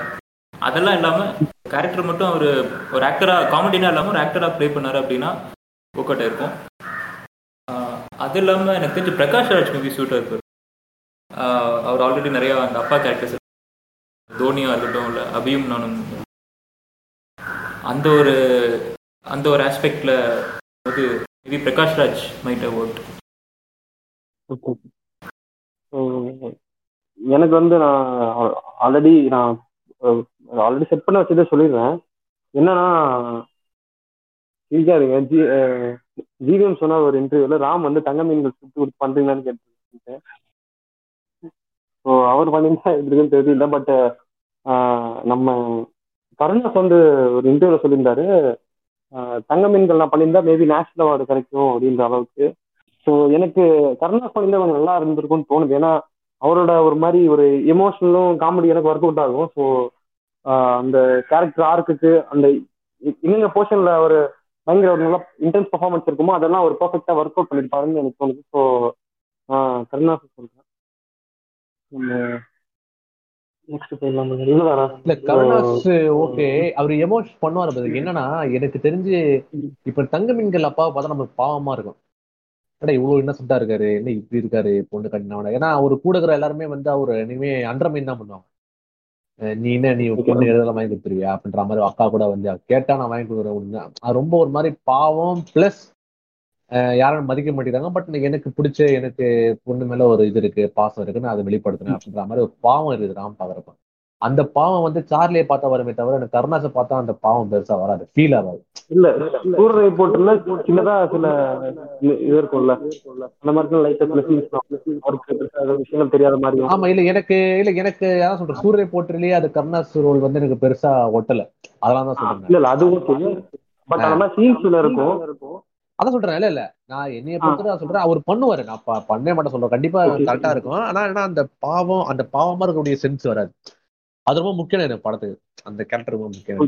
அதெல்லாம் இல்லாமல் கேரக்டர் மட்டும் அவர் ஒரு ஆக்டராக காமெடினா இல்லாமல் ஒரு ஆக்டராக ப்ளே பண்ணார் அப்படின்னா ஒர்க் இருக்கும். அது இல்லாமல் எனக்கு தெரிஞ்சு பிரகாஷ் ராஜ் மூவி சூட்டாக இருப்பார். அவர் ஆல்ரெடி நிறைய அந்த அப்பா கேரக்டர்ஸ் தோனியாக இருக்கட்டும் இல்லை அபியும் நானும். அந்த ஒரு அந்த ஒரு ஆஸ்பெக்டில் வந்து maybe Prakash Raj might have எனக்கு வந்து நான் ஆல்ரெடி நான் ஆல்ரெடி செட் பண்ண வச்சதே சொல்லிடுறேன். என்னன்னா இருக்காதுங்க ஜி ஜிவிஎம் சொன்ன ஒரு இன்டர்வியூல ராம் வந்து தங்க மீன்கள் சுட்டு கொடுத்து பண்றீங்களான்னு கேட்டிருக்கேன் ஸோ அவர் பண்ணியிருந்தா எப்படி இருக்குன்னு தெரியல பட் நம்ம கருணாஸ் வந்து ஒரு இன்டர்வியூல சொல்லியிருந்தாரு. தங்க மீன்கள் நான் பண்ணியிருந்தா மேபி நேஷனல் அவார்டு கிடைக்கும் அப்படின்ற அளவுக்கு. ஸோ எனக்கு கருணாஸ் பண்ணியிருந்தா நல்லா இருந்திருக்கும்னு தோணுது. ஏன்னா அவரோட ஒரு மாதிரி ஒரு எமோஷனலும் காமெடி எனக்கு ஒர்க் அவுட் ஆகும். ஸோ அந்த கேரக்டர் ஆர்க்குக்கு அந்த இவங்க போர்ஷன்ல ஒரு பயங்கர ஒரு நல்லா இன்டென்ஸ் பர்ஃபார்மன்ஸ் இருக்குமோ அதெல்லாம் ஒரு பர்ஃபெக்டா ஒர்க் அவுட் பண்ணிருப்பாருன்னு எனக்கு தோணுது. ஸோ கருணாஸ் கருணாஸ் ஓகே அவர் எமோஷன் பண்ணுவார் என்னன்னா எனக்கு தெரிஞ்சு இப்ப தங்க மீன்கள் அப்பாவை பார்த்தா நமக்கு பாவமா இருக்கும். ஏடா இவ்வளவு இன்னசென்ட்டா இருக்காரு. என்ன இப்படி இருக்காரு பொண்ணு கட்டினவன? ஏன்னா அவர் கூட இருக்கிற எல்லாருமே வந்து அவர் இனிமே அண்டர் மீன் தான் பண்ணுவாங்க. நீ என்ன நீ பொண்ணு எழுதலாம் வாங்கி கொடுத்துருவியா? அப்படின்ற மாதிரி அக்கா கூட வந்து கேட்டா நான் வாங்கி கொடுக்குறேன் ஒண்ணு அது ரொம்ப ஒரு மாதிரி பாவம் பிளஸ் யாரும் மதிக்க மாட்டேங்கிறாங்க. பட் எனக்கு பிடிச்ச எனக்கு பொண்ணு மேல ஒரு இது இருக்கு பாசம் இருக்கு நான் அதை வெளிப்படுத்தினேன் அப்படின்ற மாதிரி ஒரு பாவம் இருக்குது ராம் பாக்குறப்ப. அந்த பாவம் வந்து சார்லியை பார்த்தா வருமே தவிர எனக்கு கருணாசை பார்த்தா அந்த பாவம் பெருசா வராது. ஃபீல் ஆகாது இல்ல சூரிய போட்டுல சின்னதா சில இது இருக்கும்ல. அந்த மாதிரி விஷயங்கள் தெரியாத மாதிரி ஆமா இல்ல எனக்கு இல்ல எனக்கு அதான் சொல்றேன். சூரிய போட்டிலேயே அது கருணாஸ் ரோல் வந்து எனக்கு பெருசா ஒட்டல. அதெல்லாம் தான் சொல்றேன் இல்ல அது ஓகே பட் அந்த மாதிரி சீன்ஸ்ல இருக்கும். அதான் சொல்றேன் இல்ல இல்ல. நான் என்னைய பொறுத்து நான் சொல்றேன். அவர் பண்ணுவாரு. நான் பண்ணவே மாட்டேன் சொல்றேன் கண்டிப்பா கரெக்டா இருக்கும். ஆனா என்ன அந்த பாவம் அந்த பாவமா இருக்கக்கூடிய சென்ஸ் வராது. அது ரொம்ப முக்கியம் எனக்கு படத்துக்கு. அந்த கேரக்டர் ரொம்ப முக்கியம்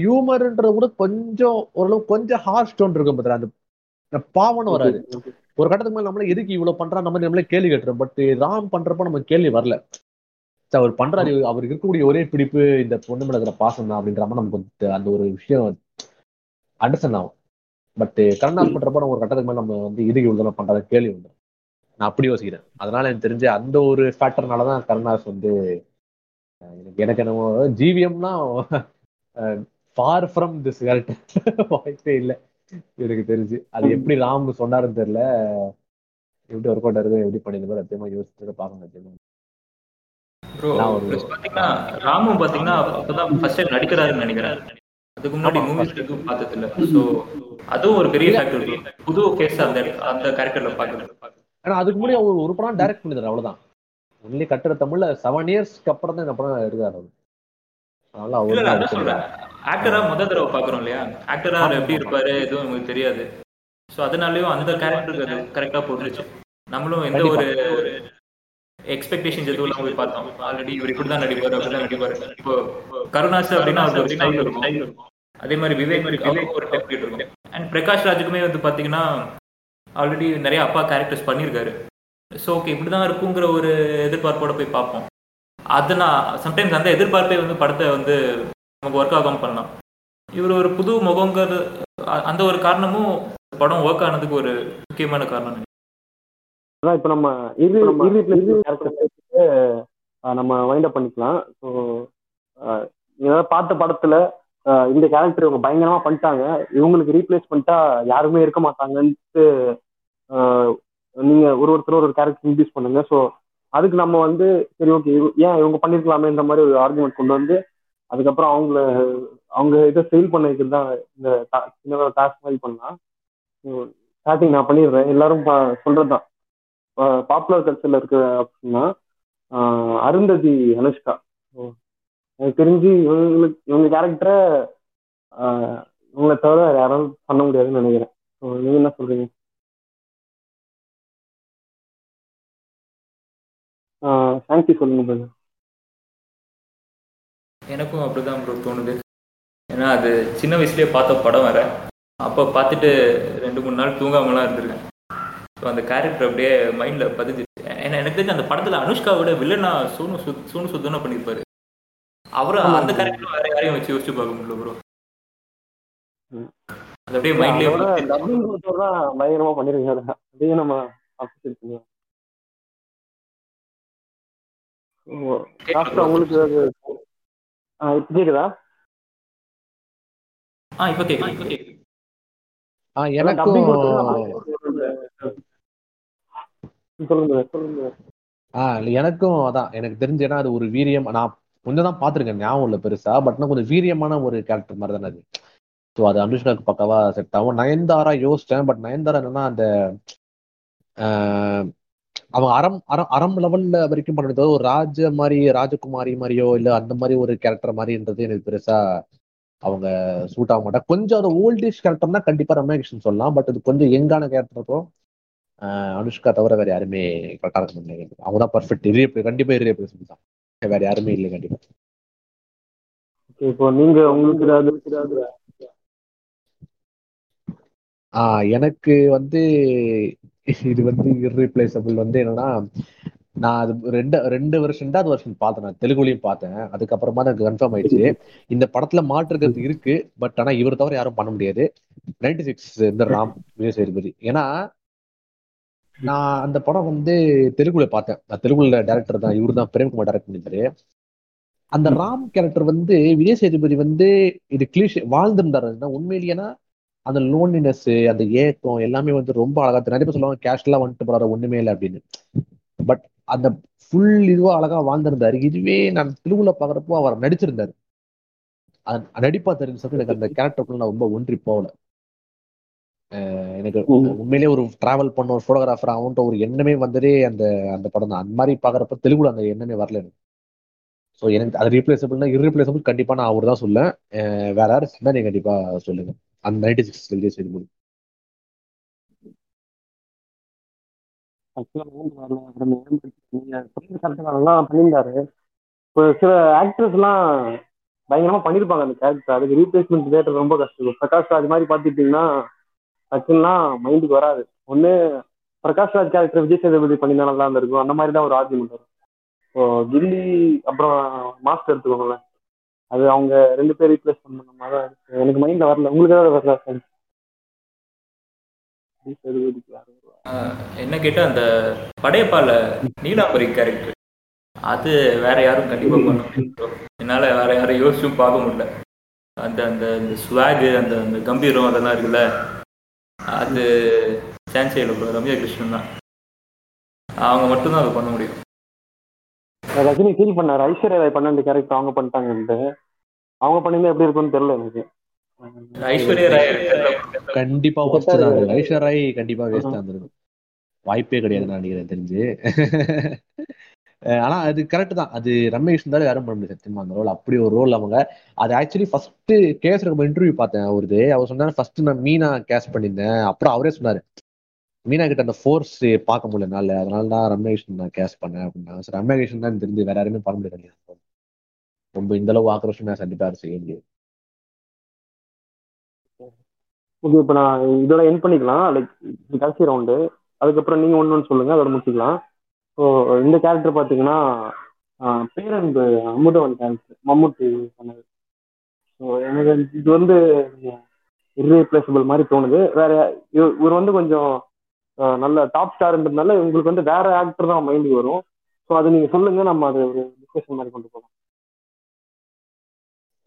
ஹியூமர்ன்றது கூட கொஞ்சம் ஓரளவு கொஞ்சம் ஹார்ஷ் டோன் இருக்கும் பார்த்தா அந்த பாவம்னு வராது. ஒரு கட்டத்துக்கு மேல நம்மளே எதுக்கு இவ்வளவு பண்றா? நம்ம நம்மளே கேள்வி கேட்டுறோம். பட் ராம் பண்றப்ப நம்ம கேள்வி வரல. அவர் பண்றாரு. அவருக்கு இருக்கக்கூடிய ஒரே பிடிப்பு இந்த பொண்ணு மேல இருக்கிற பாசம் தான் அப்படின்ற மாதிரி நமக்கு அந்த ஒரு விஷயம் அண்டர்ஸ்டாண்ட் ஆகும். பட் கருணாஸ் பண்றப்ப நம்ம ஒரு கட்டத்துக்கு மேல நம்ம வந்து இதுக்கு இவ்வளவு பண்றத கேள்வி வந்துடும் நான் அப்படி யோசிக்கிறேன். அதனால எனக்கு தெரிஞ்ச அந்த ஒரு ஃபேக்டர்னாலதான் கருணாஸ் வந்து எனக்கு எனக்கு என்னமோ ஜிவிஎம்னா ஃபார் ஃப்ரம் திஸ் கேரக்டர் வாய்ப்பே இல்லை. எனக்கு தெரிஞ்சு. அது எப்படி ராம் சொன்னாருன்னு தெரியல. எப்படி ஒர்க் அவுட் ஆகுது எப்படி பண்ணிருந்தோ சத்தியமா யோசிச்சுட்டு பார்க்கணும் சத்தியமா பாத்தீங்கன்னா ராமும் பாத்தீங்கன்னா அப்பதான் ஃபர்ஸ்ட் டைம் நடிக்கிறாருன்னு நினைக்கிறேன். அதுக்கு முன்னாடி மூவிஸ் எதுவும் பார்த்தது இல்ல அதுவும் ஒரு பெரிய ஃபேக்டர் புது ஃபேஸ் அந்த அந்த கேரக்டர்ல பாக்குறது ஆனா அதுக்கு முன்னாடி அவர் ஒரு படம் டைரக்ட் பண்ணிதாரு அவ்வளவுதான். ஒன்லி கட்டுற தமிழ்ல செவன் இயர்ஸ்க்கு அப்புறம் தான் இந்த படம் எடுக்காரு அவர். அதனால அவர் சொல்றேன். ஆக்டரா முத தடவை பாக்குறோம் இல்லையா? ஆக்டரா எப்படி இருப்பாரு எதுவும் நமக்கு தெரியாது. சோ அதனாலயும் அந்த கேரக்டருக்கு அது கரெக்டா போட்டுருச்சு. நம்மளும் எந்த ஒரு எக்ஸ்பெக்டேஷன்ஸ் எதுவும் இல்லாம போய் பார்த்தோம். ஆல்ரெடி இவர் இப்படிதான் நடிப்பாரு அப்படிதான் நடிப்பாரு. இப்போ கருணாஸ் அப்படின்னா அவருக்கு ஸ்டைல் இருக்கும். அதே மாதிரி விவேக் ஒரு டெப்லெட் இருக்கும் அண்ட் பிரகாஷ் ராஜுக்குமே வந்து பாத்தீங்கன்னா ஆல்ரெடி நிறைய அப்பா கேரக்டர்ஸ் பண்ணியிருக்காரு ஸோ ஓகே இப்படிதான் இருக்குங்கிற ஒரு எதிர்பார்ப்போட போய் பார்ப்போம். அது நான் சம்டைம்ஸ் அந்த எதிர்பார்ப்பே வந்து படத்தை வந்து நமக்கு ஒர்க் ஆகாம பண்ணலாம். இவர் ஒரு புது முகங்கிறது அந்த ஒரு காரணமும் படம் ஒர்க் ஆனதுக்கு ஒரு முக்கியமான காரணம் அதான் இப்போ நம்ம இது நம்ம வைண்ட் அப் பண்ணிக்கலாம். ஸோ ஏதாவது பார்த்த படத்துல இந்த கேரக்டர் இவங்க பயங்கரமா பண்ணிட்டாங்க. இவங்களுக்கு ரீப்ளேஸ் பண்ணிட்டா யாருமே இருக்க மாட்டாங்கன்ட்டு நீங்க ஒரு ஒருத்தர் ஒரு கேரக்டர் இன்ட்யூஸ் பண்ணுங்க. ஸோ அதுக்கு நம்ம வந்து சரி ஓகே ஏன் இவங்க பண்ணிருக்கலாமேன்ற மாதிரி ஒரு ஆர்குமெண்ட் கொண்டு வந்து அதுக்கப்புறம் அவங்கள அவங்க இதை ஃபெயில் பண்ண வைக்கிறது தான் இந்த சின்ன டாஸ்க் மாதிரி பண்ணலாம் ஸ்டார்டிங் நான் பண்ணிடுறேன். எல்லாரும் சொல்றது தான். பாப்புலர் கல்ச்சர்ல இருக்க அப்படின்னா அருந்ததி அனுஷ்கா. எனக்கு தெரிஞ்சு இவங்களுக்கு இவங்க கேரக்டரை இவங்களை தவிர யாரும் பண்ண முடியாதுன்னு நினைக்கிறேன். நீங்க என்ன சொல்றீங்க? சாங்கி சொல்லுங்க brother. எனக்கும் அப்படிதான் ப்ரோ தோணுது. ஏன்னா அது சின்ன வயசுலயே பார்த்த படம் வேற. அப்போ பார்த்துட்டு ரெண்டு மூணு நாள் தூங்காமலாம் இருந்திருக்கேன். ஸோ அந்த கேரக்டர் அப்படியே மைண்டில் பதிஞ்சிச்சு. ஏன்னா எனக்கு தெரிஞ்சு அந்த படத்தில் அனுஷ்காவோட வில்லனா சோனு சுத் சோனு சுத்தனா பண்ணியிருப்பாரு. அவரு ஆமா. அந்த கேரக்டர் வேற யாரையும் வச்சு யோசிச்சு பார்க்க முடியல ப்ரோ. அது அப்படியே மைண்ட்லேயே dubbing கொடுத்தவர் தான் பயங்கரமா பண்ணிருக்காரு அதையும் நம்ம உங்களுக்கு அது ஆ, இப்ப கேக்குதா? ஆ இப்போ எனக்கும் ஆ அதான். எனக்கு தெரிஞ்சு ஏன்னா அது ஒரு வீரியம். நான் கொஞ்சம் தான் பார்த்துருக்கேன் ஞாபகம் இல்லை பெருசா பட் நான் கொஞ்சம் வீரியமான ஒரு கேரக்டர் மாதிரி தானே அது. ஸோ அது அனுஷ்காக்கு பக்காவா செட் ஆகும். நயன்தாரா யோசிச்சேன் பட் நயன்தாரா என்னன்னா அந்த ஆஹ், அவங்க அறம் அறம் அறம் லெவல்ல வரைக்கும் பண்ணது ஒரு ராஜ மாதிரி ராஜகுமாரி மாதிரியோ இல்ல அந்த மாதிரி ஒரு கேரக்டர் மாதிரின்றது எனக்கு பெருசா அவங்க சூட் ஆக மாட்டாங்க கொஞ்சம் அது ஓல்டிஷ் கேரக்டர்னா கண்டிப்பா ரம்யா கிருஷ்ணன் சொல்லலாம். பட் இது கொஞ்சம் யங்கான கேரக்டருக்கும் அனுஷ்கா தவிர வேற யாருமே கரெக்டா இருக்க மாட்டாங்க. அவங்க தான் பர்ஃபெக்ட் இரியபிள் கண்டிப்பா இரியபிள் தான். வேற யாருமே இல்லை கண்டிப்பா. இப்போ நீங்க உங்களுக்கு ஏதாவது எனக்கு வந்து இது வந்து இர்ரீப்ளேசபிள் வந்து என்னன்னா நான் அது ரெண்டு ரெண்டு வருஷம் ரெண்டாவது வருஷம் பார்த்தேன். நான் தெலுங்குலையும் பார்த்தேன். அதுக்கப்புறமா தான் எனக்கு கன்ஃபார்ம் ஆயிடுச்சு. இந்த படத்துல மாற்றுக்கிறது இருக்கு. பட் ஆனா இவர் தவிர யாரும் பண்ண முடியாது. நைன்டி சிக்ஸ் இந்த ராம் விஜய் சேதுபதி. ஏன்னா நான் அந்த படம் வந்து தெலுங்குல பார்த்தேன். நான் தெலுங்குல டேரக்டர் தான். இவர் தான் பிரேம்குமார் டேரக்ட் பண்ணிருந்தாரு அந்த ராம் கேரக்டர் வந்து விஜய் சேதுபதி வந்து இது கிளீஷ் வாழ்ந்திருந்தாரு. உண்மையிலேனா அந்த லோன்லினஸ் அந்த ஏக்கம் எல்லாமே வந்து ரொம்ப அழகா. நிறைய பேர் சொல்லுவாங்க கேஷ்லாம் வந்துட்டு போறாரு ஒண்ணுமே இல்லை அப்படின்னு. பட் அந்த ஃபுல் இதுவா அழகா வாழ்ந்திருந்தாரு. இதுவே நான் தெலுங்குல பாக்குறப்போ அவர் நடிச்சிருந்தாரு. நடிப்பா தெரிஞ்சு எனக்கு அந்த கேரக்டருக்குள்ள நான் ரொம்ப ஒன்றி போகல. எனக்கு ம். உண்மையிலேயே ஒரு டிராவல் பண்ண ஒரு போட்டோகிராஃபர் அவன்கிட்ட ஒரு எண்ணமே வந்ததே அந்த அந்த படம் தான். அந்த மாதிரி பாக்குறப்ப தெலுங்குல அந்த எண்ணமே வரல எனக்கு. ஸோ எனக்கு அது ரீப்ளேசபிள்னா இர்ரீப்ளேசபிள் கண்டிப்பா நான் அவர் தான் சொல்லேன் வேற யாரும் சொன்னா நீங்க கண்டிப்பா சொல்லுங்க. அந்த ninety six Vijay Sethupathi actually நீங்க சொல்றது correct பண்ணியிருந்தாரு. இப்போ சில ஆக்டர்ஸ் எல்லாம் பயங்கரமா பண்ணிருப்பாங்க அந்த கேரக்டர் அதுக்கு ரீப்ளேஸ்மெண்ட் தேட்டர் ரொம்ப கஷ்டம். பிரகாஷ் ராஜ் மாதிரி பார்த்துட்டீங்கன்னா டக்குன்னா மைண்டுக்கு வராது. ஒண்ணு பிரகாஷ் ராஜ் கேரக்டர் விஜய் சேதுபதி பண்ணியிருந்தா நல்லா இருந்திருக்கும். அந்த மாதிரி தான் ஒரு ஆர்குமெண்ட் வரும். இப்போ கில்லி அப்புறம் மாஸ்டர் எடுத்துக்கோங்களேன். அது அவங்க ரெண்டு பேர் ரீப்ளேஸ் பண்ண மாதிரி தான் இருக்கு. எனக்கு மைண்ட்ல வரல. உங்களுக்கு ஏதாவது வரல சார் ஆஹ் என்ன கேட்டால் அந்த படையப்பால நீலாம்பரி கேரக்டர் அது வேற யாரும் கண்டிப்பா பண்ண என்னால வேற யாரும் யோசிச்சும் பார்க்க முடியல. அந்த அந்த இந்த ஸ்வாகு அந்த அந்த கம்பீரம் அதெல்லாம் இருக்குல்ல? அது சான்ஸ் இல்லை ப்ரோ ரம்யா கிருஷ்ணன் தான். அவங்க மட்டும்தான் அதை பண்ண முடியும். ரஜினி ஃபீல் பண்ணாரு. ஐஸ்வர்யா ராய் பண்ண அந்த கேரக்டர் அவங்க பண்ணிட்டாங்கன்ட்டு அவங்க பண்ணியிருந்தா எப்படி இருக்கும்னு தெரியல எனக்கு. ஐஸ்வர்யா ராய் கண்டிப்பா worst தான் ஐஸ்வர்யா ராய் கண்டிப்பா வேஸ்டா இருந்திருக்கும் வாய்ப்பே கிடையாது நான் நினைக்கிறேன் தெரிஞ்சு. ஆனா அது கரெக்ட் தான். அது ரமேஷ் இருந்தாலும் யாரும் பண்ண முடியாது சத்தியமா அந்த ரோல் அப்படி ஒரு ரோல் அவங்க அது ஆக்சுவலி ஃபர்ஸ்ட் கேஸ் நம்ம இன்டர்வியூ பார்த்தேன் அவருது. அவர் சொன்னாரு ஃபர்ஸ்ட் நான் மீனா கேஸ் பண்ணியிருந்தேன். அப்புறம் அவரே சொன்னாரு மீனா கிட்ட அந்த ஃபோர்ஸ் பார்க்க முடியல என்னால அதனால தான் ரமேஷ் நான் கேஸ் பண்ணேன் அப்படின்னா. சரி ரமேஷ் தான் தெரிஞ்சு வேற யாருமே பண்ண முடியாது ரொம்ப இந்த அளவு ஆக்ரோஷம் நான் கண்டிப்பா செய்ய முடியாது. ஓகே இப்போ நான் இதோட என் பண்ணிக்கலாம். லைக் கடைசி ரவுண்டு அதுக்கப்புறம் நீங்க ஒன்று ஒன்று சொல்லுங்க அதோட முடிச்சுக்கலாம். ஸோ இந்த கேரக்டர் பார்த்தீங்கன்னா பேரன்பு அமுதவன் கேரக்டர் மம்முட்டி பண்ணது ஸோ எனக்கு இது வந்து இர்ரீப்ளேசபிள் மாதிரி தோணுது. வேற இவர் வந்து கொஞ்சம் நல்ல டாப் ஸ்டார்ன்றதுனால உங்களுக்கு வந்து வேற ஆக்டர் தான் மைண்டுக்கு வரும். ஸோ அது நீங்க சொல்லுங்க நம்ம அது ஒரு டிஸ்கஷன் மாதிரி கொண்டு போகலாம்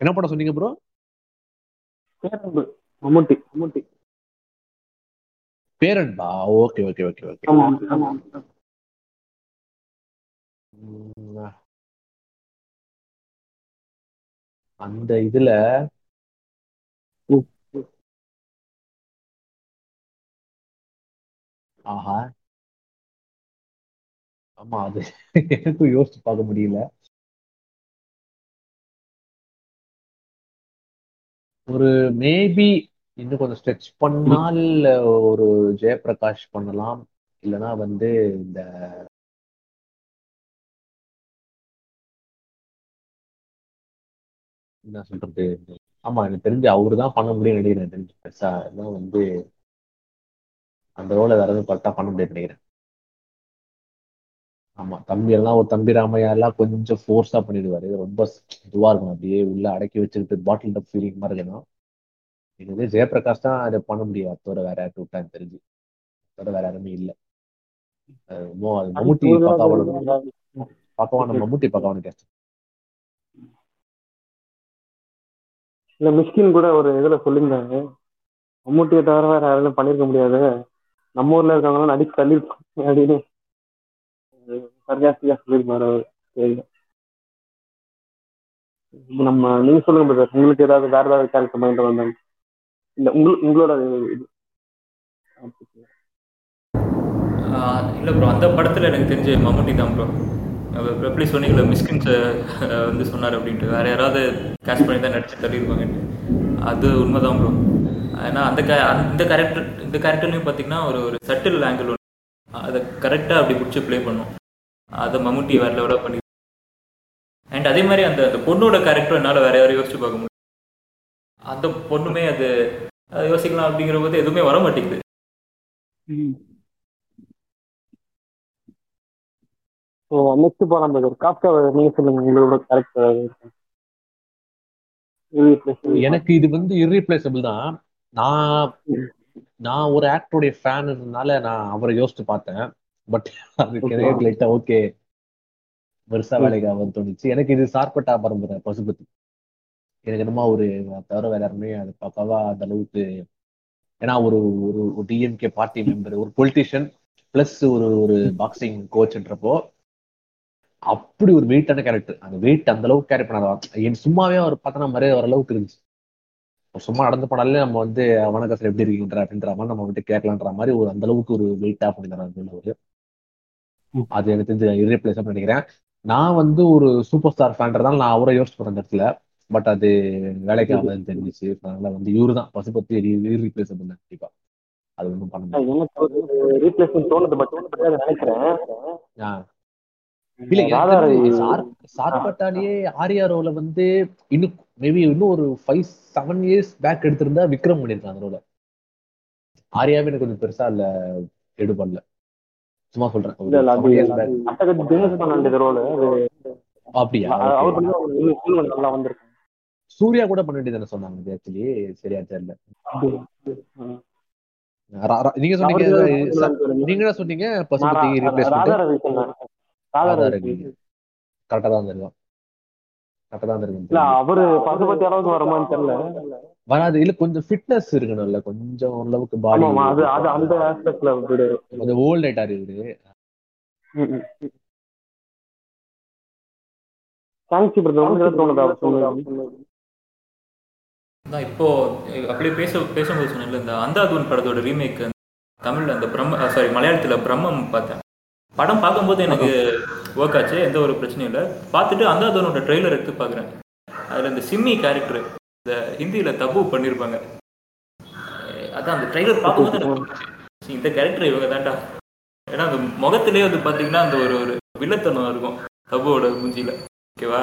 என்ன படம் சொன்னீங்க ப்ரோ பேரன்பு மம்முட்டி மம்முட்டி. பேரன்பா? ஓகே ஓகே ஓகே ஓகே அந்த இதுல ஆஹா! ஆமா. அது எனக்கும் யோசிச்சு பார்க்க முடியல. ஒரு மேபி இன்னும் கொஞ்சம் ஸ்ட்ரெச் பண்ணால் ஒரு ஜெயபிரகாஷ் பண்ணலாம். இல்லன்னா வந்து இந்த என்ன சொல்றது? ஆமா. எனக்கு தெரிஞ்சு அவரு தான் பண்ண முடியும் நினைக்கிறேன் தெரிஞ்சு பெருசா எல்லாம் வந்து அந்த ரோலை வேற எதுவும் கரெக்டா பண்ண முடியாது நினைக்கிறேன். ஆமா தம்பி எல்லாம் ஒரு தம்பி ராமையா எல்லாம் கொஞ்சம் ஃபோர்ஸா பண்ணிடுவாரு. இது ரொம்ப இதுவா இருக்கும் அப்படியே உள்ள அடக்கி வச்சுக்கிட்டு பாட்டில் டப் ஃபீலிங் மாதிரி இருக்கணும். இது வந்து ஜெயபிரகாஷ் தான் அதை பண்ண முடியும். அத்தோட வேற யார்ட்டு விட்டான்னு தெரிஞ்சு. அத்தோட வேற யாருமே இல்லை. மம்முட்டி பக்காவோட பக்கவான மம்முட்டி பக்கவான கேஸ்ட் இல்ல மிஸ்கின் கூட ஒரு இதுல சொல்லியிருந்தாங்க. மம்மூட்டியை தவிர வேற யாராலும் பண்ணிருக்க முடியாது. நம்ம ஊர்ல இருக்கவங்களாம் நடிச்சு தள்ளிருப்பாங்க. அப்படின்னு சர்ஜாஸ்தியா சொல்லியிருப்பாரு அவரு. நம்ம நீங்க சொல்லுங்க பிரதர் உங்களுக்கு ஏதாவது வேற ஏதாவது கேரக்டர் மைண்ட் வந்தாங்க இல்ல உங்களுக்கு உங்களோட இது இல்லை ப்ரோ அந்த படத்தில் எனக்கு தெரிஞ்ச மம்முட்டி தான் ப்ரோ எப்படி சொன்னீங்களே மிஸ்கின்ஸ் வந்து சொன்னார் அப்படின்ட்டு. வேற யாராவது கேஷ் பண்ணி தான் நடிச்சு தள்ளியிருப்பாங்கன்ட்டு அது உண்மைதான் ப்ரோ ஏன்னா அந்த க இந்த கேரக்டர் இந்த கேரக்டர்லையும் பார்த்தீங்கன்னா ஒரு ஒரு சட்டில் ஆங்கிள் ஒன்று அதை கரெக்டாக அப்படி பிடிச்சி ப்ளே பண்ணும். அதை மம்முட்டி வேற லெவலாக பண்ணி. அண்ட் அதே மாதிரி அந்த அந்த பொண்ணோட கேரக்டர் என்னால் வேற யாரும் யோசிச்சு பார்க்க முடியும் அந்த பொண்ணுமே அது அதை யோசிக்கலாம் அப்படிங்கிற போது எதுவுமே வர மாட்டேங்குது ஸோ நெக்ஸ்ட் போகலாம் பிரதர் காப்கா நீங்க சொல்லுங்க உங்களோட கேரக்டர் எனக்கு இது வந்து இர்ரீப்ளேசபிள் தான். நான் நான் ஒரு ஆக்டருடைய ஃபேன் இருந்தனால நான் அவரை யோசிச்சு பார்த்தேன். பட் அது லைட்டா ஓகே பெருசா வேலைக்கு அவர் தோணுச்சு. எனக்கு இது சார்பட்டா பரம்பரை பசுபதி எனக்கு என்னமோ ஒரு தவிர வேற யாருமே அது பக்காவா அந்த அளவுக்கு. ஏன்னா ஒரு ஒரு டிஎம்கே பார்ட்டி மெம்பர் ஒரு பொலிட்டிஷியன் பிளஸ் ஒரு ஒரு பாக்ஸிங் கோச்ன்றப்போ அப்படி ஒரு வெயிட்டான கேரக்டர் அந்த வெயிட் அந்த அளவுக்கு கேரி பண்ணாத என் சும்மாவே அவர் பார்த்தனா மாதிரியே வர அளவுக்கு இருந்துச்சு. சும்மா நடந்து போனாலே நம்ம வந்து வணக்கம் சார் எப்படி இருக்கீங்க அப்படின்ற மாதிரி நம்ம வந்து கேட்கலான்ற மாதிரி ஒரு அந்த அளவுக்கு ஒரு வெயிட்டா பண்ணிருந்தாரு ஒரு அது எனக்கு தெரிஞ்சு இரேப்ளேஸ் நினைக்கிறேன். நான் வந்து ஒரு சூப்பர் ஸ்டார் ஃபேன்றதால நான் அவரை யோசிச்சு போறேன் இடத்துல. பட் அது வேலைக்கு ஆகாதுன்னு தெரிஞ்சிச்சு. அதனால வந்து இவரு தான். பசுபத்தி ரீப்ளேசபிள் கண்டிப்பா. அது ஒன்றும் பண்ண முடியாது. நினைக்கிறேன். இல்ல சார்பட்டாலேயே ஆரியா ரோல வந்து இன்னும் மேபி இன்னும் ஒரு ஃபைவ் செவன் இயர்ஸ் பேக் எடுத்திருந்தா விக்ரம் பண்ணிருக்கான் அந்த ரோல. ஆரியாவே எனக்கு கொஞ்சம் பெருசா இல்ல எடுபடல. சும்மா சொல்றேன். அப்படியா? சூர்யா கூட பண்ண வேண்டியது சொன்னாங்க ஆக்சுவலி சரியா தெரியல. நீங்க சொன்னீங்க நீங்க சொன்னீங்க கரெக்டா தான் இருக்கும் கரெக்டா தான் இல்ல இருக்கும் அவரு பசுபதி அளவுக்கு வருமான்னு தெரியல. வராது. இல்ல கொஞ்சம் ஃபிட்னஸ் இருக்கணும்ல. கொஞ்சம் ஓரளவுக்கு பாடி ஆமா அது அது அந்த ஆஸ்பெக்ட்ல விடு கொஞ்சம் ஓல்ட் ஆயிட்டாரு இவரு. தேங்க்ஸ் பிரதர் உங்களுக்கு ஏதாவது தோணுதா? அவர் சொன்னது தான் இப்போ அப்படியே பேச பேசும்போது சொன்னேன்ல இந்த அந்தாதூன் படத்தோட ரீமேக் தமிழ்ல அந்த பிரம்ம சாரி மலையாளத்துல பிரம்மம் பார்த்தேன். படம் பார்க்கும்போது எனக்கு ஒர்க் ஆச்சு எந்த ஒரு பிரச்சனையும் இல்லை. பார்த்துட்டு அந்தாதூனோட ட்ரெய்லர் எடுத்து பார்க்குறேன். அதில் இந்த சிம்மி கேரக்டர் இந்த ஹிந்தியில தப்பு பண்ணியிருப்பாங்க அதான் அந்த ட்ரெய்லர் பார்க்கும்போது எனக்கு இந்த கேரக்டர் இவங்க தான்டா. ஏன்னா அந்த முகத்திலே வந்து பார்த்தீங்கன்னா அந்த ஒரு ஒரு வில்லத்தனம் இருக்கும் தபுவோட மூஞ்சியில. ஓகேவா?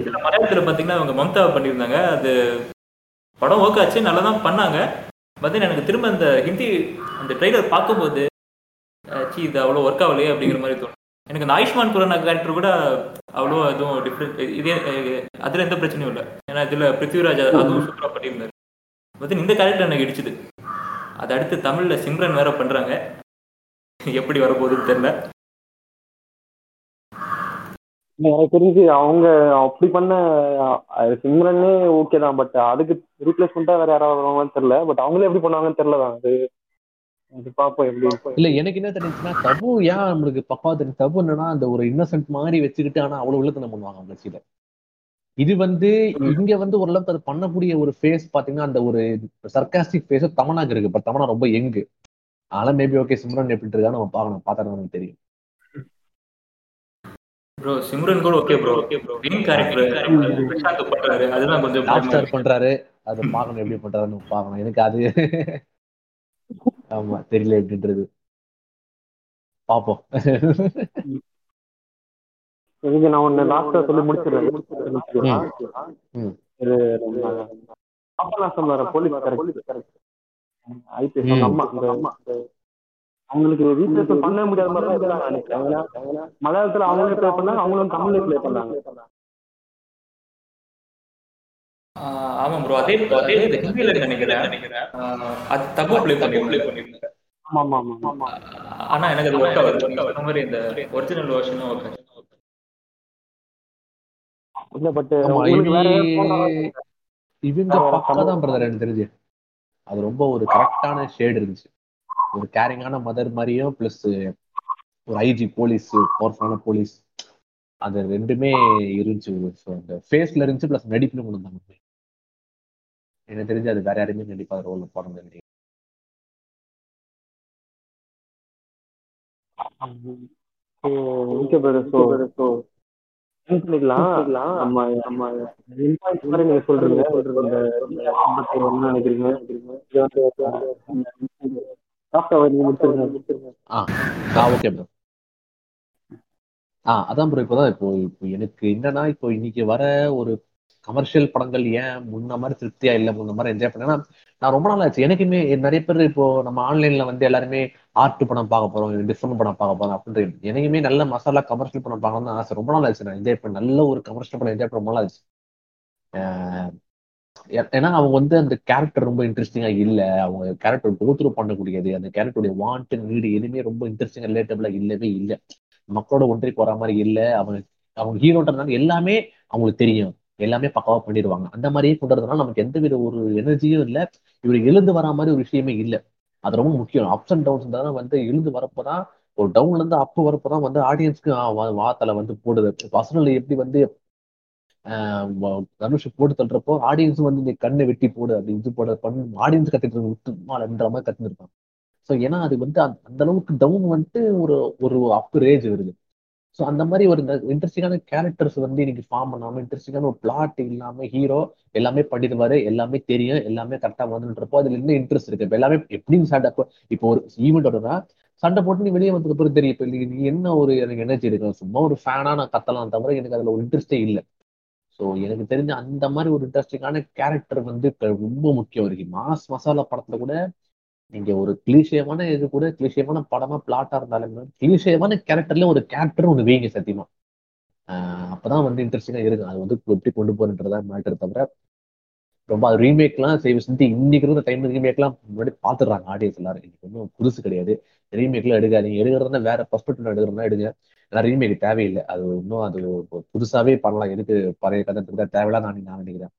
இதுல மலையாளத்துல பாத்தீங்கன்னா அவங்க மம்தா பண்ணியிருந்தாங்க. அது படம் ஒர்க் ஆச்சு நல்லா தான் பண்ணாங்க. பார்த்தீங்கன்னா எனக்கு திரும்ப அந்த ஹிந்தி அந்த ட்ரெய்லர் பார்க்கும்போது சீ இது அவ்வளோ ஒர்க் ஆகலையே அப்படிங்கிற மாதிரி தோணும். எனக்கு அந்த ஆயுஷ்மான் குரானா கேரக்டர் கூட அவ்வளோ எதுவும் டிஃப்ரெண்ட் இதே அதில் அதுல எந்த பிரச்சனையும் இல்லை. ஏன்னா இதுல பிருத்திவிராஜ் அதுவும் சூப்பராக பண்ணியிருந்தார். பார்த்து இந்த கேரக்டர் எனக்கு இடிச்சுது. அது அடுத்து தமிழ்ல சிம்ரன் வேற பண்றாங்க. எப்படி வரப்போகுதுன்னு தெரியல. எனக்கு தெரிஞ்சு அவங்க அப்படி பண்ண சிம்ரன்னே ஓகே தான் பட் அதுக்கு ரீப்ளேஸ்மெண்டா வேற யாராவது வருவாங்கன்னு தெரியல. பட் அவங்களே எப்படி பண்ணுவாங்கன்னு தெரில தான் அது இல்ல எனக்கு என்ன தெரிஞ்சுன்னா தபு ஏன் நம்மளுக்கு பக்கா தெரியும் தபு என்னன்னா அந்த ஒரு இன்னசென்ட் மாதிரி வச்சுக்கிட்டு ஆனா அவ்வளவு உள்ளத்தனம் பண்ணுவாங்க கட்சியில. இது வந்து இங்க வந்து ஓரளவுக்கு அது பண்ணக்கூடிய ஒரு ஃபேஸ் பாத்தீங்கன்னா அந்த ஒரு சர்காஸ்டிக் ஃபேஸ் தமனாக்கு இருக்கு. பட் தமனா ரொம்ப யங்கு. அதனால மேபி ஓகே சிம்ரன் எப்படி இருக்கான்னு நம்ம பார்க்கணும். பார்த்தா நமக்கு தெரியும். ப்ரோ சிம்ரன் கூட okay bro okay bro main character Prashanth பண்றாரு. அதெல்லாம் கொஞ்சம் பண்றாரு. அதை பார்க்கணும் எப்படி பண்றாருன்னு பார்க்கணும். எனக்கு அது ஆமா தெரியல எப்படின்றது. பாப்போம். இதுக்கு நான் ஒண்ணு லாஸ்டா சொல்லி முடிச்சிடுறேன். பாபநாசம் வர போலீஸ் ஐபிஎஸ். அம்மா அம்மா அவங்களுக்கு ரீப்ளேஸ் பண்ண முடியாத மாதிரி மலையாளத்துல அவங்களே ப்ளே பண்ணாங்க அவங்களும் தமிழ்ல ப்ளே பண்ணாங்க ஆமா ப்ரோ அதே அதே ஹிந்தியில நினைக்கிறேன்? அது தப்பு ப்ளே பண்ணிருந்தேன் ஆமா ஆமா ஆமா ஆமா ஆனா எனக்கு அது ஒர்க் ஆகுது. சொன்ன மாதிரி இந்த ஒரிஜினல் வெர்ஷனும் ஒர்க் ஆச்சு இல்ல பட்? இவங்க பக்கா தான் பிரதர் எனக்கு தெரிஞ்சு. அது ரொம்ப ஒரு கரெக்டான ஷேடு இருந்துச்சு. ஒரு கேரிங்கான மதர் மாதிரியும் பிளஸ் ஒரு ஐஜி போலீஸ் பவர்ஃபுல்லான போலீஸ் அது ரெண்டுமே இருந்துச்சு. அந்த ஃபேஸ்ல இருந்துச்சு பிளஸ் நடிப்புல கொண்டு வந்தாங்க. எனக்கு தெரிஞ்சு அது வேற யாருமே நடிப்பா ரோல் போட ஓகே பிரதர் ஸோ ஸோ பண்ணிக்கலாம் நம்ம நம்ம மாதிரி நீங்க சொல்றீங்க. சொல்றீங்க. நினைக்கிறீங்க. ஆ ஓகே ப்ரோ ஆ அதான் ப்ரோ இப்போதான் இப்போ இப்போ எனக்கு என்னன்னா இப்போ இன்னைக்கு வர ஒரு கமர்ஷியல் படங்கள் ஏன் முன்ன மாதிரி திருப்தியா இல்லை முன்ன மாதிரி என்ஜாய் பண்ணேன்னா நான் ரொம்ப நாள் ஆச்சு. எனக்குமே நிறைய பேர் இப்போ நம்ம ஆன்லைன்ல வந்து எல்லாருமே ஆர்ட் படம் பார்க்க போறோம் டிஃப்ரெண்ட் படம் பார்க்க போறோம் அப்படின்ற எனக்குமே நல்ல மசாலா கமர்ஷியல் படம் பார்க்கணும்னு ஆசை. ரொம்ப நாள் ஆச்சு நான் என்ஜாய் பண்ண. நல்ல ஒரு கமர்ஷியல் படம் என்ஜாய் பண்ண ரொம்ப நாள் ஆச்சு. ஆஹ் ஏன்னா அவங்க வந்து அந்த கேரக்டர் ரொம்ப இன்ட்ரெஸ்டிங்கா இல்ல. அவங்க கேரக்டர் கோத்ரூ பண்ணக்கூடியது அந்த கேரக்டருடைய வாண்ட் நீடு எதுவுமே ரொம்ப இன்ட்ரெஸ்டிங்கா ரிலேட்டபிளா இல்லவே இல்லை. மக்களோட ஒன்றிக்கு வர மாதிரி இல்ல. அவங்க அவங்க ஹீரோன்றதுனால எல்லாமே அவங்களுக்கு தெரியும். எல்லாமே பக்காவா பண்ணிடுவாங்க. அந்த மாதிரியே கொண்டு நமக்கு எந்த வித ஒரு எனர்ஜியும் இல்லை. இவர் எழுந்து வரா மாதிரி ஒரு விஷயமே இல்லை. அது ரொம்ப முக்கியம். அப்ஸ் அண்ட் டவுன்ஸ் தான் வந்து எழுந்து வரப்போதான் ஒரு டவுன்ல இருந்து அப் வரப்போதான் வந்து ஆடியன்ஸ்க்கு வாத்தல வந்து போடுது. பர்சனல் எப்படி வந்து ஆஹ் வ- தனுஷ் போட்டு தள்ளுறப்போ ஆடியன்ஸ் வந்து நீ கண்ணை வெட்டி போடு அப்படி இது போட பண்ணு ஆடியன்ஸ் கத்திட்டு விட்டுமாலன்ற மாதிரி கத்துருப்பாங்க. ஸோ ஏன்னா அது வந்து அந்த அந்த அளவுக்கு டவுன் வந்துட்டு ஒரு ஒரு அப் ரேஜ் வருது. ஸோ அந்த மாதிரி ஒரு இன்ட்ரெஸ்டிங்கான கேரக்டர்ஸ் வந்து இன்னைக்கு ஃபார்ம் பண்ணாமல் இன்ட்ரெஸ்டிங்கான ஒரு பிளாட் இல்லாமல் ஹீரோ எல்லாமே பண்ணிடுவாரு எல்லாமே தெரியும் எல்லாமே கரெக்டாக வந்துட்டுருப்போம் அதுல என்ன இன்ட்ரெஸ்ட் இருக்கு? எல்லாமே எப்படியும் சண்டை இப்போ இப்போ ஒரு ஈவெண்ட்டோட சண்டை போட்டு நீ வெளியே வந்ததுக்கு அப்புறம் தெரியும் இப்போ நீ என்ன ஒரு எனக்கு எனர்ஜி இருக்கு? சும்மா ஒரு ஃபேனா நான் கத்தலாம் தவிர எனக்கு அதில் ஒரு இன்ட்ரெஸ்டே இல்லை. ஸோ எனக்கு தெரிஞ்ச அந்த மாதிரி ஒரு இன்ட்ரெஸ்டிங்கான கேரக்டர் வந்து ரொம்ப முக்கியம். இருக்கு மாஸ் மசாலா படத்துல கூட நீங்க ஒரு கிளீஷேவான இது கூட கிளீஷேவான படமா பிளாட்டா இருந்தாலும் கிளீஷேவான கேரக்டர்ல ஒரு கேரக்டர் ஒன்று வீங்க சத்தியமா. அப்பதான் வந்து இன்ட்ரெஸ்டிங்கா இருக்கும். அது வந்து எப்படி கொண்டு போறன்றதா மேட்டர் தவிர ரொம்ப ரீமேக்லாம் செய்வ செஞ்சு இன்னைக்கு இருந்த டைம் ரீமேக்லாம் முன்னாடி பாத்துடுறாங்க ஆடியன்ஸ் எல்லாரும். இன்னைக்கு ஒன்றும் புதுசு கிடையாது. ரீமேக்லாம் எடுக்காதீங்க. எடுக்கிறதா வேற பர்ஸ்பெக்டிவ்ல எடுக்கிறதா எடுங்க. ஏன்னா ரீமேக் தேவையில்லை. அது இன்னும் அது புதுசாவே பண்ணலாம். எதுக்கு பழைய கதை தேவையில்லாம் நான் நான் நினைக்கிறேன்.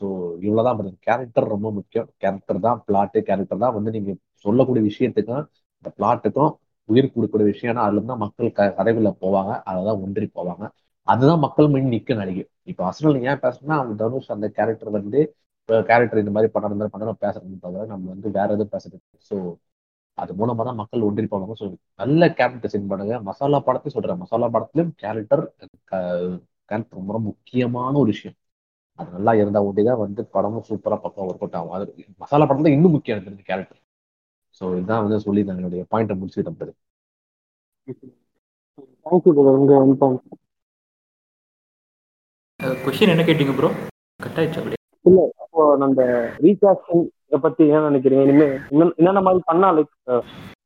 ஸோ இவ்வளோதான் பாருங்க கேரக்டர் ரொம்ப முக்கியம். கேரக்டர் தான் பிளாட்டு கேரக்டர் தான். வந்து நீங்கள் சொல்லக்கூடிய விஷயத்துக்கும் இந்த பிளாட்டுக்கும் உயிர் கொடுக்கக்கூடிய விஷயம்னா அதுல இருந்தா மக்கள் க கதைக்குள்ள போவாங்க. அததான் ஒன்றி போவாங்க. அதுதான் மக்கள் மணி நிற்க நடிகை இப்போ அசனல் ஏன் பேசணும்னா அவங்க தனுஷ் அந்த கேரக்டர் வந்து கேரக்டர் இந்த மாதிரி பண்ண மாதிரி பண்ணணும் பேசுறது தவிர நம்ம வந்து வேற எதுவும் பேசுறது ஸோ அது மூலமா தான் மக்கள் ஒன்றி போவாங்க ஸோ நல்ல கேரக்டர் சென்ட் பண்ணுங்க. மசாலா படத்தையும் சொல்றேன். மசாலா படத்துலயும் கேரக்டர் கேரக்டர் ரொம்ப ரொம்ப முக்கியமான ஒரு விஷயம். அது நல்லா இருந்தா ஒண்டிதான் வந்து படமும் சூப்பரா பக்கம் ஒர்க் அவுட் ஆகும். அது மசாலா படம் தான் இன்னும் முக்கியம் எனக்கு தெரிஞ்ச கேரக்டர் ஸோ இதுதான் வந்து சொல்லி நான் என்னுடைய பாயிண்ட்டை முடிச்சுக்கிட்டேன் இன்ஃபார்ம் கொஸ்டின் என்ன கேட்டீங்க ப்ரோ கட் ஆயிடுச்சு அப்படியே? இல்ல அப்போ நம்ம ரீகாஸ்டிங் இதை பத்தி ஏன் நினைக்கிறீங்க? இனிமே என்னென்ன மாதிரி பண்ணா லைக்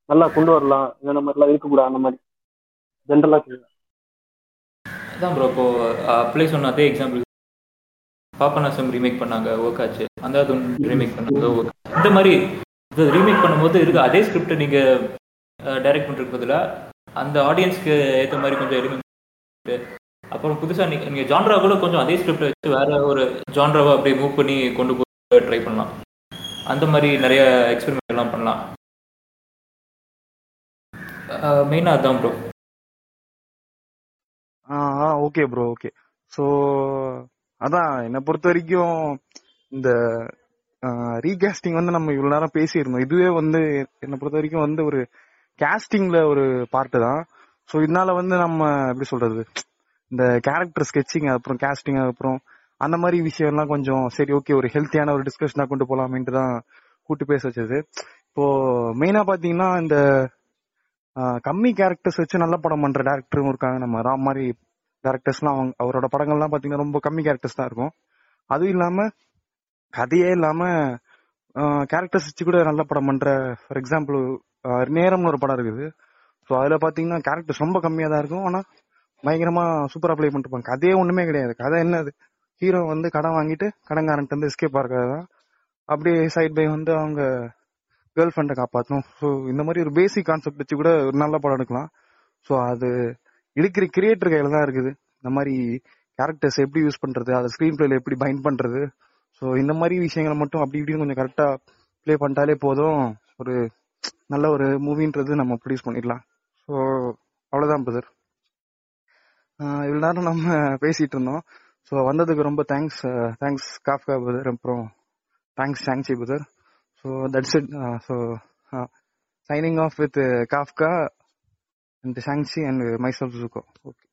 நல்லா கொண்டு வரலாம்? என்னென்ன மாதிரிலாம் இருக்கக்கூடாது? அந்த மாதிரி. ஜென்ரலா அதான் ப்ரோ இப்போ அப்ளை சொன்ன அதே எக்ஸாம்பிள் பாபநாசம் ரீமேக் பண்ணாங்க ஒர்க் ஆச்சு அந்த ரீமேக் பண்ணாங்க இந்த மாதிரி இது ரீமேக் பண்ணும்போது இருக்க அதே ஸ்கிரிப்டை நீங்க டைரக்ட் பண்றதுக்கு பதிலாக அந்த ஆடியன்ஸ்க்கு ஏற்ற மாதிரி கொஞ்சம் எலிமெண்ட் அப்புறம் புதுசாக நீங்க நீங்கள் ஜான்ரா கூட கொஞ்சம் அதே ஸ்கிரிப்டை வச்சு வேற ஒரு ஜான்ராவை அப்படியே மூவ் பண்ணி கொண்டு போய் ட்ரை பண்ணலாம். அந்த மாதிரி நிறைய எக்ஸ்பெரிமெண்ட் எல்லாம் பண்ணலாம். மெயினாக அதான் ப்ரோ ஆ ஓகே ப்ரோ ஓகே ஸோ அதான் என்னை பொறுத்த வரைக்கும் இந்த ரீகாஸ்டிங் வந்து நம்ம இவ்வளவு நேரம் பேசியிருந்தோம். இதுவே வந்து என்னை பொறுத்த வரைக்கும் வந்து ஒரு கேஸ்டிங்ல ஒரு பார்ட்டு தான். ஸோ இதனால வந்து நம்ம எப்படி சொல்றது இந்த கேரக்டர் ஸ்கெட்சிங் அப்புறம் கேஸ்டிங் அப்புறம் அந்த மாதிரி விஷயம்லாம் கொஞ்சம் சரி ஓகே ஒரு ஹெல்த்தியான ஒரு டிஸ்கஷனா கொண்டு போலாமேன்ட்டு தான் கூட்டு பேச வச்சது. இப்போ மெயினா பாத்தீங்கன்னா இந்த கம்மி கேரக்டர்ஸ் வச்சு நல்ல படம் பண்ற டேரக்டரும் இருக்காங்க. நம்ம ராம் மாதிரி டேரக்டர்ஸ்லாம் அவங்க அவரோட படங்கள்லாம் பாத்தீங்கன்னா ரொம்ப கம்மி கேரக்டர்ஸ் தான் இருக்கும். அதுவும் இல்லாம கதையே இல்லாம கேரக்டர்ஸ் வச்சு கூட நல்ல படம் பண்ற ஃபார் எக்ஸாம்பிள் நேரம்னு ஒரு படம் இருக்குது. ஸோ அதுல பாத்தீங்கன்னா கேரக்டர்ஸ் ரொம்ப கம்மியா தான் இருக்கும். ஆனா பயங்கரமா சூப்பரா ப்ளே பண்ணிருப்பாங்க கதையே ஒண்ணுமே கிடையாது. கதை என்னது ஹீரோ வந்து கடன் வாங்கிட்டு கடன்காரன்ட்டு வந்து எஸ்கேப் ஆகிறது தான் அப்படியே சைட் பை வந்து அவங்க கேர்ள் ஃப்ரெண்டை காப்பாற்றணும் ஸோ இந்த மாதிரி ஒரு பேசிக் கான்செப்ட் வச்சு கூட ஒரு நல்ல படம் எடுக்கலாம். ஸோ அது இருக்கிற கிரியேட்டர் கையில தான் இருக்குது. இந்த மாதிரி கேரக்டர்ஸ் எப்படி யூஸ் பண்றது அதை ஸ்க்ரீன் பிளேல எப்படி பைண்ட் பண்றது. ஸோ இந்த மாதிரி விஷயங்களை மட்டும் அப்படி இப்படின்னு கொஞ்சம் கரெக்டா ப்ளே பண்ணிட்டாலே போதும். ஒரு நல்ல ஒரு மூவின்றது நம்ம ப்ரொடியூஸ் பண்ணிடலாம். ஸோ அவ்வளோதான் பிரதர் இவ்வளோ நேரம் நம்ம பேசிட்டு இருந்தோம். ஸோ வந்ததுக்கு ரொம்ப தேங்க்ஸ் தேங்க்ஸ் காஃப்கா பிரதர் அப்புறம் thanks Sangsi brother so that's it so signing off with Kafka and Sangsi and myself Juko okay